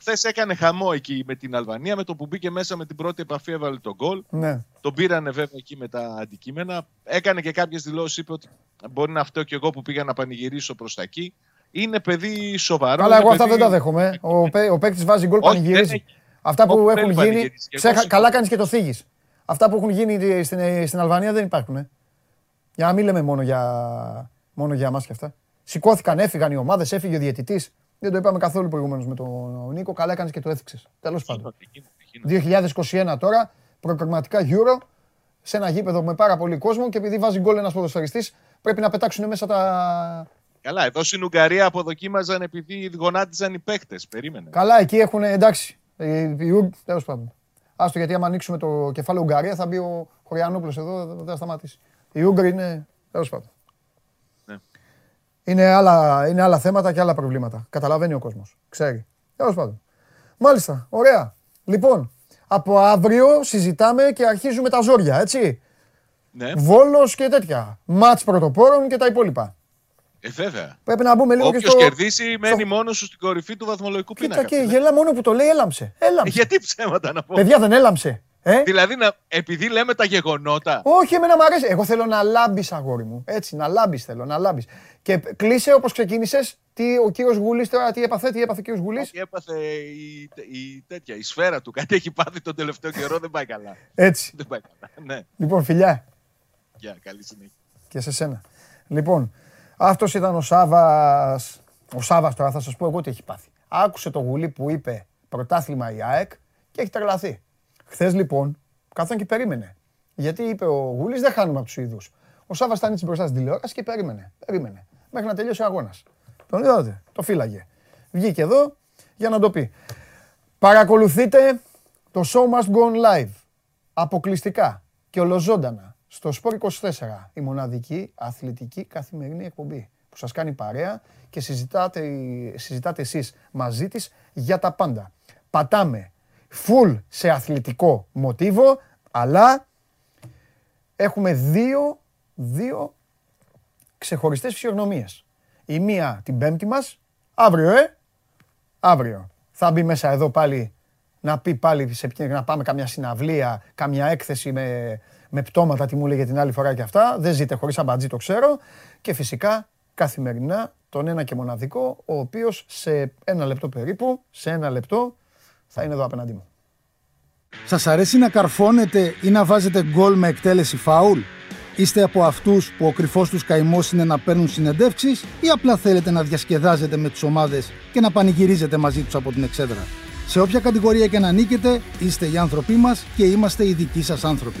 Χθες έκανε χαμό εκεί με την Αλβανία. Με το που μπήκε μέσα με την πρώτη επαφή, έβαλε τον γκολ. Ναι. Τον πήρανε βέβαια εκεί με τα αντικείμενα. Έκανε και κάποιες δηλώσεις. Είπε ότι μπορεί να φταίω και εγώ που πήγα να πανηγυρίσω προς τα εκεί. Είναι παιδί σοβαρό. Καλά, είναι εγώ αυτά παιδί- δεν τα δέχομαι. Ο, παί- ο παίκτης βάζει γκολ, Όχι, πανηγυρίζει. δεν έχει. Αυτά που Όχι, δεν έχουν γίνει. πανηγυρίζει. Και εγώ Ξέχα- συμφωνώ. Καλά κάνεις και το θίγεις. Αυτά που έχουν γίνει στην, στην Αλβανία δεν υπάρχουν. ε. Για να μην λέμε μόνο για, μόνο για εμάς και αυτά. Σηκώθηκαν, έφυγαν οι ομάδες, έφυγε ο διαιτητής. Δεν το είπαμε καθόλου προηγουμένως με τον Νίκο. Καλά έκανε και το έθιξες. Τέλος πάντων. Γίνεται, γίνεται. 2021 τώρα, προκριματικά Euro, σε ένα γήπεδο με πάρα πολύ κόσμο και επειδή βάζει γκολ ένας ποδοσφαιριστής, πρέπει να πετάξουν μέσα τα. Καλά, εδώ στην Ουγγαρία αποδοκίμαζαν επειδή γονάτιζαν οι παίκτες. Περίμενε. Καλά, εκεί έχουν εντάξει. Τέλος πάντων. Άστο γιατί άμα ανοίξουμε το κεφάλαιο Ουγγαρία θα μπει ο Χωριανόπουλος εδώ, δεν θα σταματήσει. Οι Ούγγροι είναι. Τέλος πάντων. Ναι. Είναι, άλλα, είναι άλλα θέματα και άλλα προβλήματα. Καταλαβαίνει ο κόσμος. Ξέρει. Τέλος πάντων. Μάλιστα. Ωραία. Λοιπόν, από αύριο συζητάμε και αρχίζουμε τα ζόρια, έτσι. Ναι, Βόλος και τέτοια. Μάτς πρωτοπόρων και τα υπόλοιπα. Ε, βέβαια. Πρέπει να μπούμε λίγο και Όποιος στο... κερδίσει, μένει μόνος σου στην κορυφή του βαθμολογικού Κοίτα πίνακα. και γελά μόνο που το λέει έλαμψε. Έλαμψε. Γιατί ψέματα να πω. Παιδιά δεν έλαμψε. Ε; Δηλαδή, να, επειδή λέμε τα γεγονότα. Όχι, εμένα μου αρέσει. Εγώ θέλω να λάμπεις, αγόρι μου. Έτσι, να λάμπεις θέλω, να λάμπεις. Και κλείσε όπως ξεκίνησες. Τι ο κύριος Γουλή τώρα, τι έπαθε, τι έπαθε ο κύριος Γουλή. Κάτι έπαθε η, η, τέτοια, η σφαίρα του. Κάτι έχει πάθει τον τελευταίο καιρό, δεν πάει καλά. Έτσι. δεν πάει καλά. Ναι, Λοιπόν, φιλιά. για καλή συνέχεια. Και σε σένα. Λοιπόν, αυτός ήταν ο Σάβας. Ο Σάβας τώρα θα σας πω εγώ τι έχει πάθει. Άκουσε το γουλί που είπε πρωτάθλημα η ΑΕΚ και έχει τρελαθεί. Χθες λοιπόν, καθόταν και περίμενε. Γιατί είπε ο Γουλής δεν χάνουμε από τους είδου. Ο Σάβας ήταν έτσι μπροστά στην τηλεόραση και περίμενε. Περίμενε. Μέχρι να τελειώσει ο αγώνας. Τον είδατε, το φύλαγε. Βγήκε εδώ για να το πει. Παρακολουθείτε το Show Must Go On Live. Αποκλειστικά και ολοζώντανα στο Sport 24. Η μοναδική αθλητική καθημερινή εκπομπή που σας κάνει παρέα και συζητάτε, συζητάτε εσείς μαζί της για τα πάντα. Πατάμε full σε αθλητικό μοτίβο, αλλά έχουμε δύο, δύο ξεχωριστές φυσιογνωμίες. Η μία την πέμπτη μας, αύριο ε, αύριο. Θα μπει μέσα εδώ πάλι να πει πάλι σε ποια, να πάμε καμιά συναυλία, καμιά έκθεση με, με πτώματα, τι μου λέγε την άλλη φορά και αυτά. Δεν ζείτε χωρίς αμπατζή, το ξέρω. Και φυσικά καθημερινά τον ένα και μοναδικό, ο οποίος σε ένα λεπτό περίπου, σε ένα λεπτό, θα είναι εδώ απέναντί μου. Σας αρέσει να καρφώνετε ή να βάζετε γκολ με εκτέλεση φάουλ; Είστε από αυτούς που ο κρυφός τους καημός είναι να παίρνουν συνεντεύξεις ή απλά θέλετε να διασκεδάζετε με τις ομάδες και να πανηγυρίζετε μαζί τους από την εξέδρα; Σε όποια κατηγορία και να νίκετε, είστε οι άνθρωποι μας και είμαστε οι δικοί σας άνθρωποι.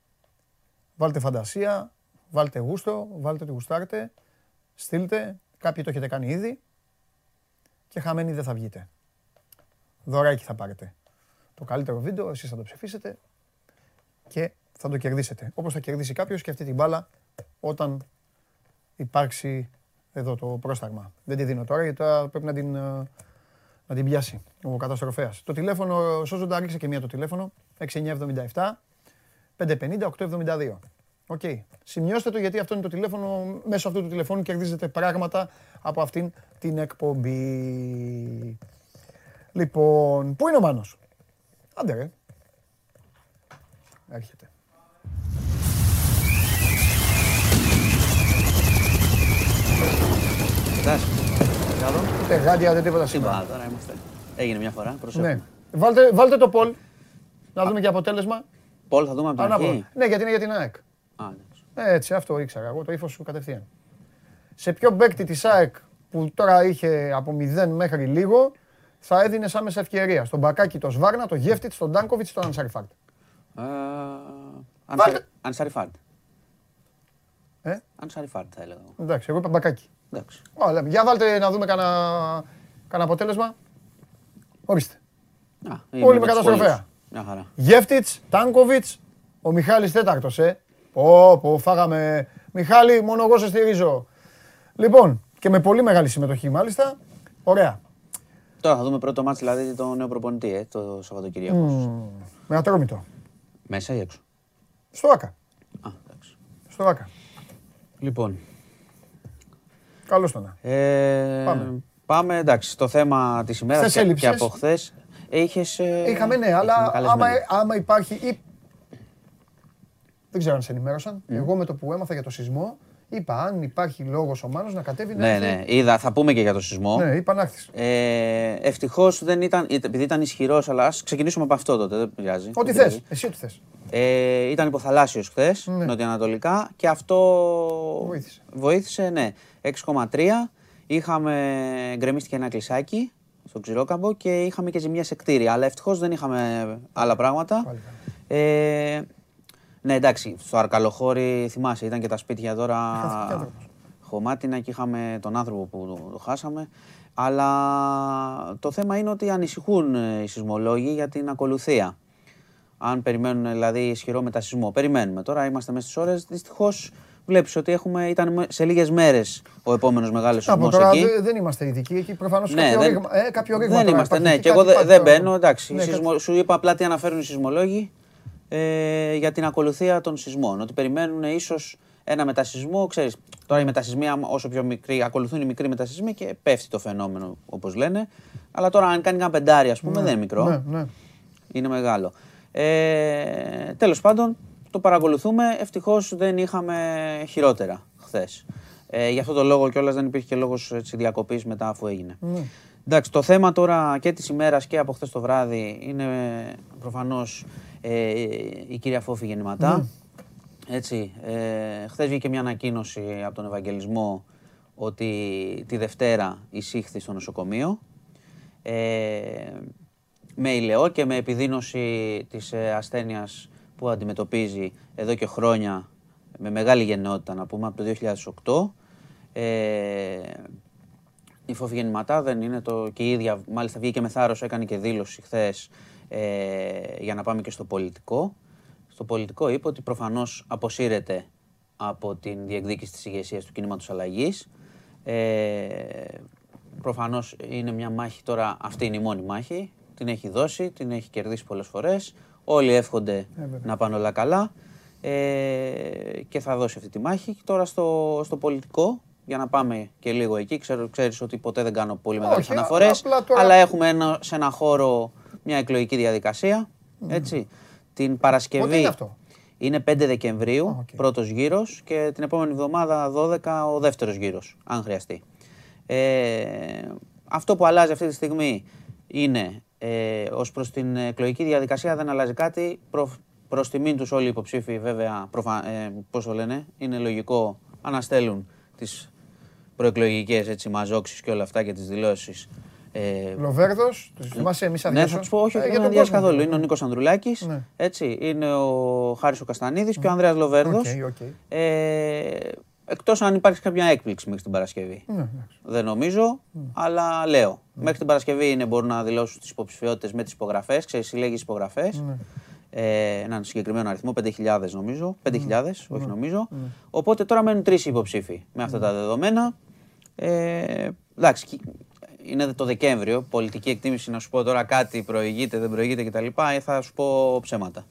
Βάλτε φαντασία, βάλτε γούστο, βάλτε ό,τι γουστάρετε, στείλτε, κάποιοι το έχετε κάνει ήδη και χαμένοι δεν θα βγείτε. Δωράκι θα πάρετε. Το καλύτερο βίντεο, εσείς θα το ψηφίσετε και θα το κερδίσετε. Όπως θα κερδίσει κάποιος και αυτή την μπάλα όταν υπάρξει εδώ το πρόσταγμα. Δεν τη δίνω τώρα γιατί τώρα πρέπει να την, ε, να την πιάσει ο καταστροφέας. Το τηλέφωνο, σώζοντα ρίξε και μία το τηλέφωνο, 6977 550 872. OK. Okay. Σημειώστε το γιατί αυτό είναι το τηλέφωνο. Μέσω αυτού του τηλεφώνου κερδίζετε πράγματα από αυτήν την εκπομπή. Λοιπόν, πού είναι ο Μάνος; Άντε ρε. Έρχεται. Εντάξει. Καλό. Ούτε γάντια, ούτε τίποτα σήμερα. Σύμπα, τώρα είμαστε. Έγινε μια φορά. Προσέχουμε. Ναι. Βάλτε, βάλτε το Πολ. Να δούμε και αποτέλεσμα. Πολ θα δούμε από την αρχή. Ναι, γιατί είναι για την ΑΕΚ. Α, εντάξει. Έτσι, αυτό ήξερα εγώ, το ύφος σου κατευθείαν. Σε ποιο παίκτη της ΑΕΚ που τώρα είχε από 0 μέχρι λίγο, θα έδινε άμεσα ευκαιρία; Στον Μπακάκι, το Σβάρνα, το Γεύτιτ, τον Ντάνκοβιτς, τον Ανσαριφάρτ. Ανσαριφάρτ. Ε; Ανσαριφάρτ θα έλεγα. Εντάξει, εγώ είπα Μπακάκι. Εντάξει. Ωραία, για βάλτε να δούμε κανένα αποτέλεσμα. Ορίστε. Α, Όλοι με καταστροφέα. Μια χαρά. Γεύτιτς, Τάνκοβιτς, ο Μιχάλης τέταρτος, ε. Πω, πω, φάγαμε. Μιχάλη, μόνο εγώ σε στηρίζω. Λοιπόν, και με πολύ μεγάλη συμμετοχή μάλιστα. Ωραία. Τώρα θα δούμε πρώτο μάτς, δηλαδή το νέο προπονητή, ε, το Σαββατοκύριακο. Mm, με ατρόμητο. Μέσα ή έξω; Στο ΆΚΑ. Α, εντάξει. Στο ΆΚΑ. Λοιπόν. Καλώς το να. Ε, πάμε. Πάμε, εντάξει, το θέμα της ημέρας και, και από χθες. Είχες, ε, Είχαμε, ναι, αλλά άμα, άμα υπάρχει... Ή... Δεν ξέρω αν σε ενημέρωσαν. Mm. Εγώ με το που έμαθα για το σεισμό, Είπα, αν υπάρχει λόγος ο Μάνος να κατέβει ναι, ναι, είδα, θα πούμε και για το σεισμό. Ναι, είπα να ε, Ευτυχώς δεν ήταν, επειδή ήταν ισχυρός, αλλά ας ξεκινήσουμε από αυτό τότε, δεν πειράζει. Ό,τι θες, εσύ ό,τι θες. Ε, ήταν υποθαλάσσιος χθες, ναι. νοτιοανατολικά και αυτό βοήθησε. Βοήθησε, ναι. 6,3. Είχαμε, γκρεμίστηκε ένα κλεισάκι στο ξηρόκαμπο και είχαμε και ζημιέ σε κτίρια. Αλλά ευτυχώς δεν είχαμε άλλα πράγματα. Ε, ναι, εντάξει, στο Αρκαλοχώρι θυμάσαι, ήταν και τα σπίτια τώρα χωμάτινα και είχαμε τον άνθρωπο που το χάσαμε. Αλλά το θέμα είναι ότι ανησυχούν οι σεισμολόγοι για την ακολουθία. Αν περιμένουν δηλαδή ισχυρό μετασυσμό. Περιμένουμε τώρα, είμαστε μέσα στις ώρες. Δυστυχώς βλέπεις ότι έχουμε, ήταν σε λίγες μέρες ο επόμενος μεγάλος σεισμός εκεί. δεν είμαστε ειδικοί εκεί. Προφανώς ναι, κάποιο, δεν, ρήγμα, ε, κάποιο ρήγμα. Δεν είμαστε, ναι. Και εγώ δεν μπαίνω. Εντάξει, ναι, σεισμο, σου είπα απλά τι αναφέρουν οι σεισμολόγοι ε, για την ακολουθία των σεισμών. Ότι περιμένουν ίσως ένα μετασυσμό. Ξέρεις, τώρα οι μετασυσμοί, όσο πιο μικροί, ακολουθούν οι μικροί μετασυσμοί και πέφτει το φαινόμενο, όπως λένε. Αλλά τώρα, αν κάνει ένα πεντάρι, ας πούμε, ναι, δεν είναι μικρό. Ναι, ναι. Είναι μεγάλο. Ε, Τέλος πάντων, το παρακολουθούμε. Ευτυχώς δεν είχαμε χειρότερα χθες. Ε, γι' αυτό το λόγο κιόλας δεν υπήρχε λόγος διακοπής μετά αφού έγινε. Ναι. Εντάξει, το θέμα τώρα και της ημέρας και από χθες το βράδυ είναι προφανώς ε, η κυρία Φόφη γεννηματά. Mm. Έτσι, ε, χθες βγήκε μια ανακοίνωση από τον Ευαγγελισμό ότι τη Δευτέρα εισήχθη στο νοσοκομείο ε, με ηλαιό και με επιδείνωση της ε, ασθένειας που αντιμετωπίζει εδώ και χρόνια με μεγάλη γενναιότητα να πούμε από το 2008. Ε, η Φόφη γεννηματά δεν είναι το και η ίδια, μάλιστα βγήκε με θάρρος, έκανε και δήλωση χθες ε, για να πάμε και στο πολιτικό. Στο πολιτικό είπε ότι προφανώς αποσύρεται από την διεκδίκηση της ηγεσίας του κινήματος αλλαγής. Ε, προφανώς είναι μια μάχη τώρα, αυτή είναι η μόνη μάχη. Την έχει δώσει, την έχει κερδίσει πολλές φορές. Όλοι εύχονται ε, να πάνε όλα καλά ε, και θα δώσει αυτή τη μάχη. Τώρα στο, στο πολιτικό, για να πάμε και λίγο εκεί, ξέρω, ξέρεις ότι ποτέ δεν κάνω πολύ μεγάλες αναφορές, αλλά έχουμε ένα, σε ένα χώρο μια εκλογική διαδικασία. Έτσι. Την Παρασκευή. Πότε είναι αυτό; Είναι 5 Δεκεμβρίου, oh, okay. πρώτος γύρος και την επόμενη εβδομάδα 12 ο δεύτερος γύρος, αν χρειαστεί. Ε, αυτό που αλλάζει αυτή τη στιγμή είναι ε, ως προς την εκλογική διαδικασία δεν αλλάζει κάτι. Προ, προς τιμήν τους όλοι οι υποψήφοι βέβαια, προφα, ε, πώς το λένε, είναι λογικό αναστέλουν τις προεκλογικές μαζόξεις και όλα αυτά και τις δηλώσεις. Ε, Λοβέρδος, του θυμάσαι εμείς Ναι, θα τους πω, όχι, δεν τον καθόλου. Είναι ο Νίκος Ανδρουλάκης, ναι. έτσι, είναι ο Χάρης ο Καστανίδης και ο Ανδρέας Λοβέρδος. Okay, okay. ε, Εκτός αν υπάρξει κάποια έκπληξη μέχρι την Παρασκευή. Ναι, δεν νομίζω, αλλά λέω. Μέχρι την Παρασκευή είναι, μπορούν να δηλώσουν τις υποψηφιότητες με τις υπογραφές. Ξέρεις, συλλέγει υπογραφές. Ε, έναν συγκεκριμένο αριθμό, 5.000 νομίζω. 5.000, όχι νομίζω. Οπότε τώρα μένουν τρεις υποψήφοι με αυτά τα δεδομένα. Ε, εντάξει, είναι το Δεκέμβριο. Πολιτική εκτίμηση να σου πω τώρα κάτι προηγείται, δεν προηγείται κτλ. Ε, θα σου πω ψέματα.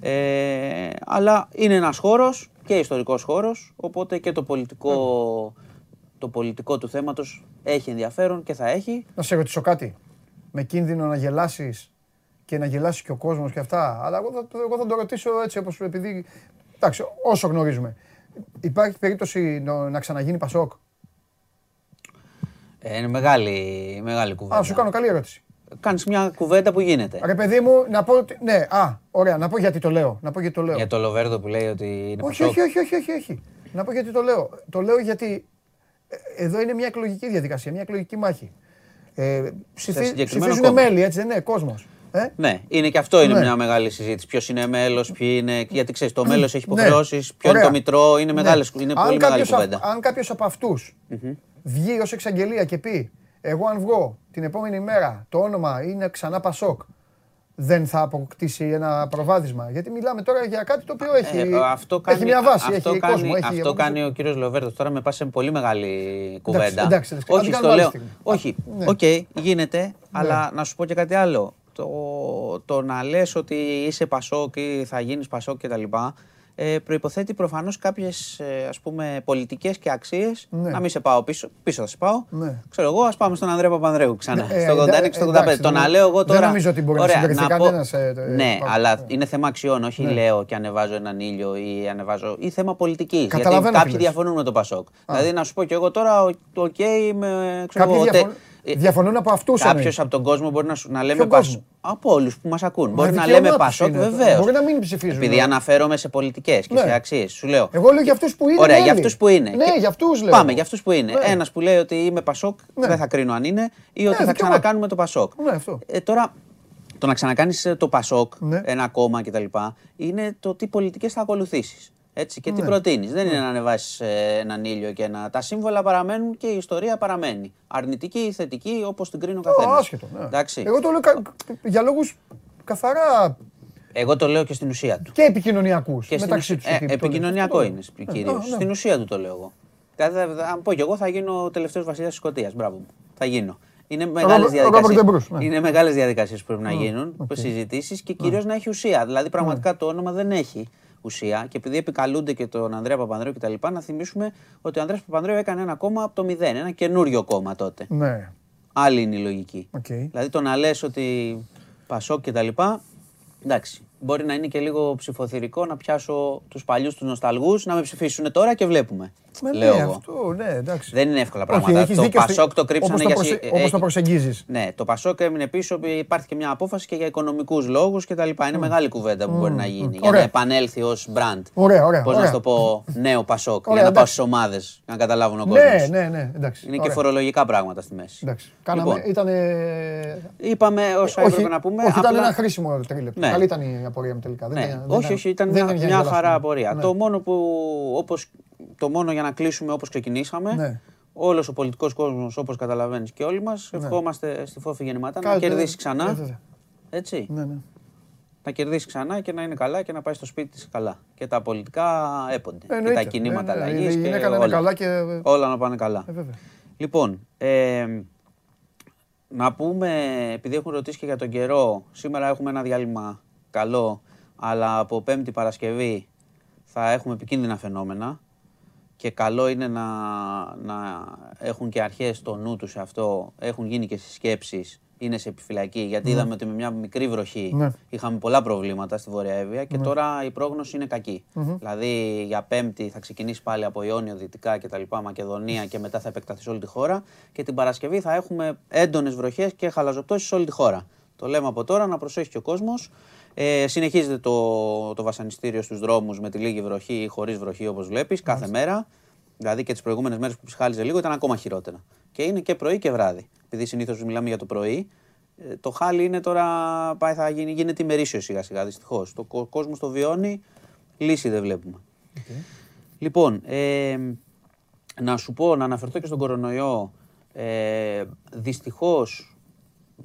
Ε, αλλά είναι ένας χώρος και ιστορικός χώρος, οπότε και το πολιτικό, το πολιτικό του θέματος έχει ενδιαφέρον και θα έχει. Να σε ρωτήσω κάτι. Με κίνδυνο να γελάσεις και να γελάσει και ο κόσμος και αυτά. Αλλά εγώ θα, εγώ θα το ρωτήσω έτσι όπως επειδή... Εντάξει, όσο γνωρίζουμε. Υπάρχει περίπτωση να, να ξαναγίνει Πασόκ; Ε, είναι μεγάλη, μεγάλη κουβέντα. Α, σου κάνω καλή ερώτηση. Κάνεις μια κουβέντα που γίνεται. Ρε παιδί μου, να πω ότι. Ναι, α, ωραία, να πω γιατί το λέω. Να πω γιατί το λέω. Για το Λοβέρδο που λέει ότι είναι όχι, όχι, όχι, όχι, όχι, όχι. Να πω γιατί το λέω. Το λέω γιατί ε, εδώ είναι μια εκλογική διαδικασία, μια εκλογική μάχη. Ε, ψηφίζουν μέλη, έτσι δεν είναι, κόσμος. Ε; Ναι, είναι και αυτό είναι ναι. μια μεγάλη συζήτηση. Ποιος είναι μέλος, ποιοι είναι. Γιατί ξέρεις, το μέλος έχει υποχρεώσεις, ναι. ποιο είναι το μητρό, είναι, ναι. μεγάλες, είναι πολύ μεγάλη κουβέντα. Αν κάποιος από αυτούς βγει ως εξαγγελία και πει εγώ αν βγω την επόμενη μέρα το όνομα είναι ξανά Πασόκ, δεν θα αποκτήσει ένα προβάδισμα. Γιατί μιλάμε τώρα για κάτι το οποίο έχει, ε, αυτό κάνει, έχει μια βάση, αυτό έχει κάνει, κόσμο. Έχει αυτό κάνει ο κύριος Λοβέρτος. Τώρα με πας σε πολύ μεγάλη κουβέντα. Εντάξει, εντάξει, όχι, στο λέω. Όχι, ναι. OK, okay, γίνεται, ναι. αλλά να σου πω και κάτι άλλο. Το, το να λες ότι είσαι Πασόκ ή θα γίνεις Πασόκ κτλ ε, προϋποθέτει προφανώς κάποιες ε, πολιτικές και αξίες. Ναι. Να μην σε πάω πίσω, πίσω θα σε πάω. Ναι. Ξέρω εγώ, ας πάμε στον Ανδρέα Παπανδρέου ξανά. Ναι, στο 86 στο 85. Το να λέω εγώ τώρα. Δεν νομίζω ότι μπορεί Ωραία, να συγκριθεί κανένας. Ε, ναι, αλλά είναι θέμα αξιών. Όχι ναι. λέω και ανεβάζω έναν ήλιο ή ανεβάζω. ή θέμα πολιτικής. Γιατί κάποιοι διαφωνούν με το Πασόκ. Δηλαδή να σου πω κι εγώ τώρα, οκ, με. Ε, Διαφωνούν από αυτούς. Κάποιος από τον κόσμο μπορεί να, να λέμε Πασόκ. Από όλους που μας ακούν. Μπορεί να λέμε Πασόκ, βεβαίως. Μπορεί να μην ψηφίζουν. Επειδή αναφέρομαι σε πολιτικές και σε ναι. αξίες. Σου λέω. Εγώ λέω για αυτούς που είναι. Ωραία, για αυτούς που είναι. Ναι, για αυτούς λέω. Πάμε για αυτούς που είναι. Ναι. Ένας που λέει ότι είμαι Πασόκ, ναι. δεν θα κρίνω αν είναι, ή ότι θα ξανακάνουμε το Πασόκ. Ε, τώρα, το να ξανακάνεις ε, το Πασόκ, ένα κόμμα κτλ. είναι το τι πολιτικές θα ακολουθήσεις. Έτσι, και τι ναι. προτείνεις; Δεν είναι ναι. να ανεβάσεις ε, έναν ήλιο και να. Τα σύμβολα παραμένουν και η ιστορία παραμένει. Αρνητική ή θετική, όπως την κρίνει ο καθένας. Άσχετο. Ναι. Εγώ το λέω για λόγους καθαρά. Εγώ το λέω και στην ουσία του. Και επικοινωνιακούς. Μεταξύ τους. Ε, επικοινωνιακό είναι κυρίως. Στην ουσία του το λέω εγώ. Δηλαδή, αν πω κι εγώ, θα γίνω ο τελευταίος βασιλιάς της Σκωτίας. Μπράβο μου. Θα γίνω. Είναι μεγάλες διαδικασίε. Είναι μεγάλες διαδικασίες που πρέπει να γίνουν, συζητήσεις και κυρίως να έχει ουσία. Δηλαδή, πραγματικά το όνομα δεν έχει ουσία και επειδή επικαλούνται και τον Ανδρέα Παπανδρέου κτλ., να θυμίσουμε ότι ο Ανδρέας Παπανδρέου έκανε ένα κόμμα από το μηδέν, ένα καινούριο κόμμα τότε. Ναι. Άλλη είναι η λογική. Okay. Δηλαδή το να λες ότι Πασόκ κτλ. Εντάξει, μπορεί να είναι και λίγο ψηφοθυρικό να πιάσω τους παλιούς τους νοσταλγούς να με ψηφίσουν τώρα και βλέπουμε. Με λέω ναι, αυτό, ναι, εντάξει. Δεν είναι εύκολα πράγματα. Όχι, το Πασόκ το κρύψανε για προσε... Όπως το προσεγγίζεις. Ναι, το Πασόκ έμεινε πίσω. Υπάρχει και μια απόφαση και για οικονομικούς λόγους κτλ. Είναι μεγάλη κουβέντα που μπορεί να γίνει. Για να επανέλθει ως μπραντ. Ωραία, ωραία. Πώς να το πω, νέο Πασόκ. Για να πάω στις ομάδες να καταλάβουν ο κόσμος. Ναι, ναι, ναι. Εντάξει. Είναι και φορολογικά πράγματα στη μέση. Εντάξει. Κάναμε, λοιπόν. ήταν. Είπαμε όσα έπρεπε να πούμε. Όχι, ήταν ένα χρήσιμο τρίλεπτο. Ναι. Καλή ήταν η απορία μου τελικά. Όχι, όχι, ήταν μια χαρά απορία. Το μόνο που όπως το μόνο για να κλείσουμε όπως ξεκινήσαμε. Ναι. Όλος ο πολιτικός κόσμος, όπως καταλαβαίνεις και όλοι μας, ναι. ευχόμαστε στη φόφη γεννηματά να κερδίσει ξανά. Ε, Έτσι. Ναι, ναι. Να κερδίσει ξανά και να είναι καλά και να πάει στο σπίτι της καλά. Και τα πολιτικά έπονται. και τα κινήματα ναι, ναι, αλλαγής. Και όλα. καλά και... όλα να πάνε καλά. Ε, λοιπόν, ε, να πούμε, επειδή έχουν ρωτήσει και για τον καιρό, σήμερα έχουμε ένα διάλειμμα καλό, αλλά από Πέμπτη Παρασκευή θα έχουμε επικίνδυνα φαινόμενα και καλό είναι να, να έχουν και αρχές στο νου τους σε αυτό, έχουν γίνει και συσκέψεις, είναι σε επιφυλακή, γιατί ναι. είδαμε ότι με μια μικρή βροχή ναι. είχαμε πολλά προβλήματα στη Βόρεια Εύβοια και ναι. τώρα η πρόγνωση είναι Δηλαδή για Πέμπτη θα ξεκινήσει πάλι από Ιόνιο, Δυτικά και τα λοιπά, Μακεδονία και μετά θα επεκταθεί σε όλη τη χώρα και την Παρασκευή θα έχουμε έντονες βροχές και χαλαζοπτώσεις σε όλη τη χώρα. Το λέμε από τώρα να προσέχει και ο κόσμος. Ε, συνεχίζεται το, το βασανιστήριο στους δρόμους με τη λίγη βροχή ή χωρίς βροχή όπως βλέπεις κάθε μέρα. Δηλαδή και τις προηγούμενες μέρες που ψυχάλιζε λίγο ήταν ακόμα χειρότερα. Και είναι και πρωί και βράδυ. Επειδή συνήθως μιλάμε για το πρωί, ε, το χάλι είναι τώρα. Πάει, θα γίνει, γίνεται ημερήσιο σιγά σιγά δυστυχώς. Το κόσμος το βιώνει, λύση δεν βλέπουμε. Okay. Λοιπόν, ε, να σου πω, να αναφερθώ και στον κορονοϊό. Ε, Δυστυχώς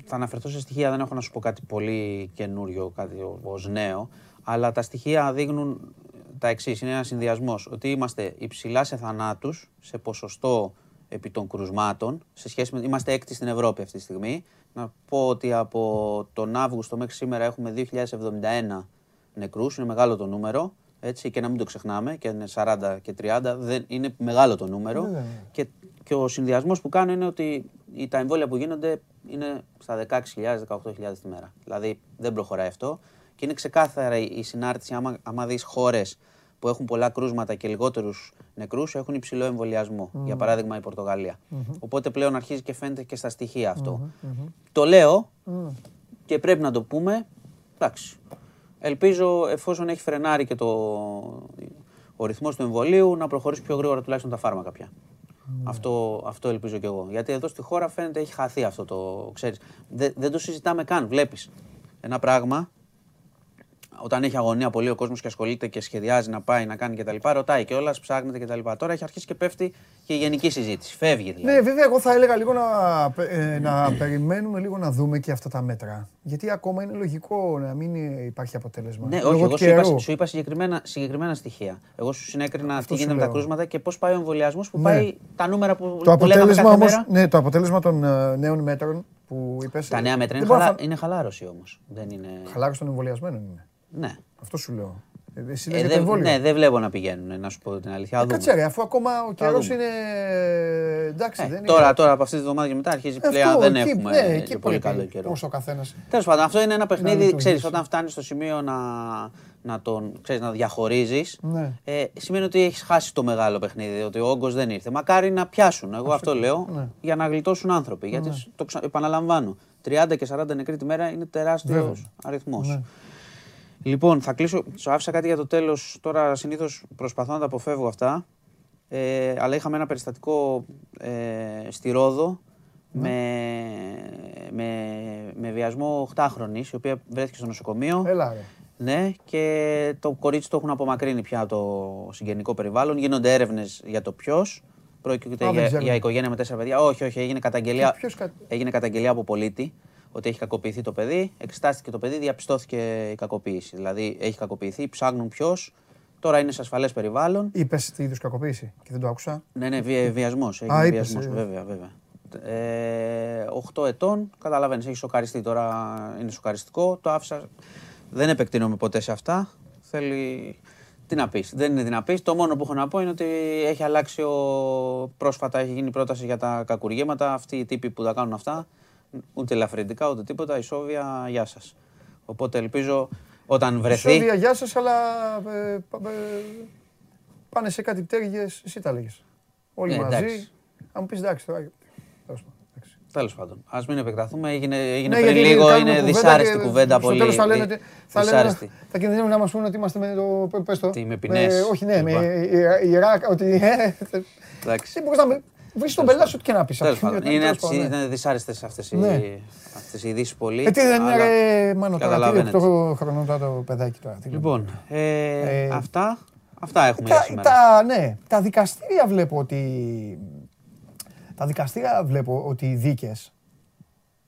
θα αναφερθώ σε στοιχεία, δεν έχω να σου πω κάτι πολύ καινούριο, κάτι ως νέο, αλλά τα στοιχεία δείχνουν τα εξής. Είναι ένα συνδυασμός ότι είμαστε υψηλά σε θανάτους, σε ποσοστό επί των κρουσμάτων. Σε σχέση με, είμαστε έκτη στην Ευρώπη αυτή τη στιγμή. Να πω ότι από τον Αύγουστο μέχρι σήμερα έχουμε 2.071 νεκρούς, είναι μεγάλο το νούμερο. Έτσι, και να μην το ξεχνάμε, και είναι 40 και 30, δεν, είναι μεγάλο το νούμερο. Ναι, ναι, ναι. Και, και ο συνδυασμός που κάνω είναι ότι τα εμβόλια που γίνονται είναι στα 16.000-18.000 τη μέρα. Δηλαδή δεν προχωράει αυτό. Και είναι ξεκάθαρα η συνάρτηση, άμα, άμα δεις χώρες που έχουν πολλά κρούσματα και λιγότερους νεκρούς, έχουν υψηλό εμβολιασμό. Για παράδειγμα η πορτογαλια Οπότε πλέον αρχίζει και φαίνεται και στα στοιχεία Το λέω και πρέπει να το πούμε. Εντάξει. Ελπίζω εφόσον έχει φρενάρει και το, ο ρυθμός του εμβολίου να προχωρήσει πιο γρήγορα τουλάχιστον τα φάρμακα πια. Αυτό, αυτό ελπίζω κι εγώ. Γιατί εδώ στη χώρα φαίνεται έχει χαθεί αυτό το. Ξέρεις. δεν το συζητάμε καν. Βλέπεις ένα πράγμα όταν έχει αγωνία πολύ ο κόσμος και ασχολείται και σχεδιάζει να πάει να κάνει κτλ. Ρωτάει και όλα, ψάχνεται κτλ. Τώρα έχει αρχίσει και πέφτει και η γενική συζήτηση. Φεύγει δηλαδή. Ναι, βέβαια, εγώ θα έλεγα λίγο να, ε, να περιμένουμε λίγο να δούμε και αυτά τα μέτρα. Γιατί ακόμα είναι λογικό να μην υπάρχει αποτέλεσμα. Ναι, όχι, εγώ σου είπα, σου είπα, συγκεκριμένα, συγκεκριμένα στοιχεία. Εγώ σου συνέκρινα τι γίνεται με τα κρούσματα και πώς πάει ο εμβολιασμός που ναι. πάει τα νούμερα που, το που αποτέλεσμα όμως, Ναι, το αποτέλεσμα των uh, νέων μέτρων που είπες... Τα νέα μέτρα είναι, χαλά... είναι χαλάρωση όμως. Είναι... Χαλάρωση των εμβολιασμένων είναι. Ναι. Αυτό σου λέω. Ε, εσύ ε, δε, ναι, δεν βλέπω να πηγαίνουν, να σου πω την αλήθεια. Ε, κάτσε ρε, αφού ακόμα ο καιρός είναι. Εντάξει, ε, δεν τώρα, είναι... τώρα από αυτή τη βδομάδα και μετά αρχίζει πλέον. Δεν εκεί, έχουμε ναι, εκεί πολύ καλό καιρό. Όσο ο καθένας. Τέλος πάντων, αυτό είναι ένα παιχνίδι. Ξέρεις, όταν φτάνεις στο σημείο να, να τον ξέρεις, να διαχωρίζεις, ναι. ε, σημαίνει ότι έχεις χάσει το μεγάλο παιχνίδι, ότι ο όγκος δεν ήρθε. Μακάρι να πιάσουν. Εγώ αυτό λέω ναι. για να γλιτώσουν άνθρωποι. Γιατί ναι. το επαναλαμβάνω, 30 και 40 νεκροί τη μέρα είναι τεράστιος αριθμός. Ναι. Λοιπόν, θα κλείσω. Σου άφησα κάτι για το τέλος. Τώρα συνήθως προσπαθώ να τα αποφεύγω αυτά. Ε, αλλά είχαμε ένα περιστατικό ε, στη Ρόδο ναι. με, με, με βιασμό 8χρονη, η οποία βρέθηκε στο νοσοκομείο. Έλα, ρε. Ναι, και το κορίτσι το έχουν απομακρύνει πια το συγγενικό περιβάλλον. Γίνονται έρευνες για το ποιος. Πρόκειται για, για οικογένεια με τέσσερα παιδιά. Όχι, όχι, έγινε καταγγελία, έγινε καταγγελία από πολίτη ότι έχει κακοποιηθεί το παιδί. Εξετάστηκε το παιδί, διαπιστώθηκε η κακοποίηση. Δηλαδή έχει κακοποιηθεί, ψάχνουν ποιος. Τώρα είναι σε ασφαλές περιβάλλον. Είπες τι είδους κακοποίηση και δεν το άκουσα. Ναι, ναι, βιασμός. Έχει βιασμός, ε. βέβαια, βέβαια. Ε, 8 ετών, καταλαβαίνεις, έχει σοκαριστεί τώρα, είναι σοκαριστικό. Το άφησα. Δεν επεκτείνομαι ποτέ σε αυτά. Θέλει. Τι να πεις, δεν είναι τι να πει. Το μόνο που έχω να πω είναι ότι έχει αλλάξει ο. Πρόσφατα έχει γίνει πρόταση για τα κακουργήματα. Αυτοί οι τύποι που τα κάνουν αυτά ούτε ελαφρυντικά ούτε τίποτα. Η Σόβια, γεια σας. Οπότε ελπίζω όταν βρεθεί. Η Σόβια, γεια σας, αλλά ε, ε, πάνε σε κάτι πτέρυγες, εσύ τα λέγε. Όλοι ε, μαζί. Αν μου πεις εντάξει τώρα. Τέλος πάντων. Α μην επεκταθούμε. Έγινε, έγινε ναι, πριν λίγο. Είναι δυσάρεστη και κουβέντα πολύ. Τέλος θα λένε ότι. Θα, λένε, θα κινδυνεύουν να μας πούνε ότι είμαστε με το. Πες το. Τι με ποινές. Όχι, ναι, με Ιράκ. Ότι. Εντάξει. Τι να Βρεις τον πελάτη ό,τι και να πεις. Είναι, είναι δυσάρεστες αυτές οι, ναι. αυτές οι ειδήσεις πολύ. Ε, τι δεν είναι ρε μάνο τώρα, τι το χρόνο το παιδάκι τώρα. Λοιπόν, ε, ε, αυτά, αυτά έχουμε τα, για Τα, ναι, τα δικαστήρια βλέπω ότι... Τα δικαστήρια βλέπω ότι οι δίκες,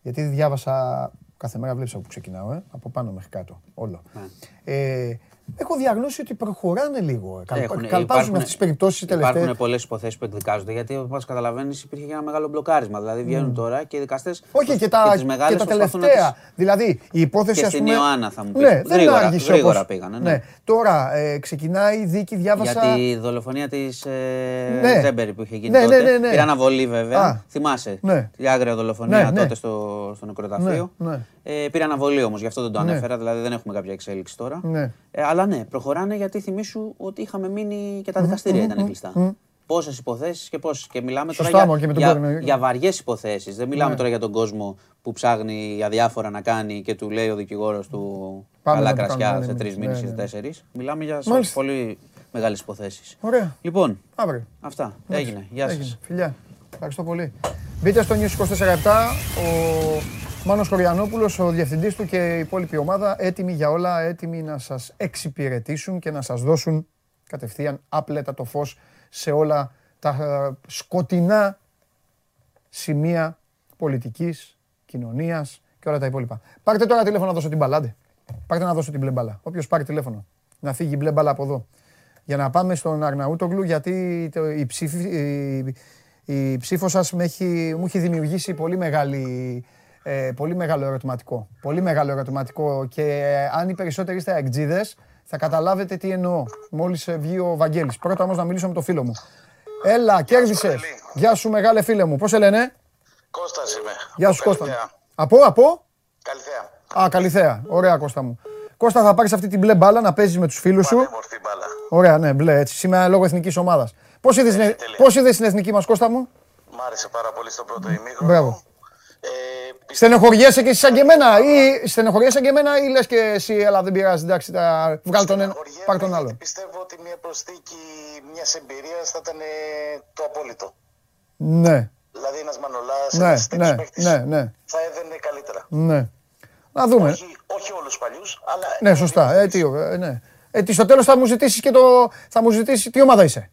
γιατί διάβασα κάθε μέρα βλέπεις από που ξεκινάω, ε, από πάνω μέχρι κάτω, όλο. Ναι. Ε, Έχω διαγνώσει ότι προχωράνε λίγο. Καλπάζουν αυτές τις περιπτώσεις τελευταίες. Υπάρχουν πολλές υποθέσεις που εκδικάζονται γιατί όπως καταλαβαίνεις υπήρχε και ένα μεγάλο μπλοκάρισμα. Δηλαδή βγαίνουν τώρα και οι δικαστές. Όχι και τα, και τα τελευταία. Δηλαδή η υπόθεση. Και στην Ιωάννα θα μου πεις. Ναι, γρήγορα, δεν γρήγορα πήγανε. Ναι. ναι. Τώρα ε, ξεκινάει η δίκη, διάβασα. Για τη δολοφονία της ε, ναι. Ζέμπερη που είχε γίνει ναι, τότε. Ναι, ναι, ναι. Πήρε αναβολή βέβαια. Θυμάσαι. Ναι. Τη άγρια δολοφονία τότε στο νεκροταφείο. Ε, πήρε αναβολή όμως, γι' αυτό δεν το ναι. ανέφερα, δηλαδή δεν έχουμε κάποια εξέλιξη τώρα. Ναι. Ε, αλλά ναι, προχωράνε γιατί θυμίσου ότι είχαμε μείνει και τα δικαστήρια ήταν κλειστά. Πόσες υποθέσεις και πόσες. Και μιλάμε τώρα για, για, για βαριές υποθέσεις. Δεν μιλάμε ναι. τώρα για τον κόσμο που ψάχνει για διάφορα να κάνει και του λέει ο δικηγόρος του καλά κρασιά σε τρεις μήνες ή σε τέσσερις. Μιλάμε για πολύ μεγάλες υποθέσεις. Ωραία. Λοιπόν, Αύριο. αυτά. Έγινε. Γεια σας. Φιλιά. Ευχαριστώ πολύ. Μπείτε στο News 24 Ο Μάνος Χωριανόπουλος, ο διευθυντής του και η υπόλοιπη ομάδα, έτοιμοι για όλα, έτοιμοι να σας εξυπηρετήσουν και να σας δώσουν κατευθείαν άπλετα το φως σε όλα τα ε, σκοτεινά σημεία πολιτικής, κοινωνίας και όλα τα υπόλοιπα. Πάρτε τώρα τηλέφωνο να δώσω την μπαλάντε. Πάρτε να δώσω την μπλε μπάλα. Όποιος πάρει τηλέφωνο. Να φύγει η μπλε μπάλα από εδώ. Για να πάμε στον Αρναούτογλου γιατί το, η, ψήφη, η, η ψήφος σας μου έχει, μου έχει δημιουργήσει πολύ, μεγάλη, ε, πολύ μεγάλο ερωτηματικό. Πολύ μεγάλο ερωτηματικό και ε, αν οι περισσότεροι είστε αεκτζίδες θα καταλάβετε τι εννοώ. Μόλις ε, βγει ο Βαγγέλης. Πρώτα όμως να μιλήσω με το φίλο μου. Έλα, κέρδισες. Γεια σου, μεγάλε φίλε μου. Πώς σε λένε, Κώστας είμαι. Γεια σου, Κώστα. Από, από; Καλυθέα. Α, Καλυθέα. Ωραία, Κώστα μου. Κώστα, θα πάρεις αυτή την μπλε μπάλα να παίζεις με τους φίλους σου; Πανέμορφη μπάλα. Ωραία, ναι, μπλε έτσι. Σήμερα λόγω εθνικής ομάδας. Πώς είδες πώς είδες την εθνική μας, Κώστα μου; Μ' άρεσε πάρα πολύ στο πρώτο ημίχρονο. Μπράβο. Ε, Στενοχωριέσαι και εσύ σαν και εμένα ή στενοχωριέσαι και εμένα ή λες και εσύ, έλα δεν πειράζει, εντάξει, τα... βγάλει τον ένα, πάρει τον άλλο. Πιστεύω ότι μια προσθήκη μιας εμπειρίας θα ήταν ε, το απόλυτο. Ναι. Δηλαδή ένας Μανολάς, ναι, ένας ναι, παίκτης ναι, ναι. θα έδαινε καλύτερα. Ναι. Να δούμε. Όχι, όχι όλους παλιούς, αλλά... Ναι, σωστά. Ε, τι, ε, ναι. Ε, τι, στο τέλος θα μου ζητήσεις και το... Θα μου ζητήσεις... Τι ομάδα είσαι;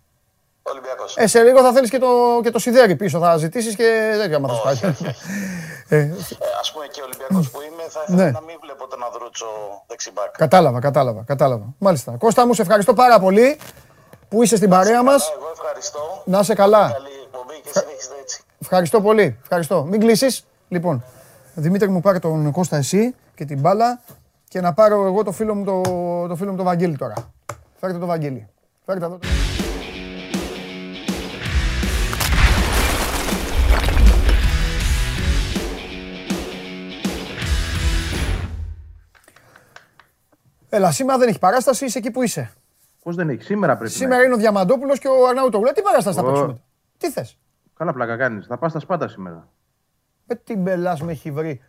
Ολυμπιακός. Ε, σε λίγο θα θέλεις και το, και το σιδέρι πίσω. Θα ζητήσεις και τέτοια άμα θα σπάει. Ε, ε, ας πούμε και ο Ολυμπιακός που είμαι θα ήθελα Ναι. να μην βλέπω τον Αδρούτσο δεξιμπάκ. Κατάλαβα, κατάλαβα, κατάλαβα. Μάλιστα. Κώστα μου, σε ευχαριστώ πάρα πολύ που είσαι στην παρέα μας. Εγώ ευχαριστώ. Να είσαι καλά. Καλή εκπομπή και συνέχιστε έτσι. Ευχαριστώ πολύ. Ευχαριστώ. Μην κλείσεις. Λοιπόν, Δημήτρη μου πάρε τον Κώστα εσύ και την μπάλα και να πάρω εγώ το φίλο μου το, το, φίλο μου το Βαγγέλη τώρα. Φέρτε το Βαγγέλη. Φέρτε εδώ. Έλα, σήμερα δεν έχει παράσταση, είσαι εκεί που είσαι. Πώς δεν έχει, σήμερα πρέπει Σήμερα είναι ο Διαμαντόπουλος και ο Αρναούτογλου. Ε, Τι παράσταση θα Ω. παίξουμε; Τι θες; να. Καλά πλάκα κάνεις. Θα πας στα σπάτα σήμερα. Ε, τι μπελά με έχει βρει.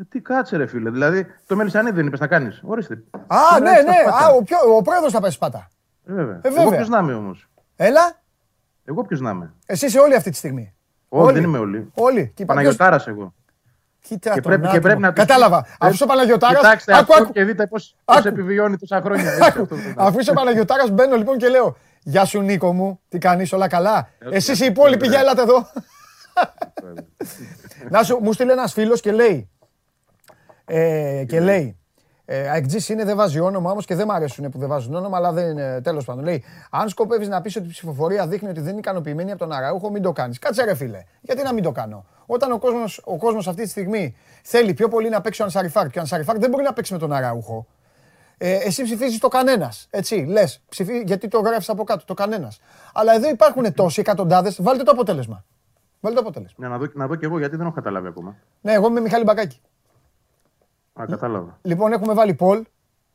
Ε, τι κάτσε, ρε φίλε. Δηλαδή, το Μελισανίδη δεν είπες, θα κάνεις. Ορίστε. Α, Σήμερα ναι, έχεις τα ναι. Σπάτα. Α, ο, πιο, ο πρόεδρος θα πέσει πάτα. Ε, βέβαια. Ε, βέβαια. Εγώ ποιος να είμαι όμως; Έλα, Εγώ ποιος να είμαι; εσύ είσαι όλοι αυτή τη στιγμή. Όχι, δεν είμαι όλοι. Όλοι. Και Παναγιοτάρα εγώ. Κοίτα Και τον πρέπει, και άτομο. πρέπει να τους- Κατάλαβα. Ε, Αφού είσαι ο Παναγιωτάρας... Κοιτάξτε Άκου, αυτό άκου. και δείτε πώ Άκου. επιβιώνει τόσα χρόνια. Έτσι, αυτό πρέπει να- Αφού είσαι ο Παναγιωτάρας μπαίνω λοιπόν και λέω Γεια σου Νίκο μου, τι κάνεις όλα καλά; Εσείς οι υπόλοιποι για έλατε εδώ. Να σου, μου στείλε ένας φίλος και λέει ε, και λέει ε, Αεκτζής είναι, δεν βάζει όνομα όμως και δεν μ' αρέσουν που δεν βάζουν όνομα, αλλά δεν είναι τέλος πάντων. Λέει, αν σκοπεύεις να πεις ότι η ψηφοφορία δείχνει ότι δεν είναι ικανοποιημένη από τον Αραούχο, μην το κάνεις. Κάτσε ρε φίλε, γιατί να μην το κάνω. Όταν ο κόσμος, ο κόσμος αυτή τη στιγμή θέλει πιο πολύ να παίξει ο Ανσαριφάρ και ο Ανσαριφάρ δεν μπορεί να παίξει με τον Αραούχο, ε, εσύ ψηφίζεις το κανένας. Έτσι, λες. Γιατί το γράφεις από κάτω, το κανένας. Αλλά εδώ υπάρχουν τόσοι εκατοντάδες. Βάλτε το αποτέλεσμα. Βάλτε το αποτέλεσμα. Για να δω, να δω κι εγώ γιατί δεν έχω καταλάβει ακόμα. Ναι, εγώ είμαι Μιχάλη Μπακάκη. Α, κατάλαβα. Λοιπόν, έχουμε βάλει Πολ.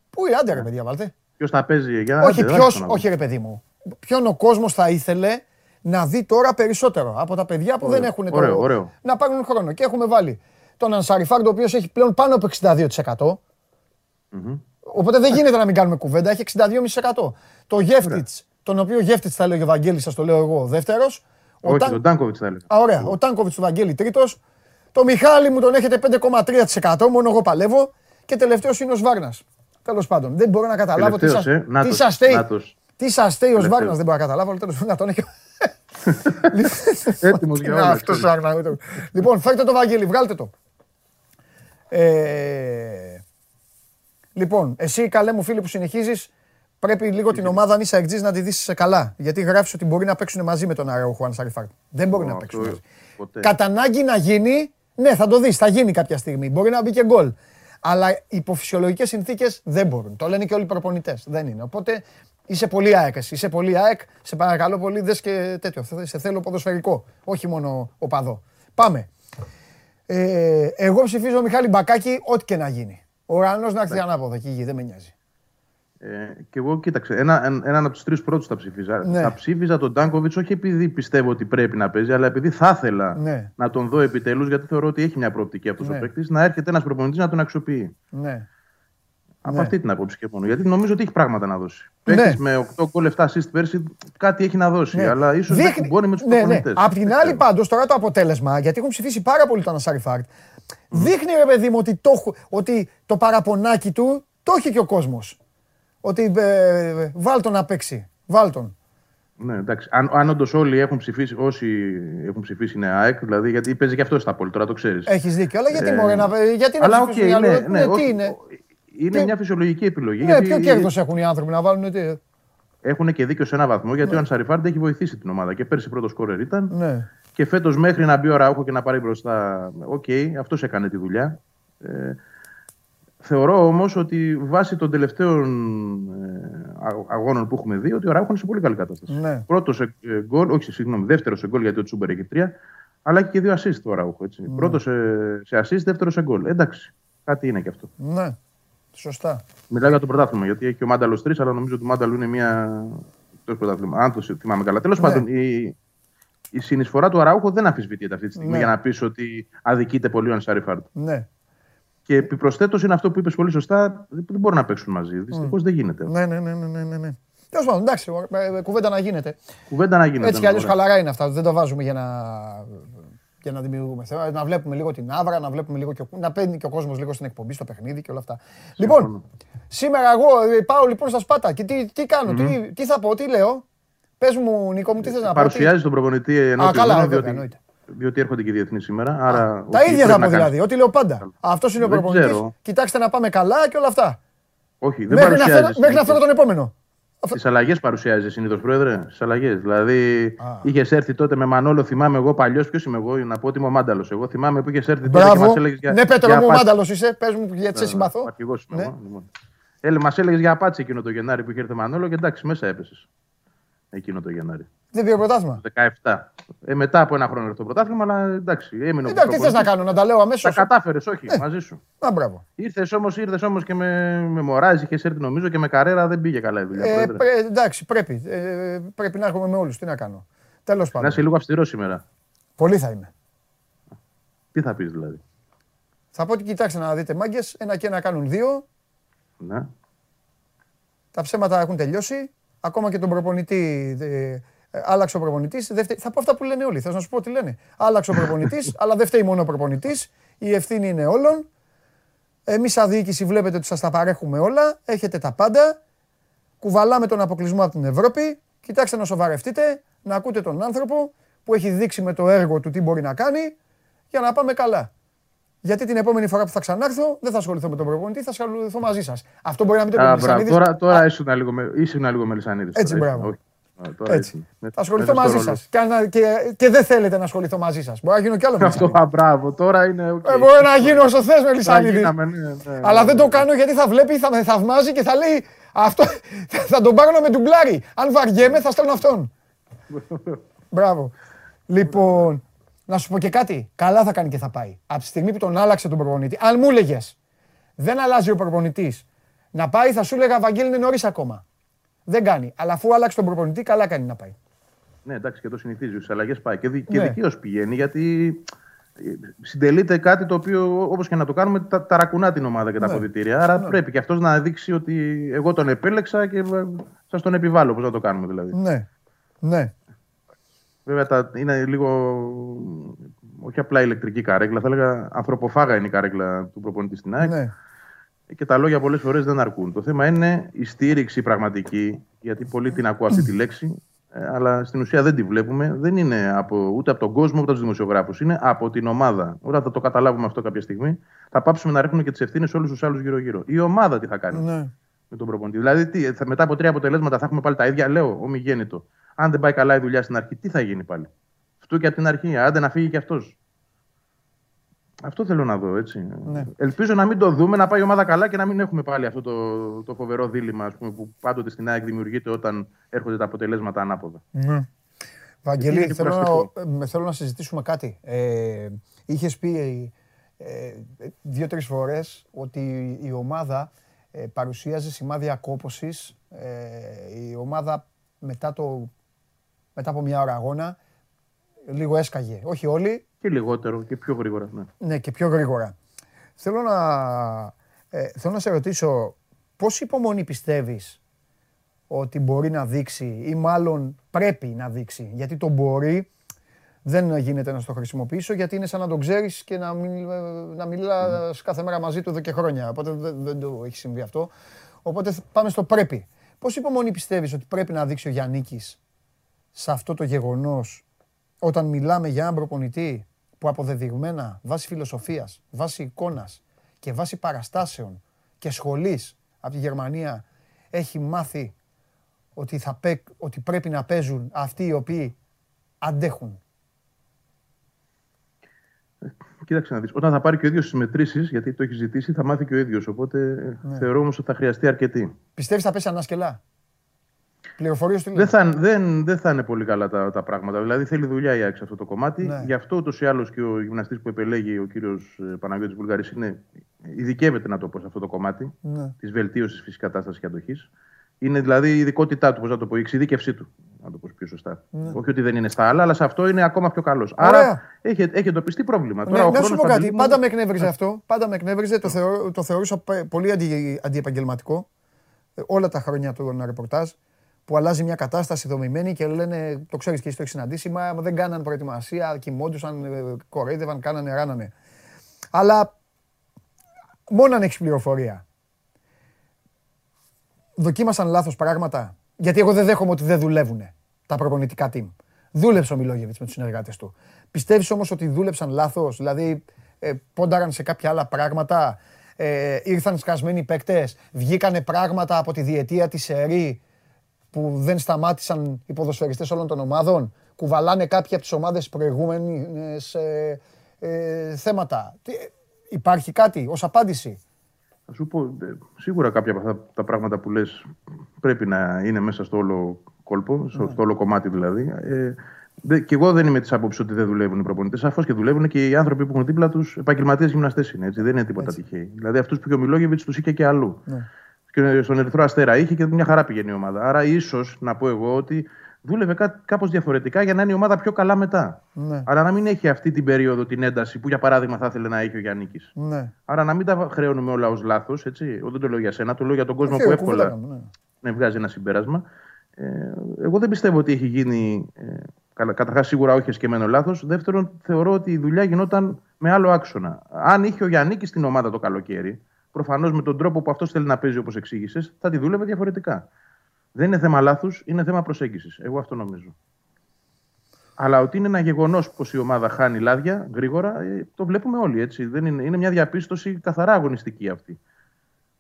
Πού είναι, άντε ρε παιδιά, βάλτε. Ποιος θα παίζει για να όχι, άντε, ποιος, δάχτυλο να δω. όχι ρε παιδί μου. Ποιον ο κόσμος θα ήθελε να δει τώρα περισσότερο από τα παιδιά που Ωραίο, δεν έχουν ωραίο, το. ωραίο. Να πάρουν χρόνο. Και έχουμε βάλει τον Ανσαριφάρντ, ο οποίος έχει πλέον πάνω από 62%. Οπότε δεν γίνεται να μην κάνουμε κουβέντα. Έχει 62,5%. Το Γεύτιτς, τον οποίο Γεύτιτς θα λέει ο Βαγγέλης, σας το λέω εγώ, δεύτερος. Όχι, τον Τάνκοβιτς θα έλεγα. Α, ωραία. Ο Τάνκοβιτς του Βαγγέλη τρίτος. Το Μιχάλη μου τον έχετε 5,3%. Μόνο εγώ παλεύω. Και τελευταίος είναι ο Σβάρνας. Τέλος πάντων, δεν μπορώ να καταλάβω τι Τελευταίος, σα ε. Νάτος, τι σας στέει. Νάτος. Τι σας στέει ο Τελευταίος. Σβάρνας, δεν μπορώ να καταλάβω. Αλλά τέλος πάντων να τον έχει. Έτοιμος για όλα, Αυτός ξέρεις. άγνα. Λοιπόν, φέρτε το Βαγγέλη, βγάλτε το. Ε, λοιπόν, εσύ καλέ μου φίλοι που συνεχίζεις, πρέπει λίγο την ομάδα αν είσαι αεκτζής να τη δεις καλά. Γιατί γράφεις ότι μπορεί να παίξουν μαζί με τον Αραούχο αν Σαριφάρ. Δεν μπορεί να Αυτό παίξουν. μαζί. ποτέ. Κατά ανάγκη να γίνει, ναι, θα το δεις, θα γίνει κάποια στιγμή. Μπορεί να μπει και γκολ. Αλλά υπό φυσιολογικέ συνθήκες δεν μπορούν. Το λένε και όλοι οι προπονητές. Δεν είναι. Οπότε είσαι πολύ ΑΕΚ. εσύ. Είσαι πολύ ΑΕΚ. Σε παρακαλώ πολύ, δες και τέτοιο. Θε- Σε θέλω ποδοσφαιρικό. Όχι μόνο οπαδό. Πάμε. Ε, εγώ ψηφίζω Μιχάλη Μπακάκη, ό,τι και να γίνει. Ο ουρανός να έρθει ανάποδα εκεί, η γη, δεν με νοιάζει. Ε, και εγώ κοίταξε, ένα, ένα, έναν από τους τρεις πρώτους θα ψήφιζα. Ναι. Θα ψήφιζα τον Τάνκοβιτς όχι επειδή πιστεύω ότι πρέπει να παίζει, αλλά επειδή θα ήθελα Ναι. να τον δω επιτέλους, γιατί θεωρώ ότι έχει μια προοπτική αυτός Ναι. ο παίκτης, να έρχεται ένας προπονητής να τον αξιοποιεί. Ναι. Από Ναι. αυτή την άποψη και μόνο. Γιατί νομίζω ότι έχει πράγματα να δώσει. Ναι. Παίκτης με 8 γκολ 7 assist πέρσι κάτι έχει να δώσει. Ναι. Αλλά ίσως δεν κουμπώνει με τους ναι, ναι. προπονητές. Απ' την άλλη, πάντως, τώρα το αποτέλεσμα, γιατί έχουν ψηφίσει πάρα πολύ το Ανασάρι Φάρτ, δείχνει ρε παιδί μου ότι το, έχω- ότι το παραπονάκι του το έχει και ο κόσμος. Ότι ε, βάλ τον να παίξει. Βάλ τον. Ναι, εντάξει. Αν, αν όντως όλοι έχουν ψηφίσει, όσοι έχουν ψηφίσει είναι ΑΕΚ, δηλαδή γιατί παίζει και αυτός στα πόλη, τώρα το ξέρεις. Έχεις δίκιο. Αλλά γιατί, Ε, μωρέ, να, γιατί να Αλλά οκ, ψηφίσουν οι άλλοι, ναι, ναι, ναι, τι όχι, είναι; Είναι Ποιο- μια φυσιολογική επιλογή. Ναι, ποιο κέρδος έχουν οι άνθρωποι να βάλουν. Τι... Έχουν και δίκιο σε ένα βαθμό Ναι. γιατί ο Ανσαριφάρντ έχει βοηθήσει την ομάδα. Και πέρσι πρώτο σκόρερ ήταν. Ναι. Και φέτος μέχρι να μπει ο Αραούχο και να πάρει μπροστά. Οκ, αυτός έκανε τη δουλειά. Ε, θεωρώ όμως ότι βάσει των τελευταίων ε, αγ- αγώνων που έχουμε δει, ότι ο Αραούχο είναι σε πολύ καλή κατάσταση. Ναι. Πρώτος σε ε, γκολ, όχι συγγνώμη, δεύτερος σε γκολ γιατί ο Τσούμπερ έχει τρία, αλλά έχει και δύο assist το Ραούχο. Έτσι. Ναι. Πρώτος σε, σε assist, δεύτερος σε γκολ. Εντάξει, κάτι είναι και αυτό. ναι. Σωστά. Μιλάω για το πρωτάθλημα, γιατί έχει ο Μάνταλος 3, αλλά νομίζω ότι ο Μάνταλο είναι μια. εκτός πρωτάθλημα. Αν το θυμάμαι καλά. Τέλος Ναι. πάντων, η, η συνεισφορά του Αράουχο δεν αμφισβητείται αυτή τη στιγμή Ναι. για να πεις ότι αδικείται πολύ ο Ανσάρι Φάρντ. Ναι. Και επιπροσθέτως είναι αυτό που είπες πολύ σωστά, δεν δεν μπορούν να παίξουν μαζί. Δυστυχώς δεν γίνεται. Ναι, ναι, ναι, ναι, ναι, ναι, ναι. Τέλος πάντων, εντάξει, ε, ε, κουβέντα να γίνεται. Κουβέντα να γίνεται. Έτσι κι αλλιώς ναι, χαλαρά είναι αυτά. Δεν το βάζουμε για να, για να δημιουργούμε θέμα. Να βλέπουμε λίγο την αύρα, να, βλέπουμε λίγο και, ο- να παίρνει και ο κόσμος λίγο στην εκπομπή, στο παιχνίδι και όλα αυτά. Λοιπόν, σήμερα εγώ ε, πάω λοιπόν στα Σπάτα και τι, τι κάνω τι, τι θα πω, τι λέω; Πες μου, Νίκο μου, τι θες να πω. τι- Παρουσιάζει τον προπονητή ενώπιον καλά, όλων, βέβαια, διότι, εννοείται. διότι έρχονται και οι διεθνείς σήμερα. Άρα, Τα οκ, ίδια πρέπει θα να πω κάνεις- δηλαδή. Ό,τι λέω πάντα. Αυτός είναι ο Δεν προπονητής. ξέρω. Κοιτάξτε να πάμε καλά και όλα αυτά. Όχι, δεν Μέχρι να, φέρω, παρουσιάζει. μέχρι να φέρω τον επόμενο. Τις αλλαγές παρουσιάζει συνήθως, Πρόεδρε. Τις αλλαγές. Δηλαδή, είχες έρθει τότε με Μανόλο, θυμάμαι εγώ παλιός. Ποιος είμαι εγώ, να πω ότι είμαι ο Μάνταλος. Εγώ θυμάμαι που είχες έρθει τότε και Μπράβο. μας έλεγες για. Ναι, Πέτρο για μου, απάτη. μάνταλος είσαι. Πες μου γιατί σε συμπαθώ. Αρχηγός είμαι Ναι. εγώ, λοιπόν. Έλε, μας έλεγες για απάτσι εκείνο το Γενάρη που είχε έρθει ο Μανόλο και εντάξει, μέσα έπεσες. Εκείνο το Γενάρη. Δεν πήρε πρωτάθλημα. 17. Ε, μετά από ένα χρόνο ήρθε το πρωτάθλημα, αλλά εντάξει, έμεινε ο Εντάξει, τι θες να προπονητής. κάνω, να τα λέω αμέσως. Τα κατάφερες, όχι, μαζί σου. Α, μπράβο. Ήρθες όμως ήρθες όμως και με, με Μωράζ, είχες έρθει νομίζω και με Καρέρα δεν πήγε καλά η δουλειά. Ε, Πρόεδρε. πρέ- εντάξει, πρέπει. Ε, πρέπει να έρχομαι με όλους. Τι να κάνω. Τέλος Να πάντων. είσαι λίγο αυστηρός σήμερα. Πολύ θα είμαι. Τι θα πεις δηλαδή; Θα πω ότι κοιτάξτε να δείτε μάγκες. Ένα και ένα κάνουν δύο. Ναι. Τα ψέματα έχουν τελειώσει. Ακόμα και τον προπονητή. Ε, ε, άλλαξε ο προπονητής. Θα πω αυτά που λένε όλοι. Θέλω να σου πω τι λένε. Άλλαξε ο προπονητής, αλλά δεν φταίει μόνο ο προπονητής. Η ευθύνη είναι όλων. Εμείς, σαν διοίκηση, βλέπετε ότι σας τα παρέχουμε όλα. Έχετε τα πάντα. Κουβαλάμε τον αποκλεισμό από την Ευρώπη. Κοιτάξτε να σοβαρευτείτε, να ακούτε τον άνθρωπο που έχει δείξει με το έργο του τι μπορεί να κάνει για να πάμε καλά. Γιατί την επόμενη φορά που θα ξανάρθω δεν θα ασχοληθώ με τον προπονητή, θα ασχοληθώ μαζί σας. Αυτό μπορεί να μην το πει ο Α, μπράβο. Μελισσανίδης. Τώρα, τώρα ήσουν λίγο, με, ήσουν λίγο Μελισανίδης. Έτσι, τώρα, μπράβο. Όχι. Α, τώρα Έτσι. ήσουν. Με- Θα ασχοληθώ μέσα στο μαζί ρόλο. σας. Και, αν- και, και δεν θέλετε να ασχοληθώ μαζί σας. Μπορεί να γίνω κι άλλο Αυτό, Μελισσανίδη. α, μπράβο. Τώρα είναι. οκ. Ε, μπορεί να γίνω όσο θες Μελισσανίδη. γίναμε, ναι, ναι, Αλλά ναι, δεν ναι. το κάνω γιατί θα βλέπει, θα με θαυμάζει και θα λέει αυτό. θα τον πάρω να με ντουμπλάρει. Αν βαριέμαι, θα στέλνω αυτόν. Μπράβο. Λοιπόν, να σου πω και κάτι. Καλά θα κάνει και θα πάει. Από τη στιγμή που τον άλλαξε τον προπονητή, αν μου έλεγες δεν αλλάζει ο προπονητής να πάει, θα σου έλεγα Βαγγέλη είναι νωρίς ακόμα. Δεν κάνει. Αλλά αφού άλλαξε τον προπονητή, καλά κάνει να πάει. Ναι, εντάξει, και το συνηθίζει. Στι αλλαγές πάει. Και, δι, και Ναι. δικαίως πηγαίνει γιατί ε, συντελείται κάτι το οποίο όπως και να το κάνουμε τα, ταρακουνά την ομάδα και τα Ναι. αποδητήρια. Άρα πρέπει και αυτός να δείξει ότι εγώ τον επέλεξα και σας τον επιβάλλω. Πώς να το κάνουμε δηλαδή. Ναι. Ναι. Βέβαια τα, είναι λίγο. Όχι απλά ηλεκτρική καρέκλα, θα έλεγα ανθρωποφάγα είναι η καρέκλα του προπονητή στην ΑΕΚ. ναι. Και τα λόγια πολλές φορές δεν αρκούν. Το θέμα είναι η στήριξη πραγματική, γιατί πολλοί την ακούω αυτή τη λέξη, ε, αλλά στην ουσία δεν τη βλέπουμε. Δεν είναι από, ούτε από τον κόσμο ούτε από τους δημοσιογράφους. Είναι από την ομάδα. Όταν θα το καταλάβουμε αυτό κάποια στιγμή, θα πάψουμε να ρίχνουμε και τις ευθύνες σε όλους τους άλλους γύρω-γύρω. Η ομάδα τι θα κάνει ναι. με τον προπονητή. Δηλαδή, τι, θα, μετά από τρία αποτελέσματα θα έχουμε πάλι τα ίδια. Λέω, ομιγέννητο. Αν δεν πάει καλά η δουλειά στην αρχή, τι θα γίνει πάλι; Αυτό και από την αρχή. Άντε να φύγει κι αυτός. Αυτό θέλω να δω, έτσι. Ναι. Ελπίζω να μην το δούμε, να πάει η ομάδα καλά και να μην έχουμε πάλι αυτό το, το φοβερό δίλημα ας πούμε, που πάντοτε στην ΑΕΚ δημιουργείται όταν έρχονται τα αποτελέσματα ανάποδα. Ναι. Βαγγελή, Είναι και θέλω κουραστικό. να, με- θέλω να συζητήσουμε κάτι. Ε, Είχες πει ε, δύο-τρεις φορές ότι η ομάδα ε, παρουσίαζε σημάδια κόπωσης. Ε, η ομάδα μετά, το, μετά από μια ώρα αγώνα λίγο έσκαγε. Όχι όλοι, Και λιγότερο και πιο γρήγορα. Ναι. ναι, και πιο γρήγορα. Θέλω να, ε, θέλω να σε ρωτήσω πόση υπομονή πιστεύεις ότι μπορεί να δείξει ή μάλλον πρέπει να δείξει; Γιατί το μπορεί δεν γίνεται να στο χρησιμοποιήσω γιατί είναι σαν να τον ξέρεις και να, μιλ, να μιλάς κάθε μέρα μαζί του εδώ και χρόνια. Οπότε δεν, δεν το έχει συμβεί αυτό. Οπότε πάμε στο πρέπει. Πώς υπομονή πιστεύεις ότι πρέπει να δείξει ο Γιάννικης σε αυτό το γεγονός όταν μιλάμε για έναν προπονητή που αποδεδειγμένα βάσει φιλοσοφίας, βάσει εικόνας και βάσει παραστάσεων και σχολής από τη Γερμανία έχει μάθει ότι, θα ότι πρέπει να παίζουν αυτοί οι οποίοι αντέχουν. Κοίταξε να δεις. Όταν θα πάρει και ο ίδιος τις μετρήσεις, γιατί το έχει ζητήσει, θα μάθει και ο ίδιος. Οπότε ναι. θεωρώ όμως ότι θα χρειαστεί αρκετή. Πιστεύεις θα πέσει ανάσκελα; Πληροφορίες του δεν θα, δεν, δεν θα είναι πολύ καλά τα, τα πράγματα. Δηλαδή θέλει δουλειά η Άκη αυτό το κομμάτι. Ναι. Γι' αυτό ούτως ή άλλως και ο γυμναστής που επελέγει ο κύριος ε, Παναγιώτης Βουλγαρής είναι ειδικεύεται να το πω σε αυτό το κομμάτι ναι. της βελτίωσης φυσικής κατάστασης και αντοχής. Είναι δηλαδή η ειδικότητά του, πώς να το πω, η εξειδίκευσή του. Να το πω πιο σωστά. Ναι. Όχι ότι δεν είναι στα άλλα, αλλά σε αυτό είναι ακόμα πιο καλός. Άρα έχει, έχει εντοπιστεί πρόβλημα. Ναι, Τώρα, να σου πω κάτι. Πάντα με εκνεύριζε αυτό. Πάντα με εκνεύριζε. Το, θεω, το θεωρούσα πολύ αντι, αντιεπαγγελματικό. Ε, όλα τα χρόνια του ρεπορτάζ που αλλάζει μια κατάσταση δομημένη και λένε, το ξέρεις και εσύ το έχεις συναντήσει, μα δεν κάναν προετοιμασία, κοιμόντουσαν, ε, κορέδευαν, κάνανε, ράνανε. Αλλά μόνο αν έχεις πληροφορία. Δοκίμασαν λάθος πράγματα. Γιατί εγώ δεν δέχομαι ότι δεν δουλεύουν τα προπονητικά team. Δούλεψε ο Μιλόγεβιτς με τους συνεργάτες του. Πιστεύεις όμως ότι δούλεψαν λάθος, δηλαδή ε, πόνταραν σε κάποια άλλα πράγματα, ε, ήρθαν σκασμένοι παίκτες, βγήκανε πράγματα από τη διετία της ΕΡΗ που δεν σταμάτησαν οι ποδοσφαιριστές όλων των ομάδων, κουβαλάνε κάποια από τις ομάδες προηγούμενες ε, ε, θέματα. Τι, υπάρχει κάτι ως απάντηση; Θα σου πω, ε, σίγουρα κάποια από αυτά τα πράγματα που λες πρέπει να είναι μέσα στο όλο κόλπο, στο, ναι. όλο κομμάτι δηλαδή. Ε, Δε, και εγώ δεν είμαι της άποψης ότι δεν δουλεύουν οι προπονητές. Σαφώς και δουλεύουν και οι άνθρωποι που έχουν δίπλα τους επαγγελματίες γυμναστές είναι. Έτσι. Δεν είναι τίποτα τυχαίοι. Δηλαδή αυτούς που και ο Μιλόγεβιτς τους είχε και αλλού. Ναι και στον Ερυθρό Αστέρα είχε και μια χαρά πηγαίνει η ομάδα. Άρα, ίσως να πω εγώ ότι δούλευε κάπως διαφορετικά για να είναι η ομάδα πιο καλά μετά. Ναι. Άρα, να μην έχει αυτή την περίοδο την ένταση που για παράδειγμα θα ήθελε να έχει ο Γιάννη. Ναι. Άρα, να μην τα χρεώνουμε όλα ως λάθος. Δεν το λέω για σένα, το λέω για τον κόσμο που εύκολα ναι. ναι. βγάζει ένα συμπέρασμα. Ε, εγώ δεν πιστεύω ότι έχει γίνει. Ε, Καταρχάς, σίγουρα όχι εσκεμμένο λάθος. Δεύτερον, θεωρώ ότι η δουλειά γινόταν με άλλο άξονα. Αν είχε ο Γιάννη στην ομάδα το καλοκαίρι, προφανώς με τον τρόπο που αυτός θέλει να παίζει, όπως εξήγησες, θα τη δούλευε διαφορετικά. Δεν είναι θέμα λάθους, είναι θέμα προσέγγισης. Εγώ αυτό νομίζω. Αλλά ότι είναι ένα γεγονός πως η ομάδα χάνει λάδια γρήγορα, ε, το βλέπουμε όλοι. Έτσι. Δεν είναι, είναι μια διαπίστωση καθαρά αγωνιστική αυτή.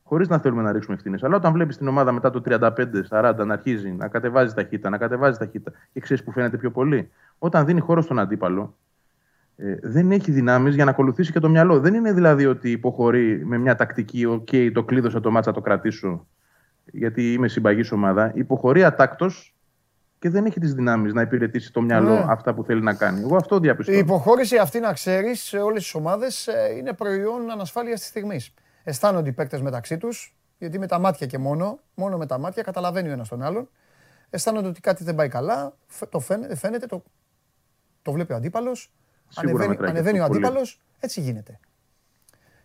Χωρίς να θέλουμε να ρίξουμε ευθύνες. Αλλά όταν βλέπεις την ομάδα μετά το 35-40 να αρχίζει να κατεβάζει ταχύτητα, να κατεβάζει ταχύτητα και ξέρεις που φαίνεται πιο πολύ, όταν δίνει χώρο στον αντίπαλο, ε, δεν έχει δυνάμεις για να ακολουθήσει και το μυαλό. Δεν είναι δηλαδή ότι υποχωρεί με μια τακτική, OK, το κλείδωσα το μάτσα, το κρατήσω, γιατί είμαι συμπαγής ομάδα. Υποχωρεί ατάκτος και δεν έχει τις δυνάμεις να υπηρετήσει το μυαλό ναι. αυτά που θέλει να κάνει. Εγώ αυτό διαπιστώνω. Η υποχώρηση αυτή, να ξέρεις, σε όλες τις ομάδες ε, είναι προϊόν ανασφάλειας της στιγμής. Αισθάνονται οι παίκτες μεταξύ τους, γιατί με τα μάτια και μόνο, μόνο με τα μάτια καταλαβαίνει ο ένας τον άλλον. Αισθάνονται ότι κάτι δεν πάει καλά, το φαίνεται, το, το βλέπει ο αντίπαλο, ανεβαίνει, ανεβαίνει ο αντίπαλος, έτσι γίνεται.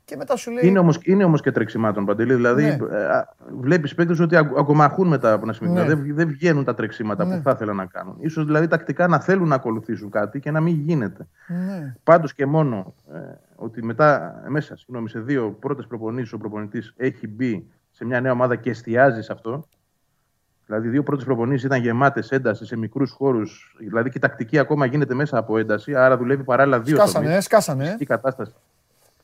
Και μετά σου λέει. Είναι όμω είναι όμως και τρεξιμάτων παντελή. Δηλαδή, ναι. Ε, βλέπεις παίκτες ότι ακομαχούν μετά από ένα σημείο. Ναι. Δεν, δεν βγαίνουν τα τρεξίματα ναι. που θα ήθελαν να κάνουν. σω δηλαδή τακτικά να θέλουν να ακολουθήσουν κάτι και να μην γίνεται. Ναι. Πάντως και μόνο ε, ότι μετά, μέσα συγγνώμη, σε δύο πρώτες προπονήσεις ο προπονητής έχει μπει σε μια νέα ομάδα και εστιάζει σε αυτό. Δηλαδή, δύο πρώτες προπονήσεις ήταν γεμάτες ένταση σε μικρούς χώρους. Δηλαδή, και η τακτική ακόμα γίνεται μέσα από ένταση. Άρα, δουλεύει παράλληλα δύο σκάσανε, τομείς, σκάσανε. κατάσταση.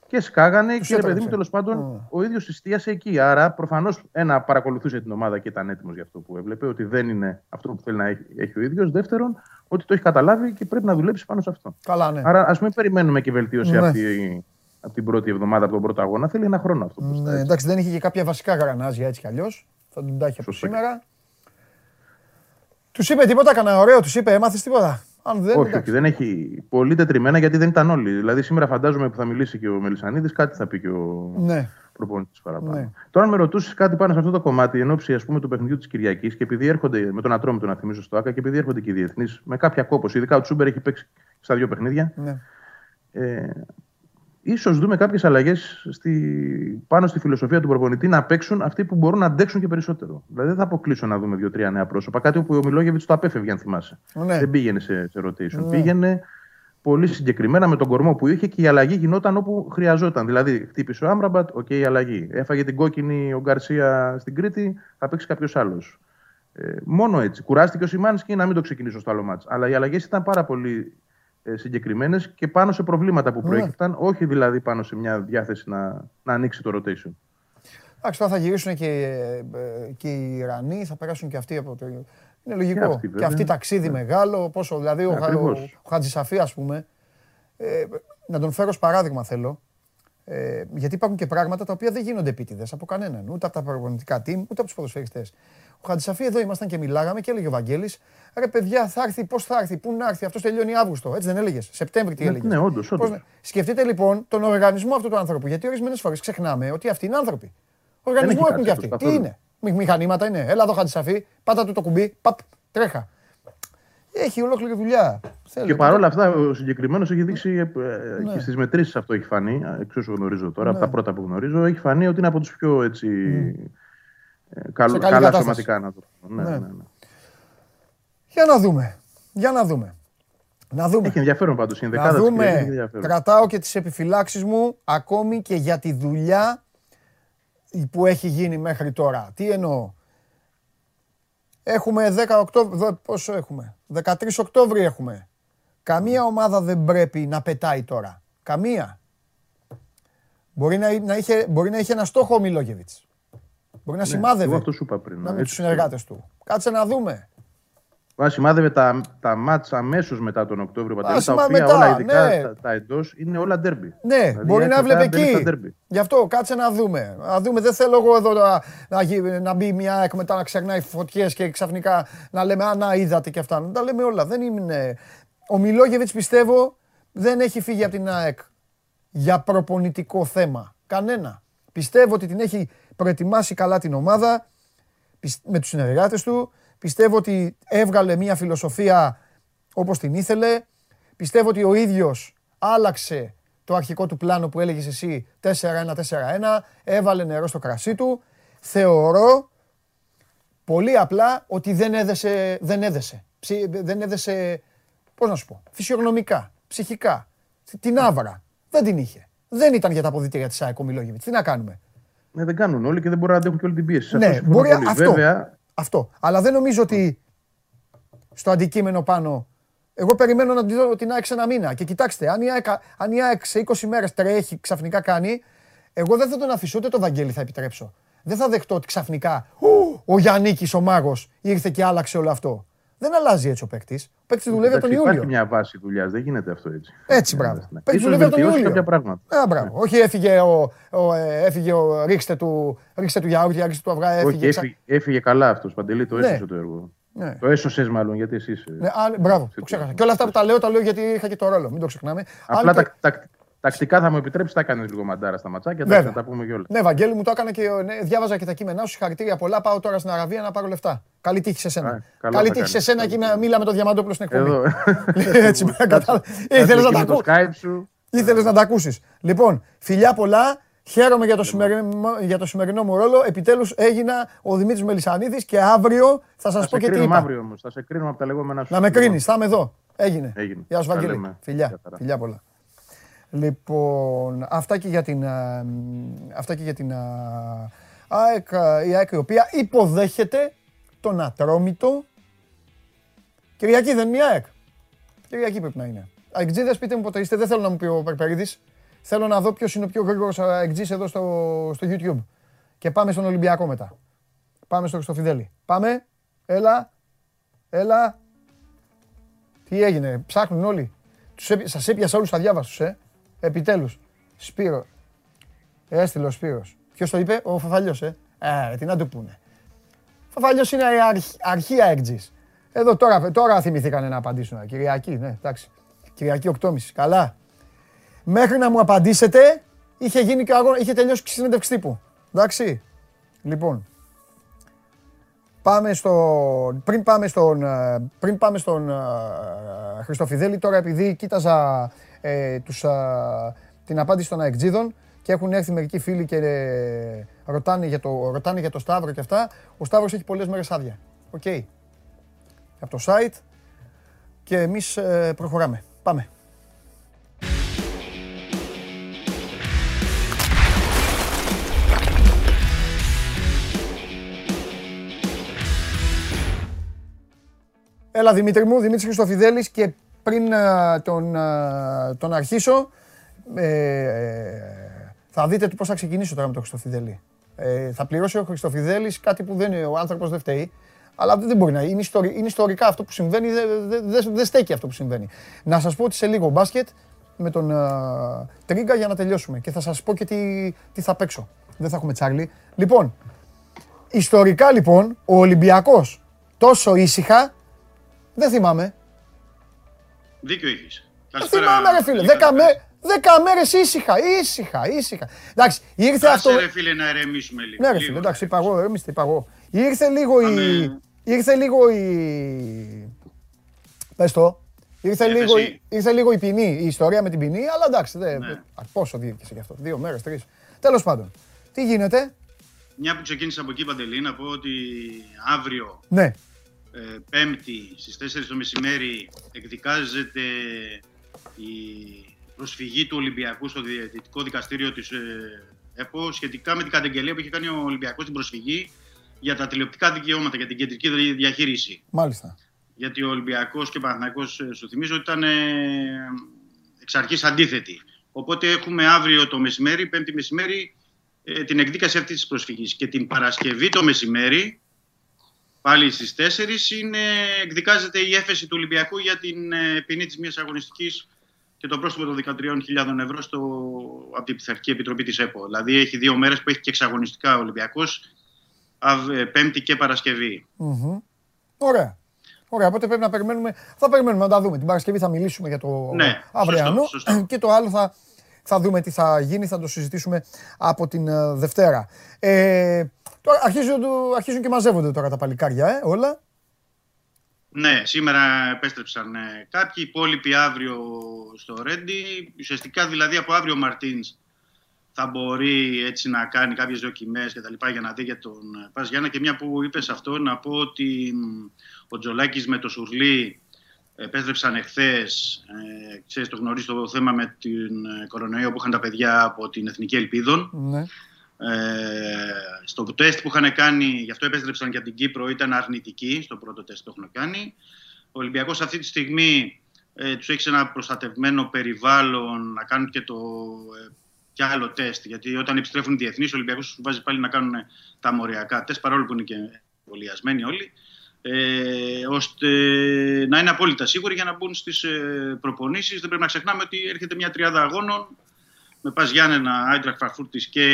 Και σκάγανε και ρε παιδί μου, τέλος πάντων, oh. ο ίδιος εστίασε εκεί. Άρα, προφανώς, ένα παρακολουθούσε την ομάδα και ήταν έτοιμος για αυτό που έβλεπε, ότι δεν είναι αυτό που θέλει να έχει, έχει ο ίδιος. Δεύτερον, ότι το έχει καταλάβει και πρέπει να δουλέψει πάνω σε αυτό. Καλά, ναι. Άρα, ας μην περιμένουμε και βελτίωση ναι. αυτή από την πρώτη εβδομάδα, από τον πρώτο αγώνα. Θέλει ένα χρόνο αυτό. Ναι, εντάξει, δεν είχε και κάποια βασικά γρανάζια έτσι κι αλλιώς. Θα τον τάχει από σήμερα. Τους είπε τίποτα, κανένα ωραίο, τους είπε, έμαθες τίποτα; Αν δεν, όχι, όχι, δεν έχει πολύ τετριμένα γιατί δεν ήταν όλοι. Δηλαδή, σήμερα φαντάζομαι που θα μιλήσει και ο Μελισανίδης, κάτι θα πει και ο ναι. προπονητής παραπάνω. Ναι. Τώρα, αν με ρωτούσες κάτι πάνω σε αυτό το κομμάτι, εν ώψη ας πούμε, του παιχνιδιού της Κυριακής και επειδή έρχονται με τον Ατρόμητο να θυμίσω στο ΑΚΑ και επειδή έρχονται και οι διεθνείς με κάποια κόπο, ειδικά ο Τσούμπερ έχει παίξει στα δύο παιχνίδια. Ναι. Ε, ίσως δούμε κάποιες αλλαγές στη, πάνω στη φιλοσοφία του προπονητή να παίξουν αυτοί που μπορούν να αντέξουν και περισσότερο. Δηλαδή δεν θα αποκλείσω να δούμε δύο-τρία νέα πρόσωπα. Κάτι όπου ο Μιλόγεβιτς το απέφευγε, αν θυμάσαι. Ναι. Δεν πήγαινε σε, σε rotation. Πήγαινε πολύ συγκεκριμένα με τον κορμό που είχε και η αλλαγή γινόταν όπου χρειαζόταν. Δηλαδή, χτύπησε ο Άμραμπατ, OK, okay, η αλλαγή. Έφαγε την κόκκινη ο Γκαρσία στην Κρήτη, θα παίξει κάποιος άλλος. Ε, μόνο έτσι. Κουράστηκε ο Σιμάνσκι να μην το ξεκινήσω στο άλλο μάτς. Αλλά οι αλλαγές ήταν πάρα πολύ ε, συγκεκριμένες και πάνω σε προβλήματα που ναι. προέκυπταν, όχι δηλαδή πάνω σε μια διάθεση να, να ανοίξει το rotation. Εντάξει, τώρα θα γυρίσουν και, ε, και οι Ιρανοί, θα περάσουν και αυτοί από το. Είναι λογικό. Και αυτοί, και αυτοί ταξίδι ναι. μεγάλο. Πόσο, δηλαδή, ο, ο, ο Χατζησαφή, ας πούμε. Ε, να τον φέρω ως παράδειγμα θέλω. Ε, γιατί υπάρχουν και πράγματα τα οποία δεν γίνονται επίτηδες από κανέναν. Ούτε από τα προπονητικά team, ούτε από τους ποδοσφαιριστές. Ο Χατζησαφή εδώ ήμασταν και μιλάγαμε και έλεγε ο Βαγγέλης, ρε παιδιά, θα έρθει, πώς θα έρθει, πού να έρθει, αυτός τελειώνει Αύγουστο. Έτσι δεν έλεγες. Σεπτέμβρη τι έλεγες. Ναι, όντως. Σκεφτείτε λοιπόν τον οργανισμό αυτού του άνθρωπου. Γιατί ορισμένες φορές ξεχνάμε ότι αυτοί είναι άνθρωποι. Οργανισμό έχουν και αυτοί. Τι είναι; Μηχανήματα είναι. Έλα εδώ Χατζησαφή, πάτα του το κουμπί, παπ, τρέχα. Έχει ολόκληρη δουλειά. Και παρόλα αυτά, ο συγκεκριμένος έχει δείξει ε, ναι. και στις μετρήσεις αυτό έχει φανεί, εξ όσων γνωρίζω τώρα, από τα ναι. πρώτα που γνωρίζω, έχει φανεί ότι είναι από τους πιο έτσι, Καλ, καλά σωματικά να το πω. Ναι, ναι. Ναι, ναι. Για να δούμε. Για να δούμε. Να δούμε. Έχει ενδιαφέρον πάντως. Είναι να δούμε. Κρατάω και τις επιφυλάξεις μου ακόμη και για τη δουλειά που έχει γίνει μέχρι τώρα. Τι εννοώ; Έχουμε 10 Οκτώβρη, πόσο έχουμε, 13 Οκτώβρη έχουμε. Καμία ομάδα δεν πρέπει να πετάει τώρα. Καμία. Μπορεί να, να, είχε, μπορεί να είχε ένα στόχο ο Μιλόγεβιτς. Μπορεί να ναι, σημάδευε. Αυτό σου είπα πριν. Να με τους συνεργάτες του. Κάτσε να δούμε. Μα σημάδευε τα, τα μάτσα αμέσως μετά τον Οκτώβριο Παντελή, τα οποία μετά, όλα ειδικά ναι. τα, τα εντός είναι όλα ντέρμπι. Ναι, δηλαδή, μπορεί να βλέπει εκεί. Γι' αυτό κάτσε να δούμε. Να δούμε. Δεν θέλω εγώ εδώ να, να, να μπει μια ΑΕΚ μετά να ξερνάει φωτιές και ξαφνικά να λέμε Α, να είδατε και αυτά. Να τα λέμε όλα. Δεν είναι. Ο Μιλόγεβιτς πιστεύω δεν έχει φύγει από την ΑΕΚ για προπονητικό θέμα. Κανένα. Πιστεύω ότι την έχει προετοιμάσει καλά την ομάδα με τους συνεργάτες του. Πιστεύω ότι έβγαλε μια φιλοσοφία όπως την ήθελε. Πιστεύω ότι ο ίδιος άλλαξε το αρχικό του πλάνο που έλεγες εσύ 4-1-4-1, έβαλε νερό στο κρασί του. Θεωρώ πολύ απλά ότι δεν έδεσε, δεν έδεσε, δεν έδεσε, πώς να σου πω, φυσιογνωμικά, ψυχικά, την άβρα. Δεν την είχε. Δεν ήταν για τα αποδητήρια της ΑΕΚ ο Τι να κάνουμε. Ναι, δεν κάνουν όλοι και δεν μπορούν να αντέχουν και όλη την πίεση. Ναι, μπορεί αυτό. Βέβαια... αυτό. Αλλά δεν νομίζω ότι στο αντικείμενο πάνω. Εγώ περιμένω να την δω την ΑΕΚ σε ένα μήνα. Και κοιτάξτε, αν η ΑΕΚ, αν η ΑΕΚ σε 20 μέρες τρέχει, ξαφνικά κάνει, εγώ δεν θα τον αφήσω ούτε το Βαγγέλη θα επιτρέψω. Δεν θα δεχτώ ότι ξαφνικά ο Γιάννη ο μάγος ήρθε και άλλαξε όλο αυτό. Δεν αλλάζει έτσι ο παίκτης. Ο παίκτης δουλεύει από τον Ιούλιο. Υπάρχει μια βάση δουλειάς, δεν γίνεται αυτό έτσι. Έτσι, μπράβο. Ο παίκτης δουλεύει από τον Ιούλιο. Κάποια πράγματα. Α, μπράβο. Όχι, έφυγε ο, ο, ε, έφυγε ο ρίξτε του, ρίξτε του γιαούρτι, ρίξτε του αυγά. Έφυγε, Όχι, έφυγε, έφυγε καλά αυτός. Παντελή, το ναι. έσωσε το έργο. Ναι. Το έσωσες μάλλον γιατί εσύ. Ναι, α, μπράβο, το ξέχασα. Και όλα αυτά που τα λέω, τα λέω γιατί είχα και το ρόλο. Μην το ξεχνάμε. Απλά τα, τα, Τακτικά θα μου επιτρέψεις, θα κάνεις λίγο μαντάρα στα ματσάκια. Βέβαια. Θα τα πούμε κιόλας. Ναι, Βαγγέλη μου το έκανα και ναι, διάβαζα και τα κείμενά σου. Συγχαρητήρια πολλά. Πάω τώρα στην Αραβία να πάρω λεφτά. Καλή τύχη σε σένα. Καλή τύχη σε σένα και μίλα με τον Διαμαντόπουλο στην εκπομπή. Έτσι, Ήθελες να τα ακούσει. Ήθελες να τα ακούσεις. Λοιπόν, φιλιά πολλά. Χαίρομαι για το, σημερινό, για το σημερινό μου ρόλο. Επιτέλους έγινα ο Δημήτρης Μελισανίδης και αύριο θα σας πω και τι είπα. Αύριο όμως. Θα σε κρίνω από τα λεγόμενα σου. Να με κρίνεις, θα είμαι εδώ. Έγινε. Γεια σου, Βαγγέλη. Φιλιά. Φιλιά πολλά. Λοιπόν, αυτά και για την, ε, αυτά και για την ε, ΑΕΚ, ε, η ΑΕΚ η οποία υποδέχεται τον Ατρόμητο. Κυριακή δεν είναι η ΑΕΚ. Κυριακή πρέπει να είναι. Αεκτζίδες πείτε μου πότε είστε, δεν θέλω να μου πει ο Περπερίδης. Θέλω να δω ποιος είναι ο πιο γρήγορος αεκτζής εδώ στο, στο YouTube. Και πάμε στον Ολυμπιακό μετά. Πάμε στο Χριστοφιδέλη. Πάμε. Έλα. Έλα. Τι έγινε. Ψάχνουν όλοι. Σας έπιασα όλους αδιάβαστους, ε. Επιτέλους. Σπύρο. Έστειλε ο Σπύρος. Ποιος το είπε, ο Φαφαλιός, ε. Ε, τι να του πούνε. Φαφαλιός είναι αρχ, αρχαία εκτζής. Εδώ τώρα, τώρα θυμηθήκανε να απαντήσουν. Κυριακή, ναι, εντάξει. Κυριακή 8.30. Καλά. Μέχρι να μου απαντήσετε, είχε, γίνει και αγώνας, είχε τελειώσει και η συνέντευξη τύπου. Εντάξει. Λοιπόν. Πάμε στο, πριν πάμε στον, ε, πριν πάμε στον uh, Χριστοφιδέλη, τώρα επειδή κοίταζα ε, τους, την απάντηση των αεκτζίδων και έχουν έρθει μερικοί φίλοι και ε, ρωτάνε για το, ρωτάνε για το Σταύρο και αυτά. Ο Σταύρος έχει πολλές μέρες άδεια. Οκ. Από το site και εμείς ε, προχωράμε. Πάμε. Έλα Δημήτρη μου, Δημήτρης Χριστοφιδέλης και πριν ε, τον, ε, τον αρχίσω, ε, θα δείτε πώς θα ξεκινήσω τώρα με τον Χριστοφιδέλη. Ε, θα πληρώσει ο Χριστοφιδέλης κάτι που δεν, ο άνθρωπος δεν φταίει. Αλλά δεν μπορεί να είναι. Ιστορι, είναι ιστορικά αυτό που συμβαίνει, δεν δε, δε, στέκει αυτό που συμβαίνει. Να σας πω ότι σε λίγο μπάσκετ με τον uh, Τρίγκα για να τελειώσουμε. Και θα σας πω και τι, τι θα παίξω. Δεν θα έχουμε τσάρλι. Λοιπόν, ιστορικά λοιπόν, ο Ολυμπιακός τόσο ήσυχα, δεν θυμάμαι. Δίκιο έχεις. Δεν θυμάμαι ρε φίλε. Δέκα, με, δέκα μέρες ήσυχα, ήσυχα, ήσυχα. Εντάξει, ήρθε Άσε, αυτό... ρε φίλε να ερεμήσουμε λίγο. Ναι ρε φίλε, εντάξει, είπα εγώ, εμείς είπα εγώ. Ήρθε λίγο η... Ήρθε λίγο η... Πες το. Ήρθε λίγο, ήρθε λίγο η ποινή, η ιστορία με την ποινή, αλλά εντάξει, δε, ναι. πόσο διήρκησε γι' αυτό. Δύο μέρες, τρεις. Τέλος πάντων. Τι γίνεται; Μια που ξεκίνησα από εκεί, Παντελή, να πω ότι αύριο ναι. Ε, Πέμπτη στις 4 το μεσημέρι εκδικάζεται η προσφυγή του Ολυμπιακού στο Διαιτητικό Δικαστήριο της ε, ΕΠΟ σχετικά με την καταγγελία που είχε κάνει ο Ολυμπιακός στην προσφυγή για τα τηλεοπτικά δικαιώματα, για την κεντρική διαχείριση. Μάλιστα. Γιατί ο Ολυμπιακός και ο Παναθηναϊκός, ε, σου θυμίζω, ήταν ε, εξ αρχής αντίθετοι. Οπότε έχουμε αύριο το μεσημέρι, πέμπτη μεσημέρι, ε, την εκδίκαση αυτής της προσφυγής. Και την Παρασκευή το μεσημέρι, πάλι στις 4, είναι, εκδικάζεται η έφεση του Ολυμπιακού για την ποινή της μιας αγωνιστικής και το πρόστιμο των 13.000 ευρώ στο, από την Πειθαρχική Επιτροπή της ΕΠΟ. Δηλαδή έχει δύο μέρες που έχει και εξαγωνιστικά ο Ολυμπιακός ε, Πέμπτη και Παρασκευή. Mm-hmm. Ωραία. Ωραία, οπότε πρέπει να περιμένουμε. Θα περιμένουμε να τα δούμε. Την Παρασκευή θα μιλήσουμε για το ναι, αυριανό σωστό, σωστό. και το άλλο θα, θα δούμε τι θα γίνει, θα το συζητήσουμε από την uh, Δευτέρα. Ε, τώρα αρχίζουν, αρχίζουν και μαζεύονται τώρα τα παλικάρια, ε, όλα. Ναι, σήμερα επέστρεψαν ε, κάποιοι, υπόλοιποι αύριο στο Ρέντι. Ουσιαστικά δηλαδή από αύριο ο Μαρτίνς θα μπορεί έτσι να κάνει κάποιες δοκιμές και τα λοιπά για να δει για τον Πας Γιάννα. Και μια που είπες αυτό, να πω ότι ο Τζολάκης με το Σουρλί επέστρεψαν εχθές, ε, ξέρεις το γνωρίζει το θέμα με την κορονοϊό που είχαν τα παιδιά από την Εθνική Ελπίδων. Ναι. Ε, στο τεστ που είχαν κάνει, γι' αυτό επέστρεψαν και από την Κύπρο, ήταν αρνητική στο πρώτο τεστ που έχουν κάνει. Ο Ολυμπιακός αυτή τη στιγμή ε, τους έχεις σε ένα προστατευμένο περιβάλλον να κάνουν και το ε, και άλλο τεστ. Γιατί όταν επιστρέφουν οι διεθνείς, ο Ολυμπιακός τους βάζει πάλι να κάνουν τα μοριακά τεστ, παρόλο που είναι και εμβολιασμένοι όλοι. Ε, ώστε να είναι απόλυτα σίγουροι για να μπουν στις ε, προπονήσεις. Δεν πρέπει να ξεχνάμε ότι έρχεται μια τριάδα αγώνων με Πας Γιάννενα, Άιντρακ Φαρφούρτη και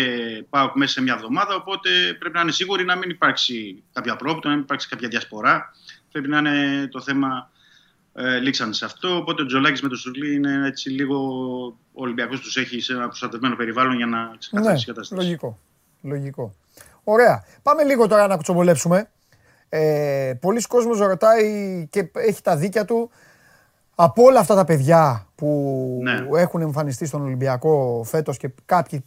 Πάοκ μέσα σε μια εβδομάδα. Οπότε πρέπει να είναι σίγουροι να μην υπάρξει κάποια πρόβλημα, να μην υπάρξει κάποια διασπορά. Πρέπει να είναι το θέμα ε, λήξαν σε αυτό. Οπότε ο Τζολάκης με το Σουρλί είναι έτσι λίγο. Ο Ολυμπιακός τους έχει σε ένα προστατευμένο περιβάλλον για να ξεκαθαρίσει ναι, η κατάσταση. Λογικό. Λογικό. Ωραία. Πάμε λίγο τώρα να κουτσομπολέψουμε. Ε, Πολλοί κόσμος ρωτάει και έχει τα δίκια του από όλα αυτά τα παιδιά που Ναι. έχουν εμφανιστεί στον Ολυμπιακό φέτος και κάποιοι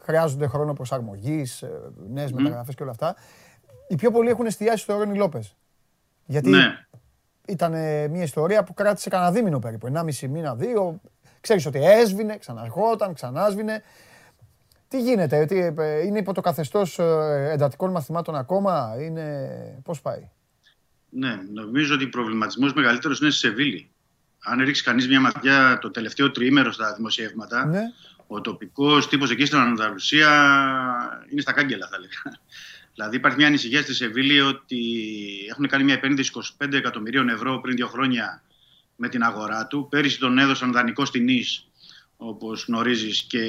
χρειάζονται χρόνο προσαρμογής, ε, νέες μεταγραφές και όλα αυτά. Οι πιο πολλοί έχουν εστιάσει στο Ρόνι Λόπες. Γιατί Ναι. ήταν ε, μια ιστορία που κράτησε κανένα δίμηνο περίπου, 1,5 μήνα, δύο. Ξέρεις ότι έσβηνε, ξαναρχόταν, ξανάσβηνε. Τι γίνεται, τι, ε, είναι υπό το καθεστώς ε, εντατικών μαθημάτων ακόμα, είναι... πώς πάει; Ναι, νομίζω ότι ο προβληματισμός μεγαλύτερος είναι στη Σεβίλη. Αν ρίξει κανείς μια ματιά το τελευταίο τριήμερο στα δημοσιεύματα, Ναι. ο τοπικός τύπος εκεί στην Ανδαλουσία είναι στα κάγκελα, θα έλεγα. Δηλαδή, υπάρχει μια ανησυχία στη Σεβίλη ότι έχουν κάνει μια επένδυση 25 εκατομμυρίων ευρώ πριν δύο χρόνια με την αγορά του. Πέρυσι τον έδωσαν δανεικό στην Νης, όπως γνωρίζεις, και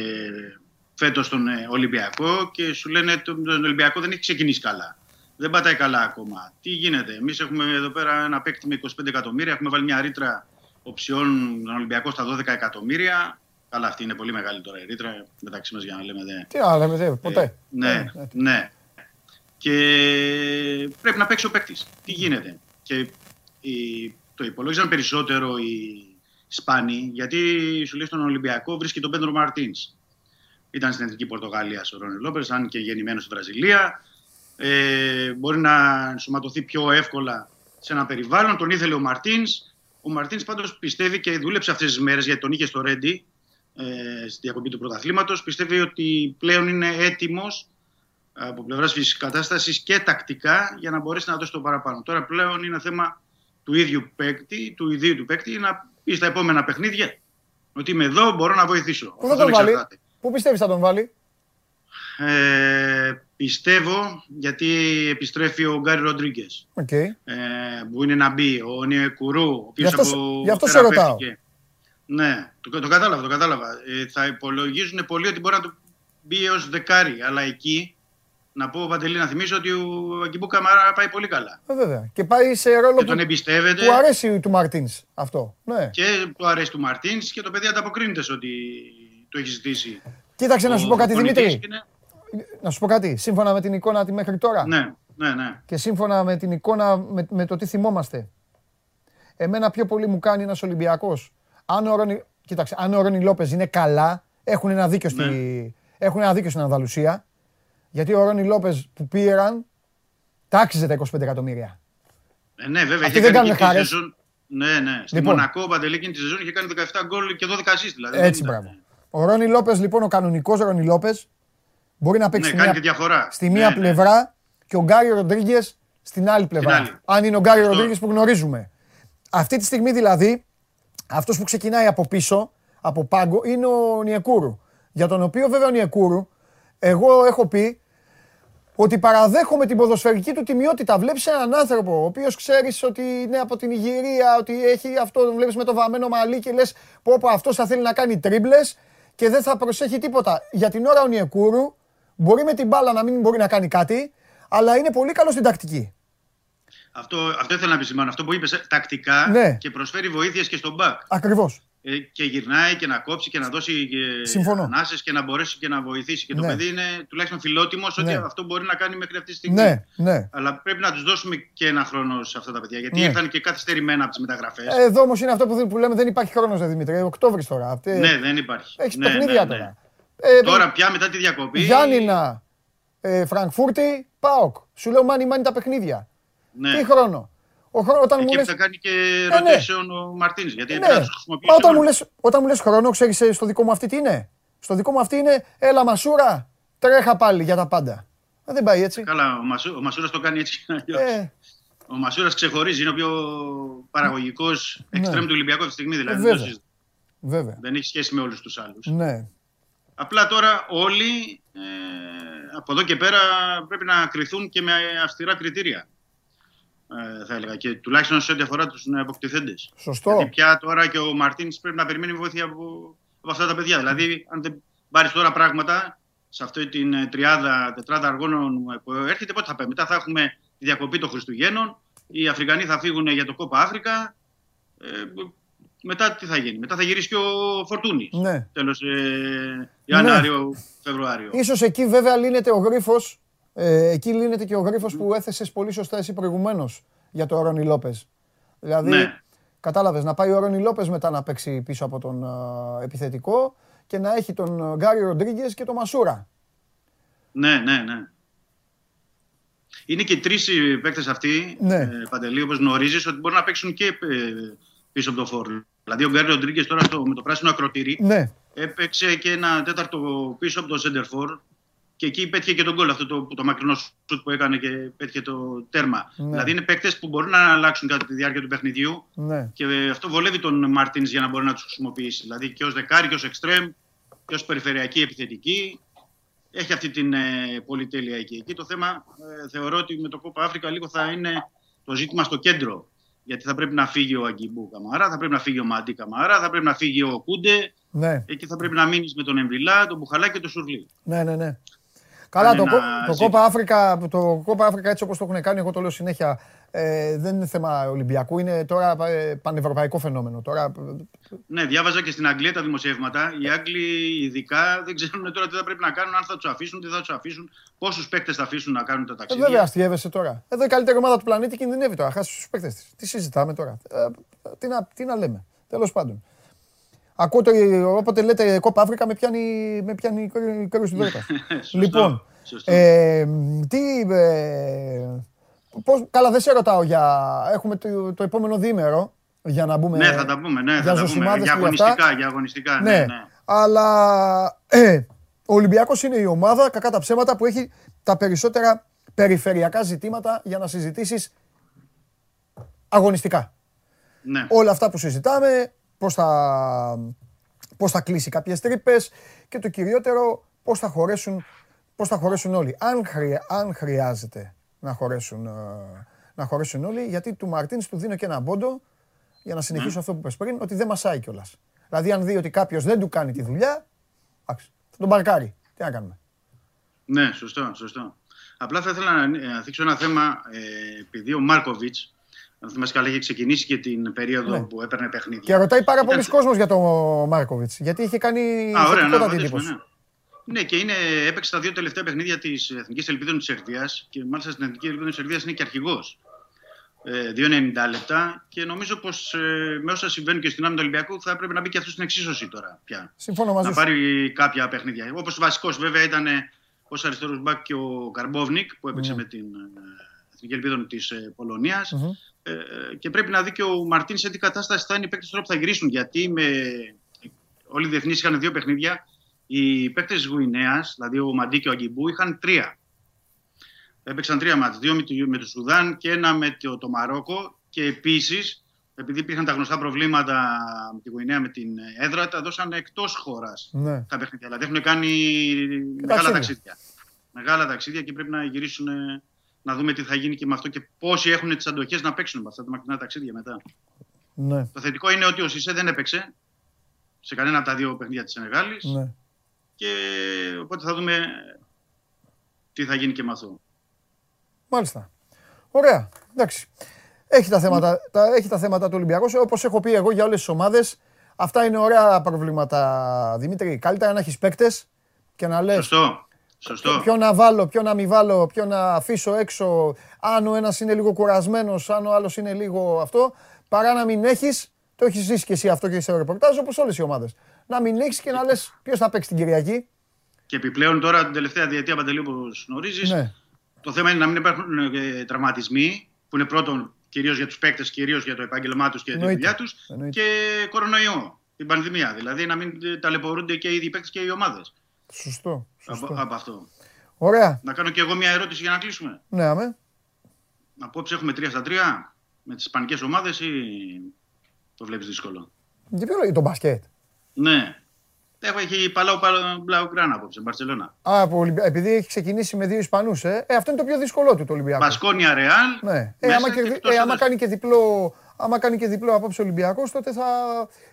φέτος τον ε, Ολυμπιακό. Και σου λένε τον τον Ολυμπιακό δεν έχει ξεκινήσει καλά. Δεν πατάει καλά ακόμα. Τι γίνεται, εμείς έχουμε εδώ πέρα ένα παίκτη με 25 εκατομμύρια. Έχουμε βάλει μια ρήτρα οψιών τον Ολυμπιακός στα 12 εκατομμύρια. Καλά, αυτή είναι πολύ μεγάλη τώρα η ρήτρα μεταξύ μας για να λέμε. Δε. Τι άλλο, λέμε, δε, ποτέ. Ναι, Ε, ε, ναι. Και πρέπει να παίξει ο παίκτης. Τι γίνεται. Και η, το υπολόγιζαν περισσότερο οι, σπάνιοι, γιατί σου λέει στον Ολυμπιακό βρίσκει τον Πέντρο Μαρτίνς. Ήταν στην Εθνική Πορτογαλίας ο Ρόνι Λόπες, αν και γεννημένος στη Βραζιλία. Ε, μπορεί να ενσωματωθεί πιο εύκολα σε ένα περιβάλλον. Τον ήθελε ο Μαρτίνς. Ο Μαρτίνς πάντως πιστεύει και δούλεψε αυτές τις μέρες γιατί τον είχε στο Ρέντι ε, στη διακοπή του πρωταθλήματος. Πιστεύει ότι πλέον είναι έτοιμος από πλευράς φυσικής κατάστασης και τακτικά για να μπορέσει να δώσει το παραπάνω. Τώρα πλέον είναι θέμα του ίδιου παίκτη, του ιδίου του παίκτη, να πει στα επόμενα παιχνίδια ότι είμαι εδώ, μπορώ να βοηθήσω. Πού θα τον βάλει, Πού πιστεύεις θα τον βάλει; Ε, πιστεύω γιατί επιστρέφει ο Γκάρι Ροντρίγκες. Okay. Ε, που είναι να μπει. Ο Νιεκουρού, ο οποίος από. Γι' αυτός σε ρωτάω. Ναι, το, το κατάλαβα. Το κατάλαβα. Ε, θα υπολογίζουν πολύ ότι μπορεί να το μπει έως δεκάρι. Αλλά εκεί να πω, Παντελή, να θυμίσω ότι ο Αγκιμπού Καμαρά πάει πολύ καλά. Ε, βέβαια. Και πάει σε ρόλο και που, τον εμπιστεύεται. που αρέσει του Μαρτίνς αυτό. Ναι. Και του αρέσει του Μαρτίνς και το παιδί ανταποκρίνεται ότι το έχει ζητήσει. Κοίταξε να σου πω κάτι, Δημήτρη. Να σου πω κάτι. Σύμφωνα με την εικόνα τη μέχρι τώρα. Ναι, ναι, ναι. Και σύμφωνα με την εικόνα με, με το τι θυμόμαστε. Εμένα πιο πολύ μου κάνει ένας Ολυμπιακός. Αν ο Ρόνι, κοίταξε, αν ο Ρόνι Λόπες είναι καλά, έχουν ένα δίκιο, στη, ναι. έχουν ένα δίκιο στην Ανδαλουσία. Γιατί ο Ρόνι Λόπες που πήραν, τάξιζε τα 25 εκατομμύρια. Ε, ναι, βέβαια. Αυτοί δεν κάνουν χάρη. Ναι, ναι. Στη λοιπόν, Μονακό ο Παντελή τη σεζόν είχε κάνει 17 γκολ και 12 assist. Δηλαδή. Έτσι, μπράβο. Ο Ρόνι Λόπες, λοιπόν, ο κανονικός Ρόνι Λόπες, μπορεί να παίξει ναι, στη, μία, στη μία ναι, ναι. πλευρά ναι. και ο Γκάριο Ροντρίγκες στην άλλη πλευρά. Άλλη. Αν είναι ο Γκάριο Ροντρίγκες που γνωρίζουμε. Αυτή τη στιγμή δηλαδή, αυτός που ξεκινάει από πίσω, από πάγκο, είναι ο Νιεκούρου. Για τον οποίο βέβαια ο Νιεκούρου, εγώ έχω πει ότι παραδέχομαι την ποδοσφαιρική του τιμιότητα. Βλέπεις έναν άνθρωπο, ο οποίος ξέρεις ότι είναι από την Ιγυρία, ότι έχει αυτό, τον βλέπεις με το βαμμένο μαλλί και λες: Πω, πω αυτός θα θέλει να κάνει τρίμπλες και δεν θα προσέχει τίποτα. Για την ώρα ο Νιεκούρου μπορεί με την μπάλα να μην μπορεί να κάνει κάτι, αλλά είναι πολύ καλό στην τακτική. Αυτό, αυτό ήθελα να επισημάνω. Αυτό που είπες τακτικά ναι. και προσφέρει βοήθειες και στον μπακ. Ακριβώς. Ε, και γυρνάει και να κόψει και να δώσει ανάσες και να μπορέσει και να βοηθήσει. Και το ναι. παιδί είναι τουλάχιστον φιλότιμος ότι ναι. αυτό μπορεί να κάνει μέχρι αυτή τη στιγμή. Ναι, ναι. Αλλά πρέπει να τους δώσουμε και ένα χρόνο σε αυτά τα παιδιά. Γιατί ναι. ήρθαν και καθυστερημένα από τις μεταγραφές. Ε, εδώ όμως είναι αυτό που, που λέμε: Δεν υπάρχει χρόνος, Δημήτρη. Οκτώβρης τώρα. Ναι, δεν υπάρχει. Έχεις ναι, παιχνίδια ναι, τώρα. Ε, τώρα πια μετά τη διακοπή; Γιάννηνα, ε, Φραγκφούρτη, Πάοκ. Σου λέω μάνι μάνι τα παιχνίδια. Ναι. Τι χρόνο. Ο χρόνο, όταν Εκεί μου λες... θα κάνει και ε, ναι. rotation ο Μαρτίνς, γιατί ναι. δεν θα τους χρησιμοποιήσει. όταν, μου λες, όταν μου λες χρόνο, ξέρεις ε, στο δικό μου αυτή τι είναι; Στο δικό μου αυτή είναι, έλα Μασούρα, τρέχα πάλι για τα πάντα. Ε, δεν πάει έτσι. Καλά, ο, Μασού, ο Μασούρας το κάνει έτσι. Ε. Ο Μασούρας ξεχωρίζει, είναι ο πιο παραγωγικός ναι. εξτρέμ του Ολυμπιακού αυτή τη στιγμή. Δηλαδή, ε, βέβαια. βέβαια. Δεν έχει σχέση με όλους τους άλλους. Ναι. Απλά τώρα όλοι ε, από εδώ και πέρα πρέπει να κρυθούν και με αυστηρά κριτήρια. Ε, θα έλεγα. Και τουλάχιστον σε ό,τι αφορά τους αποκτηθέντε. Σωστό. Γιατί πια τώρα και ο Μαρτίνς πρέπει να περιμένει βοήθεια από, από αυτά τα παιδιά. Δηλαδή, αν δεν πάρεις τώρα πράγματα σε αυτή την ε, τριάδα, τετράδα αργώνων που έρχεται, πότε θα πάει. Μετά θα έχουμε τη διακοπή των Χριστουγέννων. Οι Αφρικανοί θα φύγουν για το κόπα Αφρικα. Ε, μετά τι θα γίνει. Μετά θα γυρίσει και ο Φορτούνης. Ναι. Τέλος ε, Ιανουάριο-Φεβρουάριο. Ναι. Σω εκεί βέβαια λύνεται ο γρίφος ε, εκεί λύνεται και ο γρίφος που έθεσες πολύ σωστά εσύ προηγουμένως για το Ρόνι Λόπες. Δηλαδή, ναι. κατάλαβες, να πάει ο Ρόνι Λόπες μετά να παίξει πίσω από τον επιθετικό και να έχει τον Γκάρι Ροντρίγκες και τον Μασούρα. Ναι, ναι, ναι. Είναι και τρεις παίκτες αυτοί, ναι. ε, Παντελή, όπως γνωρίζεις, ότι μπορούν να παίξουν και ε, πίσω από το φόρλο. Δηλαδή, ο Γκάρι Ροντρίγκε τώρα στο, με το πράσινο ακροτήρι ναι. έπαιξε και ένα τέταρτο πίσω από το Σέντερφορ και εκεί πέτυχε και τον γκολ αυτό το, το μακρινό σουτ που έκανε και πέτυχε το τέρμα. Ναι. Δηλαδή είναι παίκτες που μπορούν να αλλάξουν κατά τη διάρκεια του παιχνιδιού ναι. και αυτό βολεύει τον Μάρτινς για να μπορεί να τους χρησιμοποιήσει. Δηλαδή και ως δεκάρι και ως εξτρέμ και ως περιφερειακή επιθετική. Έχει αυτή την ε, πολυτέλεια εκεί. Εκεί το θέμα ε, θεωρώ ότι με το Κόπα Αφρικα λίγο θα είναι το ζήτημα στο κέντρο. Γιατί θα πρέπει να φύγει ο Αγκιμπού Καμαρά, θα πρέπει να φύγει ο Μαντί Καμαρά, θα πρέπει να φύγει ο Κούντε. Ναι. Εκεί θα πρέπει να μείνεις με τον Εμβιλά, τον Μπουχαλά και τον Σουρλί. Ναι, ναι, ναι. Καλά, το, το, Κόπα Αφρικα, το Κόπα Αφρικα έτσι όπως το έχουν κάνει, εγώ το λέω συνέχεια, ε, δεν είναι θέμα Ολυμπιακού, είναι τώρα ε, πανευρωπαϊκό φαινόμενο. Τώρα... Ναι, διάβαζα και στην Αγγλία τα δημοσιεύματα. Οι Άγγλοι ειδικά δεν ξέρουν τώρα τι θα πρέπει να κάνουν, αν θα τους αφήσουν, τι θα τους αφήσουν, πόσους παίκτες θα αφήσουν να κάνουν τα Ε, ταξίδια. βέβαια, αστείευεσαι τώρα. Εδώ η καλύτερη ομάδα του πλανήτη κινδυνεύει τώρα. Χάσει τους παίκτες της. Τι συζητάμε τώρα. Ε, τι, να, τι να λέμε. Τέλος πάντων. Ακούω το, όποτε λέτε κόπα Αφρικα με πιάνει, με πιάνει κρέος του Δόρτα. λοιπόν, ε, τι, ε, πώς, καλά δεν σε ρωτάω για, έχουμε το, το επόμενο διήμερο για να μπούμε. Ναι, θα τα πούμε, ναι, θα τα πούμε. Για αγωνιστικά, για αγωνιστικά, ναι, ναι. ναι. Αλλά ε, ο Ολυμπιακός είναι η ομάδα, κακά τα ψέματα, που έχει τα περισσότερα περιφερειακά ζητήματα για να συζητήσεις αγωνιστικά. Ναι. Όλα αυτά που συζητάμε, πώς θα, πώς θα κλείσει κάποιες τρύπες και το κυριότερο πώς θα χωρέσουν, πώς θα χωρέσουν όλοι. Αν, αν χρειάζεται να χωρέσουν, ε, να χωρέσουν όλοι, γιατί του Μαρτίνς του δίνω και ένα μπόντο για να συνεχίσω ναι. αυτό που είπες πριν, ότι δεν μασάει κιόλας. Δηλαδή, αν δει ότι κάποιος δεν του κάνει τη δουλειά, θα τον παρκάρει. Τι να κάνουμε; Ναι, σωστό, σωστό. Απλά θα ήθελα να θίξω ένα θέμα, ε, επειδή ο Μάρκοβιτς, αν θυμάσαι καλά, είχε ξεκινήσει και την περίοδο ναι. που έπαιρνε παιχνίδια. Και ρωτάει πάρα πολλοί κόσμος για τον Μάρκοβιτς, γιατί είχε κάνει Α, ωραία, να, ναι. Ναι, και είναι, έπαιξε τα δύο τελευταία παιχνίδια της Εθνικής Ελπίδων της Σερβίας και μάλιστα στην Εθνική Ελπίδων της Σερβίας είναι και αρχηγός. 2,90 ε, λεπτά και νομίζω πως ε, με όσα συμβαίνουν και στην άμυνα του Ολυμπιακού θα έπρεπε να μπει και αυτός στην εξίσωση τώρα πια. Συμφωνώ μαζί Να πάρει κάποια παιχνίδια. Όπως βασικός βέβαια ήταν ως αριστερός μπακ και ο Καρμπόβνικ που έπαιξε ναι. με την ε, Εθνική Ελπίδα της πολωνια και πρέπει να δει και ο Μαρτίνς σε τι κατάσταση θα είναι οι παίκτες τώρα που θα γυρίσουν. Γιατί με... όλοι οι διεθνείς είχαν δύο παιχνίδια. Οι παίκτες της Γουινέας, δηλαδή ο Μαντί και ο Αγκιμπού, είχαν τρία. Έπαιξαν τρία μάτια. Δύο με το Σουδάν και ένα με το, το Μαρόκο. Και επίσης, επειδή υπήρχαν τα γνωστά προβλήματα με τη Γουινέα με την έδρα, τα δώσαν εκτός χώρας ναι. τα παιχνίδια. Δηλαδή έχουν κάνει μεγάλα ταξίδια. Μεγάλα ταξίδια και πρέπει να γυρίσουν να δούμε τι θα γίνει και με αυτό και πόσοι έχουν τις αντοχές να παίξουν με αυτά τα μακρινά ταξίδια μετά. Ναι. Το θετικό είναι ότι ο Σισε δεν έπαιξε σε κανένα από τα δύο παιχνίδια της Σενεγάλης. Ναι. Και οπότε θα δούμε τι θα γίνει και με αυτό. Μάλιστα. Ωραία. Εντάξει. Έχει τα θέματα, τα, έχει τα θέματα του Ολυμπιακού. Όπως έχω πει εγώ για όλες τις ομάδες, αυτά είναι ωραία προβλήματα, Δημήτρη. Καλύτερα να έχεις παίκτες και να λες. Σωστό. Σωστό. Ποιο να βάλω, ποιο να μην βάλω, ποιο να αφήσω έξω. Αν ο ένας είναι λίγο κουρασμένος, αν ο άλλος είναι λίγο αυτό. Παρά να μην έχεις, το έχεις ζήσει και εσύ αυτό και σε ρεπορτάζ όπως όλες οι ομάδες. Να μην έχεις και να λες ποιος θα παίξει την Κυριακή. Και επιπλέον τώρα την τελευταία διετία παντελή όπως γνωρίζεις, ναι. Το θέμα είναι να μην υπάρχουν ε, τραυματισμοί, που είναι πρώτον κυρίως για τους παίκτες, κυρίως για το επάγγελμά τους και τη δουλειά τους, και κορονοϊό, την πανδημία. Δηλαδή να μην ταλαιπωρούνται και οι ίδιοι παίκτες και οι ομάδες. Σωστό. Από, από, αυτό. Ωραία. Να κάνω και εγώ μια ερώτηση για να κλείσουμε. Ναι, αμέ. Απόψε έχουμε 3 στα 3 με τις ισπανικές ομάδες ή το βλέπεις δύσκολο; Για ποιο λόγο, το μπασκετ. Ναι. Έχω έχει παλάω Μπλαουγκράνα απόψε, Μπαρσελόνα. Α, που, επειδή έχει ξεκινήσει με δύο Ισπανούς, ε. ε. αυτό είναι το πιο δύσκολό του το Ολυμπιακό. Μπασκόνια Ρεάλ. Ναι. Ε, άμα, και, ε, άμα, κάνει και διπλό, άμα κάνει και διπλό απόψε Ολυμπιακός, τότε θα,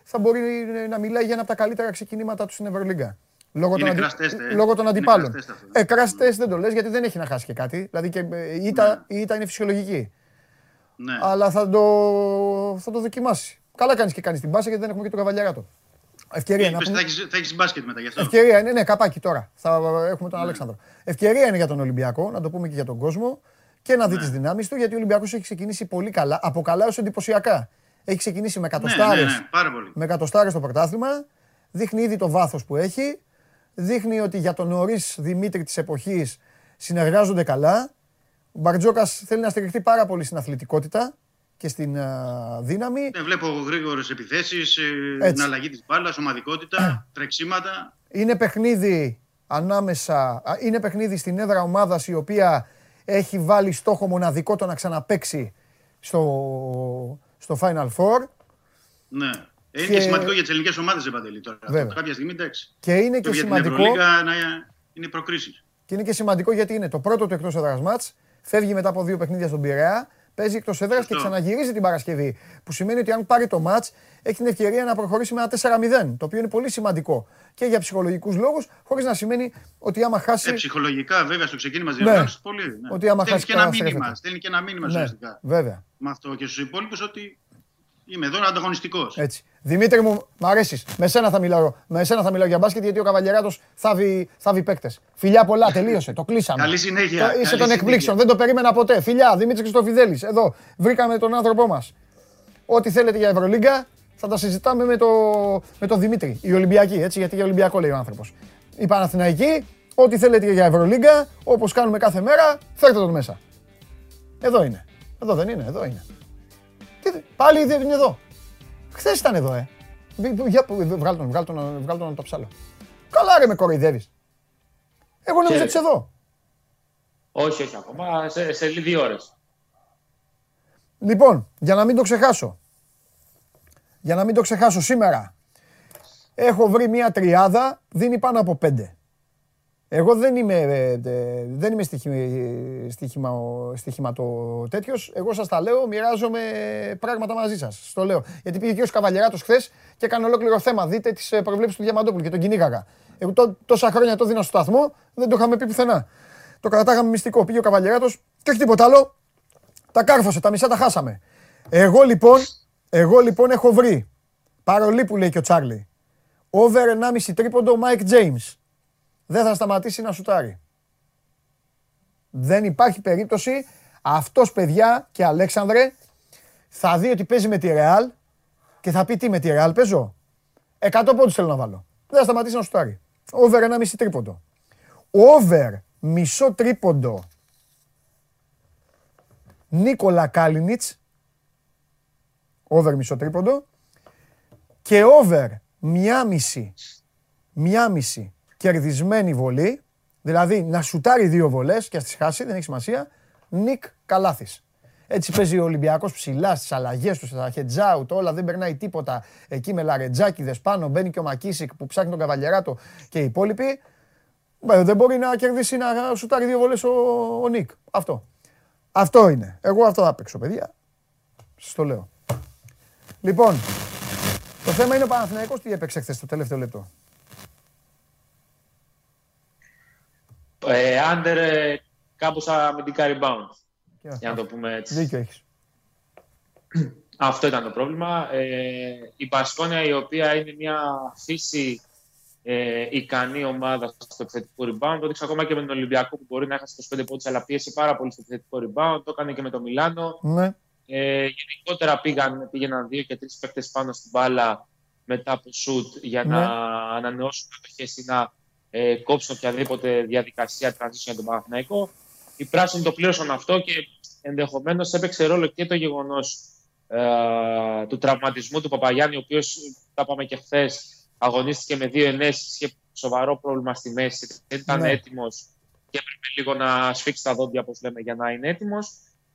θα μπορεί να μιλάει για ένα από τα καλύτερα ξεκινήματα του στην Ευρωλίγκα. Λόγω των, αντι... ε. λόγω των αντιπάλων. Ε, crash test δεν το λες γιατί δεν έχει να χάσει και κάτι. Δηλαδή και ε, η ήττα, ναι. η ήττα είναι φυσιολογική. Ναι. Αλλά θα το, θα το δοκιμάσει. Καλά κάνεις και κάνεις την μπάσα γιατί δεν έχουμε και τον καβαλιαράτο. Ευκαιρία είναι. Θα έχει έχεις μπάσκετ μετά γι' αυτό. Ευκαιρία είναι, ναι, καπάκι τώρα. Θα έχουμε τον ναι. Αλέξανδρο. Ευκαιρία είναι για τον Ολυμπιακό, να το πούμε και για τον κόσμο και να δει ναι. τις δυνάμεις του, γιατί ο Ολυμπιακός έχει ξεκινήσει πολύ καλά. Από καλά έως εντυπωσιακά. Έχει ξεκινήσει με κατοστάρε ναι, ναι, ναι, στο πρωτάθλημα. Δείχνει ήδη το βάθος που έχει. Δείχνει ότι για τον νωρίς Δημήτρη της εποχής συνεργάζονται καλά. Ο Μπαρτζόκας θέλει να στηριχτεί πάρα πολύ στην αθλητικότητα και στην uh, δύναμη. Ναι, βλέπω γρήγορες επιθέσεις, ε, την αλλαγή της μπάλας, ομαδικότητα, τρεξίματα. Είναι παιχνίδι ανάμεσα. Είναι παιχνίδι στην έδρα ομάδας η οποία έχει βάλει στόχο μοναδικό το να ξαναπέξει στο, στο Final Four. Ναι. Ε, είναι και, σημαντικό για τις ελληνικές ομάδες, Επαντελή. Τώρα. Βέβαια. Κάποια στιγμή εντάξει. Και είναι και, και σημαντικό. Για την να είναι προκρίσεις. Και είναι και σημαντικό γιατί είναι το πρώτο του εκτός έδρας μάτς. Φεύγει μετά από δύο παιχνίδια στον Πειραιά παίζει εκτός έδρας και ξαναγυρίζει την Παρασκευή. Που σημαίνει ότι αν πάρει το ματ, έχει την ευκαιρία να προχωρήσει με ένα 4-0. Το οποίο είναι πολύ σημαντικό και για ψυχολογικούς λόγους, χωρίς να σημαίνει ότι άμα χάσει. Ε, ψυχολογικά, βέβαια, στο ξεκίνημα της ναι. πολύ. Ναι. Ότι άμα στέλνει χάσει. Και ένα μήνυμα, στέλνει και ένα μήνυμα ναι, Βέβαια. Με αυτό και στους υπόλοιπους ότι Είμαι εδώ ανταγωνιστικός. Έτσι. Δημήτρη μου, μ' αρέσεις. Με σένα θα μιλάω, με σένα θα μιλάω για μπάσκετ γιατί ο Καβαλιαράτο θα βγει, θα βγει παίκτες. Φιλιά πολλά, τελείωσε. Το κλείσαμε. Καλή συνέχεια. Το, είσαι των εκπλήξεων. Δεν το περίμενα ποτέ. Φιλιά, Δημήτρη Χριστοφιδέλης. Εδώ βρήκαμε τον άνθρωπό μας. Ό,τι θέλετε για Ευρωλίγκα, θα τα συζητάμε με το, με το Δημήτρη. Η Ολυμπιακή, έτσι, γιατί για Ολυμπιακό λέει ο άνθρωπος. Η Παναθηναϊκή, ό,τι θέλετε για Ευρωλίγκα, όπως κάνουμε κάθε μέρα, φέρτε τον μέσα. Εδώ είναι. Εδώ δεν είναι, εδώ είναι. Τι, πάλι είναι εδώ. Χθες ήταν εδώ, ε. Για, βγάλ τον, βγάλ τον, βγάλ τον, το ψάλο. Καλά ρε με κοροϊδεύεις. Εγώ νόμιζα ότι εδώ. Όχι, όχι ακόμα. Σε, σε δύο ώρες. Λοιπόν, για να μην το ξεχάσω. Για να μην το ξεχάσω σήμερα. Έχω βρει μια τριάδα, δίνει πάνω από πέντε. Εγώ δεν είμαι, ε, δεν είμαι στοιχημα, το τέτοιο. Εγώ σας τα λέω, μοιράζομαι πράγματα μαζί σας. Στο λέω. Γιατί πήγε και ο Καβαλιεράτο χθες και έκανε ολόκληρο θέμα. Δείτε τις ε, προβλέψεις του Διαμαντόπουλου και τον κυνήγαγα. Εγώ τόσα χρόνια το δίνα στο σταθμό, δεν το είχαμε πει πουθενά. Το κρατάγαμε μυστικό. Πήγε ο Καβαλιεράτος και όχι τίποτα άλλο. Τα κάρφωσε, τα μισά τα χάσαμε. Εγώ λοιπόν, εγώ λοιπόν έχω βρει. Παρολί που λέει και ο Τσάρλι. Over 1,5 τρίποντο Mike James δεν θα σταματήσει να σουτάρει. Δεν υπάρχει περίπτωση αυτός παιδιά και Αλέξανδρε θα δει ότι παίζει με τη Ρεάλ και θα πει τι με τη Ρεάλ παίζω; 100 πόντους θέλω να βάλω. Δεν θα σταματήσει να σουτάρει. Over ένα μισή τρίποντο. Over μισό τρίποντο Νίκολα Κάλινιτς over μισό τρίποντο και over μία μισή, μία μισή κερδισμένη βολή, δηλαδή να σουτάρει δύο βολές και ας τις χάσει, δεν έχει σημασία. Νικ Καλάθης. Έτσι παίζει ο Ολυμπιακός ψηλά στις αλλαγές του, στα heads όλα δεν περνάει τίποτα. Εκεί με λαρετζάκιδε πάνω μπαίνει και ο Μακίσικ που ψάχνει τον Καβαλιεράτο και οι υπόλοιποι. Ε, δεν μπορεί να κερδίσει να σουτάρει δύο βολές ο, ο Νικ. Αυτό. Αυτό είναι. Εγώ αυτό θα παίξω, παιδιά. Σας το λέω. Λοιπόν, το θέμα είναι ο Παναθηναϊκός τι έπαιξε χθες το τελευταίο λεπτό. Ε, under ε, κάπως αμυντικά rebound. Για να το πούμε έτσι. Δίκιο έχεις. Αυτό ήταν το πρόβλημα. Ε, η Πασκόνια η οποία είναι μια φύση ε, ικανή ομάδα στο επιθετικό rebound. Το έδειξε ακόμα και με τον Ολυμπιακό που μπορεί να έχασε 25 πόντους αλλά πίεσε πάρα πολύ στο επιθετικό rebound. Το έκανε και με τον Μιλάνο. Ναι. Ε, γενικότερα πήγαν, πήγαιναν δύο και τρεις παίκτες πάνω στην μπάλα μετά από σουτ για ναι. να ανανεώσουν κατοχέ ή να ε, κόψουν οποιαδήποτε διαδικασία transition για τον Παναθηναϊκό. Οι πράσινοι το πλήρωσαν αυτό και ενδεχομένως έπαιξε ρόλο και το γεγονός ε, του τραυματισμού του Παπαγιάννη, ο οποίος, τα είπαμε και χθες, αγωνίστηκε με δύο ενέσεις, είχε σοβαρό πρόβλημα στη μέση, δεν ήταν ναι. έτοιμος και έπρεπε λίγο να σφίξει τα δόντια, όπως λέμε, για να είναι έτοιμος.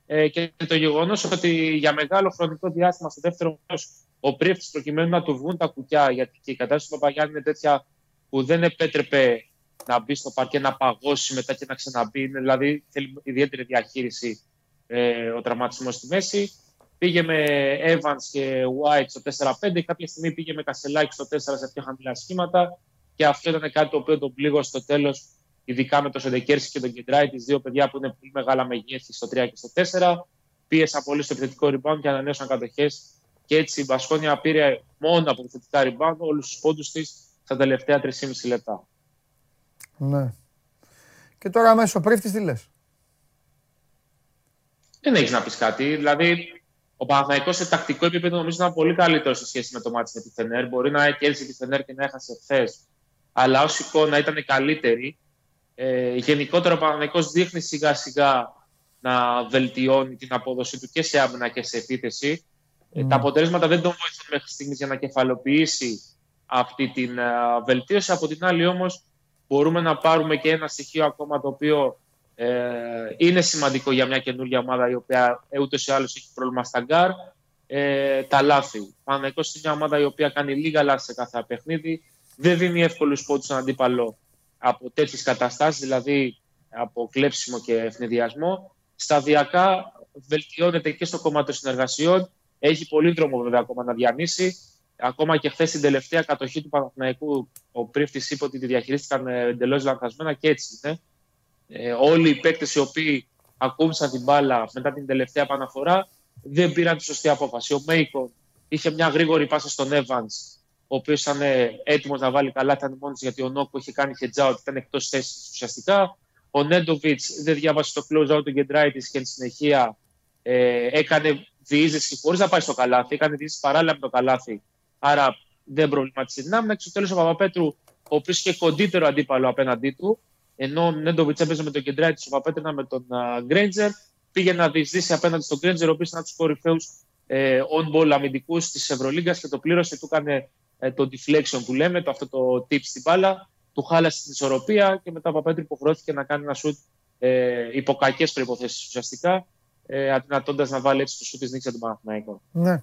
Ε, και το γεγονός ότι για μεγάλο χρονικό διάστημα στο δεύτερο μέρος ο πρίφτης προκειμένου να του βγουν τα κουκιά, γιατί και η κατάσταση του Παπαγιάννη είναι τέτοια που δεν επέτρεπε να μπει στο παρκέ, να παγώσει μετά και να ξαναμπεί. Δηλαδή θέλει ιδιαίτερη διαχείριση ε, ο τραυματισμός στη μέση. Πήγε με Evans και White στο 4-5. Κάποια στιγμή πήγε με Κασελάκη στο 4 σε πιο χαμηλά σχήματα. Και αυτό ήταν κάτι το οποίο τον πλήγωσε στο τέλος, ειδικά με το Σεντεκέρση και τον Κεντράι, τις δύο παιδιά που είναι πολύ μεγάλα μεγέθη στο 3 και στο 4. Πίεσαν πολύ στο επιθετικό rebound και ανανέωσαν κατοχές. Και έτσι η Μπασκόνια πήρε μόνο από επιθετικά rebound όλους τους πόντους της στα τελευταία 3,5 λεπτά. Ναι. Και τώρα αμέσως ο πρίφτης τι λες; Δεν έχεις να πεις κάτι. Δηλαδή, ο Παναθαϊκός σε τακτικό επίπεδο νομίζω να είναι πολύ καλύτερος σε σχέση με το μάτι με τη Φενέρ. Μπορεί να κέρδισε τη Φενέρ και να έχασε χθες. Αλλά ως εικόνα ήταν καλύτερη. Ε, γενικότερα ο Παναθαϊκός δείχνει σιγά σιγά να βελτιώνει την απόδοση του και σε άμυνα και σε επίθεση. Mm. τα αποτελέσματα δεν τον βοηθούν μέχρι στιγμής για να κεφαλαιοποιήσει αυτή την ε, βελτίωση. Από την άλλη όμως μπορούμε να πάρουμε και ένα στοιχείο ακόμα το οποίο ε, είναι σημαντικό για μια καινούργια ομάδα η οποία ε, ούτως ή άλλως έχει πρόβλημα στα γκαρντ. Ε, τα λάθη. Πάνω είναι μια ομάδα η οποία κάνει λίγα λάθη σε κάθε παιχνίδι. Δεν δίνει εύκολους πόντους στον αντίπαλο από τέτοιες καταστάσεις, δηλαδή από κλέψιμο και ευνηδιασμό. Σταδιακά βελτιώνεται και στο κομμάτι των συνεργασιών. Έχει πολύ δρόμο βέβαια ακόμα να διανύσει. Ακόμα και χθες στην τελευταία κατοχή του Παναθηναϊκού, ο πρίφτη είπε ότι τη διαχειρίστηκαν ε, εντελώς λανθασμένα και έτσι είναι. Ε, όλοι οι παίκτες οι οποίοι ακούμπησαν την μπάλα μετά την τελευταία επαναφορά δεν πήραν τη σωστή απόφαση. Ο Μέικον είχε μια γρήγορη πάσα στον Evans, ο οποίος ήταν ε, έτοιμος να βάλει καλά, ήταν μόνος γιατί ο Νόκο είχε κάνει χετζάουτ, ήταν εκτός θέσης ουσιαστικά. Ο Νέντοβιτς δεν διάβασε το close out του Γκεντράιτη και εν συνεχεία ε, έκανε διείσδυση χωρίς να πάει στο καλάθι. Έκανε διείσδυση παράλληλα με το καλάθι Άρα δεν προβλημάτισε την άμυνα. Και στο τέλος ο Παπαπέτρου, ο οποίος είχε κοντύτερο αντίπαλο απέναντί του, ενώ ο Νέντοβιτς έπαιζε με τον Κεντράτη, ο Παπαπέτρου με τον Γκρέντζερ, πήγε να διεισδύσει απέναντι στον Γκρέντζερ, ο οποίος ήταν τους κορυφαίους ε, on-ball αμυντικούς της Ευρωλίγκας και το πλήρωσε. Του έκανε ε, το deflection που λέμε, το, αυτό το tip στην μπάλα, του χάλασε την ισορροπία και μετά ο Παπαπέτρου υποχρεώθηκε να κάνει ένα σουτ ε, υπό κακέ προποθέσει ουσιαστικά ε, αδυνατώντας να βάλει έτσι το σου της νίκης για τον Παναθηναϊκό. Ναι.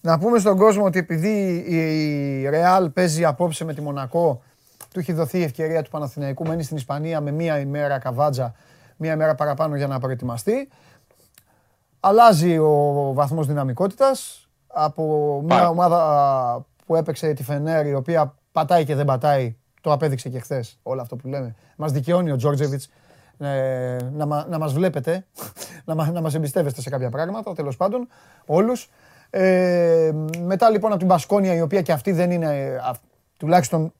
Να πούμε στον κόσμο ότι επειδή η Ρεάλ παίζει απόψε με τη Μονακό, του έχει δοθεί η ευκαιρία του Παναθηναϊκού, μένει στην Ισπανία με μία ημέρα καβάτζα, μία ημέρα παραπάνω για να προετοιμαστεί. Αλλάζει ο βαθμός δυναμικότητας από μια ομάδα που έπαιξε τη Φενέρ, η οποία πατάει και δεν πατάει, το απέδειξε και χθες όλο αυτό που λέμε. Μας δικαιώνει ο Τζόρτζεβιτς ε, να, να μας βλέπετε, να, να μας εμπιστεύεστε σε κάποια πράγματα, τέλος πάντων, όλους. Ε, μετά λοιπόν από την Μπασκόνια, η οποία και αυτή δεν είναι, τουλάχιστον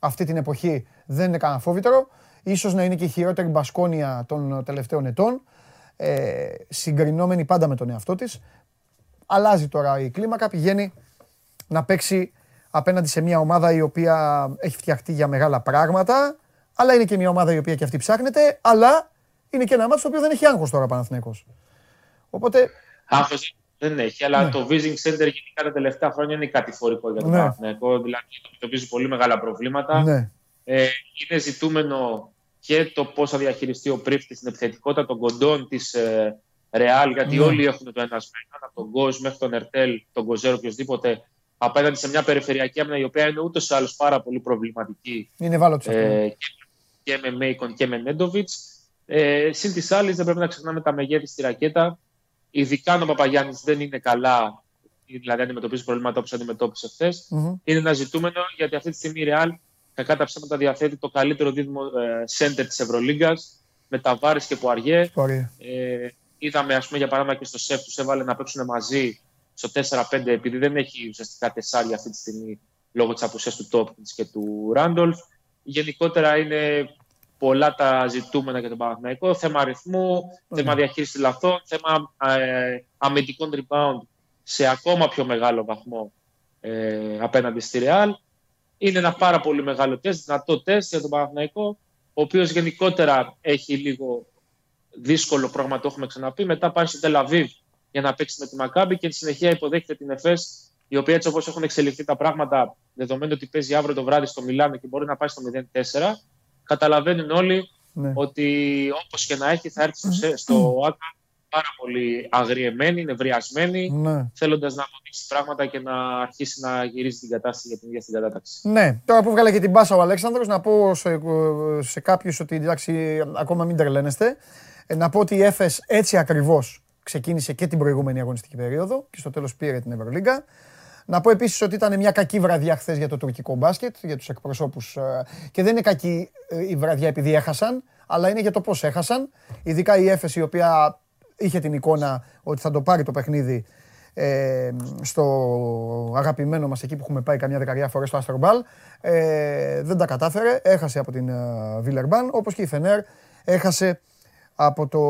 αυτή την εποχή, δεν είναι κανένα φόβητερο. Ίσως να είναι και η χειρότερη Μπασκόνια των τελευταίων ετών, ε, συγκρινόμενη πάντα με τον εαυτό της. Αλλάζει τώρα η κλίμακα, πηγαίνει να παίξει απέναντι σε μια ομάδα η οποία έχει φτιαχτεί για μεγάλα πράγματα, αλλά είναι και μια ομάδα η οποία και αυτή ψάχνεται, αλλά είναι και ένα μάτι το οποίο δεν έχει άγχος τώρα Παναθηναίκος. Οπότε... Άγχος δεν έχει, αλλά ναι. το Visiting Center γενικά τα τελευταία χρόνια είναι κατηφορικό για τον ναι. Παναθηναίκο. Δηλαδή αντιμετωπίζει πολύ μεγάλα προβλήματα. Ναι. Ε, είναι ζητούμενο και το πώς θα διαχειριστεί ο Πρίφτη στην επιθετικότητα των κοντών της ε, Ρεάλ, γιατί ναι. όλοι έχουν το ένα σπίτι, από τον Γκος μέχρι τον Ερτέλ, τον Κοζέρο, οποιοδήποτε, απέναντι σε μια περιφερειακή άμυνα η οποία είναι ούτως ή άλλως πάρα πολύ προβληματική. Είναι ευάλωτη. Ε, και με Μέικον και με Νέντοβιτ. Ε, Συν της άλλης, δεν πρέπει να ξεχνάμε τα μεγέθη στη ρακέτα. Ειδικά αν ο Παπαγιάννης δεν είναι καλά, δηλαδή αντιμετωπίζει προβλήματα όπως αντιμετώπισε χθες. Mm-hmm. Είναι ένα ζητούμενο γιατί αυτή τη στιγμή η Real κακά τα ψέματα διαθέτει το καλύτερο δίδυμο ε, center της Ευρωλίγκας με τα Βάρη και Πουαριέ. Ε, είδαμε, ας πούμε, για παράδειγμα και στο σεφ τους έβαλε να παίξουν μαζί στο 4-5 επειδή δεν έχει ουσιαστικά τεσσάρια αυτή τη στιγμή λόγω της απουσίας του Τόπκιν και του Ράντολφ. Γενικότερα είναι πολλά τα ζητούμενα για τον Παναθηναϊκό. Θέμα αριθμού, θέμα διαχείριση λαθών, θέμα ε, αμυντικών rebound σε ακόμα πιο μεγάλο βαθμό ε, απέναντι στη Ρεάλ. Είναι ένα πάρα πολύ μεγάλο τεστ, δυνατό τεστ για τον Παναθηναϊκό, ο οποίος γενικότερα έχει λίγο δύσκολο πρόγραμμα, το έχουμε ξαναπεί. Μετά πάει στο Τελαβίβ για να παίξει με τη Μακάμπη και στη συνεχεία υποδέχεται την ΕΦΕΣ η οποία έτσι όπως έχουν εξελιχθεί τα πράγματα, δεδομένου ότι παίζει αύριο το βράδυ στο Μιλάνο και μπορεί να πάει στο 0-4, καταλαβαίνουν όλοι ναι. ότι όπως και να έχει θα έρθει στο, στο ΆΚΑ πάρα πολύ αγριεμένη, νευριασμένη, ναι. θέλοντας να αποδείξει πράγματα και να αρχίσει να γυρίζει την κατάσταση για την ίδια στην κατάταξη. Ναι, τώρα που βγάλε και την πάσα ο Αλέξανδρος, να πω σε, σε κάποιους ότι εντάξει, ακόμα μην τρελαίνεστε. Ε, να πω ότι η ΕΦΕΣ έτσι ακριβώς ξεκίνησε και την προηγούμενη αγωνιστική περίοδο και στο τέλος πήρε την Ευρωλίγκα. Να πω επίσης ότι ήταν μια κακή βραδιά χθες για το τουρκικό μπάσκετ, για τους εκπροσώπους. Ε, και δεν είναι κακή ε, η βραδιά επειδή έχασαν, αλλά είναι για το πώς έχασαν. Ειδικά η έφεση η οποία είχε την εικόνα ότι θα το πάρει το παιχνίδι ε, στο αγαπημένο μας εκεί που έχουμε πάει καμιά δεκαετία φορές στο Αστρομπάλ ε, δεν τα κατάφερε, έχασε από την Βίλερμπαν όπως και η Φενέρ έχασε από το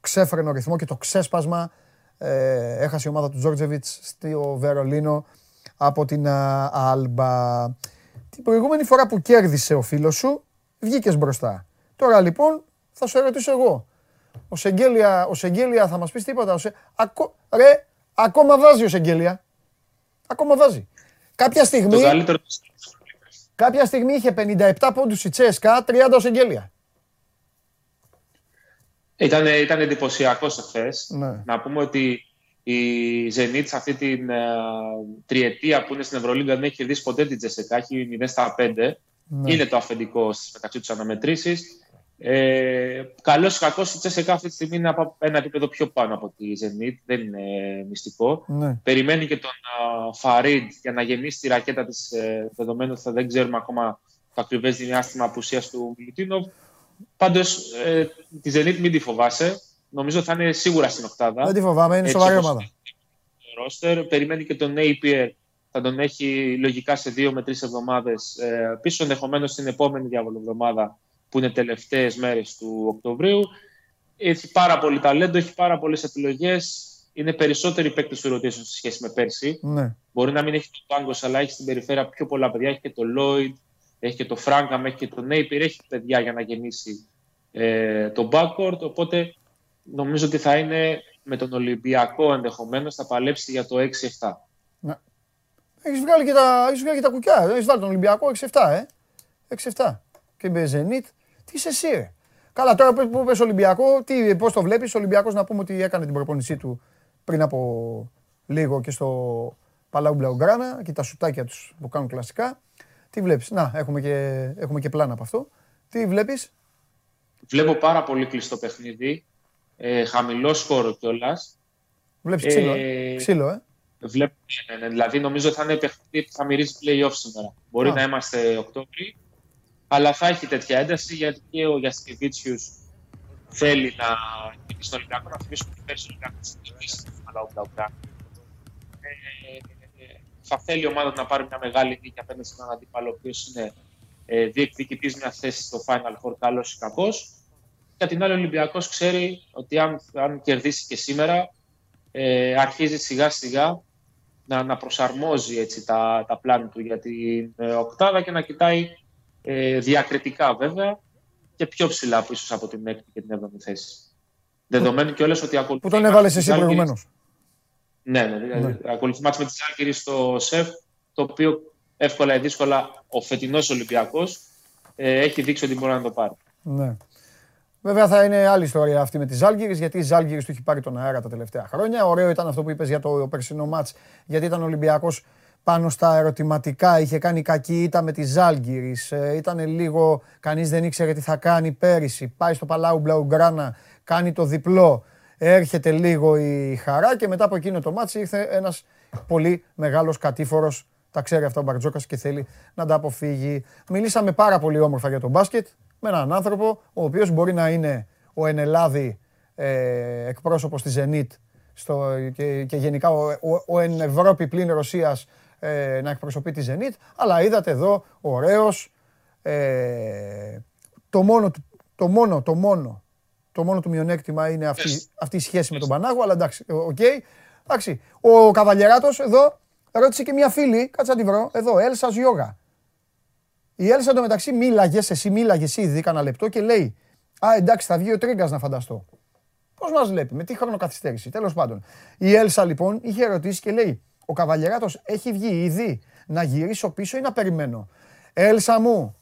ξέφρενο ρυθμό και το ξέσπασμα ε, έχασε η ομάδα του Τζόρτζεβιτς στο Βερολίνο από την Άλμπα. Την προηγούμενη φορά που κέρδισε ο φίλος σου, βγήκες μπροστά. Τώρα λοιπόν θα σου ερωτήσω εγώ. Ο Σεγγέλια, ο Σεγγέλια θα μας πεις τίποτα; Ο Σε... Ακό... Ρε, ακόμα βάζει ο Σεγγέλια. Ακόμα βάζει. Κάποια στιγμή... Κάποια στιγμή είχε 57 πόντους η Τσέσκα, 30 ο Σεγγέλια. Ήταν, ήταν εντυπωσιακό εχθέ. Ναι. Να πούμε ότι η Zenit σε αυτή την uh, τριετία που είναι στην Ευρωλίγκα δεν έχει κερδίσει ποτέ την Τζεσεκά, έχει 0 στα 5. Ναι. Είναι το αφεντικό στις μεταξύ τους αναμετρήσεις. Ε, Καλός ή κακός, η Τζεσεκά αυτή τη στιγμή είναι από ένα επίπεδο πιο πάνω από τη Zenit. Δεν είναι μυστικό. Ναι. Περιμένει και τον uh, για να γεννήσει τη ρακέτα της, ε, δεδομένου ότι δεν ξέρουμε ακόμα το ακριβές διάστημα απουσίας του Μιλουτίνοβ. Πάντως ε, τη Zenit μην τη φοβάσαι. Νομίζω θα είναι σίγουρα στην οκτάδα. Δεν τη φοβάμαι, είναι σοβαρή ομάδα. Ρόστερ. Περιμένει και τον Napier. Θα τον έχει λογικά σε δύο με τρεις εβδομάδες ε, πίσω. Ενδεχομένως την επόμενη διάβολη εβδομάδα που είναι τελευταίες μέρες του Οκτωβρίου. Έχει πάρα πολύ ταλέντο, έχει πάρα πολλές επιλογές. είναι περισσότεροι παίκτες του rotation σε σχέση με πέρσι. Ναι. Μπορεί να μην έχει το Πάγκο, αλλά έχει στην περιφέρεια πιο πολλά παιδιά. Έχει και το Lloyd, έχει και το Φράγκαμ, έχει και το Napier. Έχει παιδιά για να γεννήσει ε, το backcourt. Οπότε νομίζω ότι θα είναι με τον Ολυμπιακό ενδεχομένως θα παλέψει για το 6-7. Ναι. Έχεις βγάλει, και τα, έχεις βγάλει και τα κουκιά. Έχεις βάλει τον Ολυμπιακό 6-7, ε. 6-7. Και με Zenit. Τι είσαι εσύ, ρε. Καλά, τώρα που πες Ολυμπιακό, τι, πώς το βλέπεις, ο Ολυμπιακός να πούμε ότι έκανε την προπονησή του πριν από λίγο και στο Παλαού Μπλαουγκράνα και τα σουτάκια τους που κάνουν κλασικά. Τι βλέπεις, να, έχουμε και, έχουμε και πλάνα από αυτό. Τι βλέπεις; Βλέπω πάρα πολύ κλειστό παιχνίδι, ε, χαμηλό σκόρο κιόλας. Βλέπεις ξύλο, ε, ξύλο, ε; Βλέπω, ναι, ναι, δηλαδή νομίζω θα είναι παιχνίδι που θα μυρίζει play-off σήμερα. Μπορεί να είμαστε Οκτώβρη, αλλά θα έχει τέτοια ένταση γιατί και ο Γιασκεβίτσιου θέλει να γίνει στον Ολυμπιακό. Να θυμίσουμε ότι πέρσι ο Ολυμπιακός στην ε, θα θέλει η ομάδα να πάρει μια μεγάλη νίκη απέναντι σε έναν αντίπαλο ο οποίος είναι ε, διεκδικητής μιας θέσης στο Final Four, καλός ή κακός. Και την άλλη, ο Ολυμπιακός ξέρει ότι αν, αν κερδίσει και σήμερα, ε, αρχίζει σιγά σιγά να, να προσαρμόζει έτσι, τα, τα πλάνη του για την ε, οκτάδα και να κοιτάει ε, διακριτικά βέβαια και πιο ψηλά από ίσως από την έκτη και την έβδομη θέση. Δεδομένου και όλες ότι ακολουθεί... Που τον έβαλες εσύ προηγουμένως. Ναι, ναι, δηλαδή ναι. ακολουθεί μάτς με τη Ζάλγκυρη στο ΣΕΦ, το οποίο εύκολα ή δύσκολα ο φετινός Ολυμπιακός ε, έχει δείξει ότι μπορεί να το πάρει. Ναι. Βέβαια θα είναι άλλη ιστορία αυτή με τη Ζάλγκιρι, γιατί η Ζάλγκιρι του έχει πάρει τον αέρα τα τελευταία χρόνια. Ωραίο ήταν αυτό που είπες για το περσινό ματς, γιατί ήταν Ολυμπιακός πάνω στα ερωτηματικά. Είχε κάνει κακή ήττα με τη Ζάλγκιρι. Ε, ήταν λίγο, κανείς δεν ήξερε τι θα κάνει πέρυσι. Πάει στο Παλάου Μπλαουγκράνα, κάνει το διπλό. Έρχεται λίγο η χαρά και μετά από εκείνο το ματς ήρθε ένας πολύ μεγάλος κατήφορος. Τα ξέρει αυτά ο Μπαρτζόκας και θέλει να τα αποφύγει. Μιλήσαμε πάρα πολύ όμορφα για τον μπάσκετ με έναν άνθρωπο ο οποίος μπορεί να είναι ο εν Ελλάδι ε, εκπρόσωπος της Zenit στο, και, και γενικά ο, ο, ο εν Ευρώπη πλην Ρωσίας ε, να εκπροσωπεί τη Zenit, αλλά είδατε εδώ, ωραίος, ε, το μόνο, το μόνο, το μόνο, το μόνο του μειονέκτημα είναι αυτή, αυτή η σχέση με τον Πανάγο, αλλά εντάξει, OK. Okay. Εντάξει, ο Καβαλιεράτος εδώ ρώτησε και μια φίλη, κάτσε να τη βρω, εδώ, Έλσας Γιώγα. Η Έλσα εντωμεταξύ μίλαγες, εσύ μίλαγες ήδη κανένα λεπτό και λέει Α, εντάξει, θα βγει ο Τρίγκας να φανταστώ. Πώς μας βλέπει, με τι χρονοκαθυστέρηση. Τέλος πάντων. Η Έλσα λοιπόν είχε ρωτήσει και λέει: Ο Καβαλιεράτος έχει βγει ήδη να γυρίσω πίσω ή να περιμένω; Έλσα μου,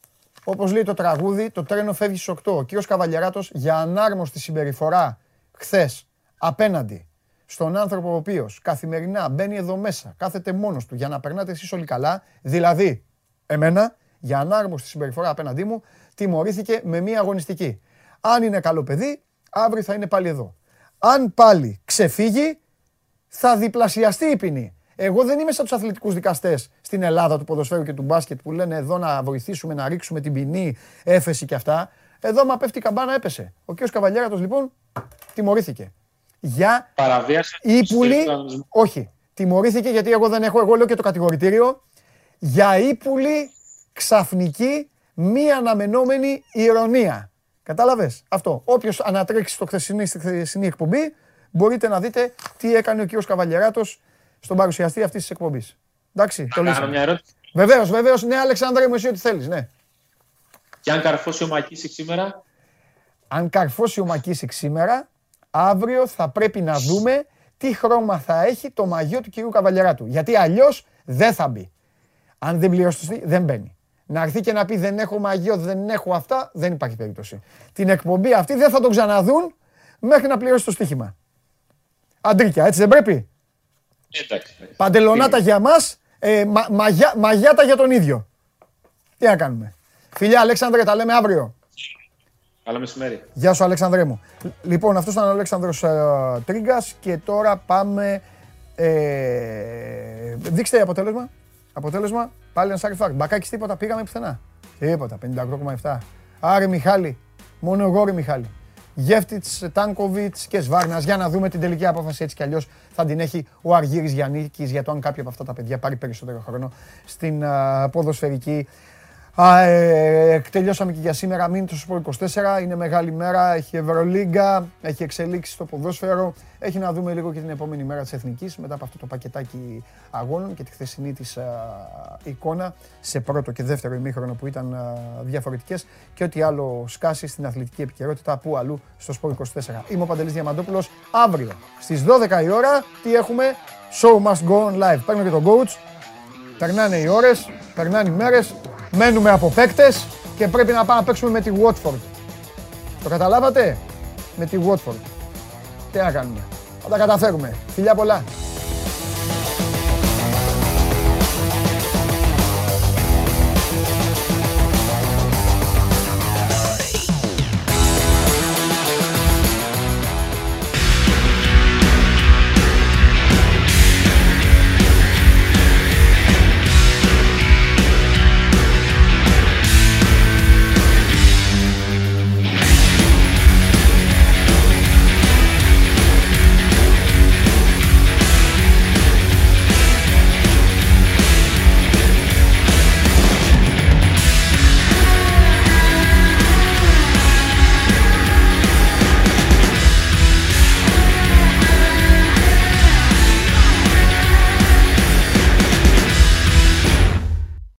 όπως λέει το τραγούδι, το τρένο φεύγει στις 8. Ο κύριος Καβαλιεράτο για ανάρμοστη συμπεριφορά χθες απέναντι στον άνθρωπο ο οποίος καθημερινά μπαίνει εδώ μέσα, κάθεται μόνος του για να περνάτε εσείς όλοι καλά, δηλαδή εμένα, για ανάρμοστη συμπεριφορά απέναντί μου, τιμωρήθηκε με μία αγωνιστική. Αν είναι καλό παιδί, αύριο θα είναι πάλι εδώ. Αν πάλι ξεφύγει, θα διπλασιαστεί η ποινή. Εγώ δεν είμαι σαν τους αθλητικούς δικαστές στην Ελλάδα του ποδοσφαίρου και του μπάσκετ που λένε εδώ να βοηθήσουμε να ρίξουμε την ποινή, έφεση και αυτά. Εδώ, μα πέφτει η καμπάνα, έπεσε. Ο κ. Καβαλιέρατος λοιπόν τιμωρήθηκε. Για ύπουλη. Όχι. Τιμωρήθηκε γιατί εγώ δεν έχω, εγώ λέω και το κατηγορητήριο. Για ύπουλη ξαφνική μη αναμενόμενη ηρωνία. Κατάλαβες; Αυτό. Όποιος ανατρέξει στο χθεσινή, στη χθεσινή εκπομπή, μπορείτε να δείτε τι έκανε ο κ. Καβαλιεράτο στον παρουσιαστή αυτής της εκπομπής. Εντάξει, το λύσαμε. Βεβαίως, βεβαίως. Ναι, Αλεξάνδρα, μου εσύ ό,τι θέλεις. Ναι. Και αν καρφώσει ο Μακίσικ σήμερα; Αν καρφώσει ο Μακίσικ σήμερα, αύριο θα πρέπει να δούμε τι χρώμα θα έχει το μαγιό του κυρίου Καβαλιεράτου. Γιατί αλλιώς δεν θα μπει. Αν δεν πληρώσει, δεν μπαίνει να έρθει και να πει δεν έχω μαγείο, δεν έχω αυτά, δεν υπάρχει περίπτωση. Την εκπομπή αυτή δεν θα τον ξαναδούν μέχρι να πληρώσει το στοίχημα. Αντρίκια, έτσι δεν πρέπει; Εντάξει. Παντελονάτα για μας, ε, μα, μαγιά, μαγιάτα για τον ίδιο. Τι να κάνουμε. Φιλιά Αλέξανδρε, τα λέμε αύριο. Καλό μεσημέρι. Γεια σου Αλέξανδρέ μου. Λοιπόν, αυτός ήταν ο Αλέξανδρος ε, Τρίγκας και τώρα πάμε... Ε, δείξτε αποτέλεσμα. Αποτέλεσμα, πάλι ένα σάρι Μπακάκι τίποτα, πήγαμε πουθενά. Τίποτα, 58,7. Άρη Μιχάλη, μόνο εγώ ρε Μιχάλη. Γεύτιτ, Τάνκοβιτς και Σβάρνας. Για να δούμε την τελική απόφαση έτσι κι αλλιώς θα την έχει ο Αργύρης Γιαννίκης για το αν κάποιο από αυτά τα παιδιά πάρει περισσότερο χρόνο στην ποδοσφαιρική Α, ε, τελειώσαμε και για σήμερα. Μείνετε στο 24. Είναι μεγάλη μέρα. Έχει Ευρωλίγκα. Έχει εξελίξει στο ποδόσφαιρο. Έχει να δούμε λίγο και την επόμενη μέρα της Εθνικής μετά από αυτό το πακετάκι αγώνων και τη χθεσινή της εικόνα σε πρώτο και δεύτερο ημίχρονο που ήταν διαφορετικές και ό,τι άλλο σκάσει στην αθλητική επικαιρότητα που αλλού στο Σπορ 24. Είμαι ο Παντελής Διαμαντόπουλος. Αύριο στις 12 η ώρα τι έχουμε; Show must go on live. Παίρνω και τον coach. Περνάνε οι ώρες, περνάνε οι μέρες, μένουμε από παίκτες και πρέπει να πάμε να παίξουμε με τη Watford. Το καταλάβατε; Με τη Watford. Τι να κάνουμε; Θα τα καταφέρουμε. Φιλιά πολλά.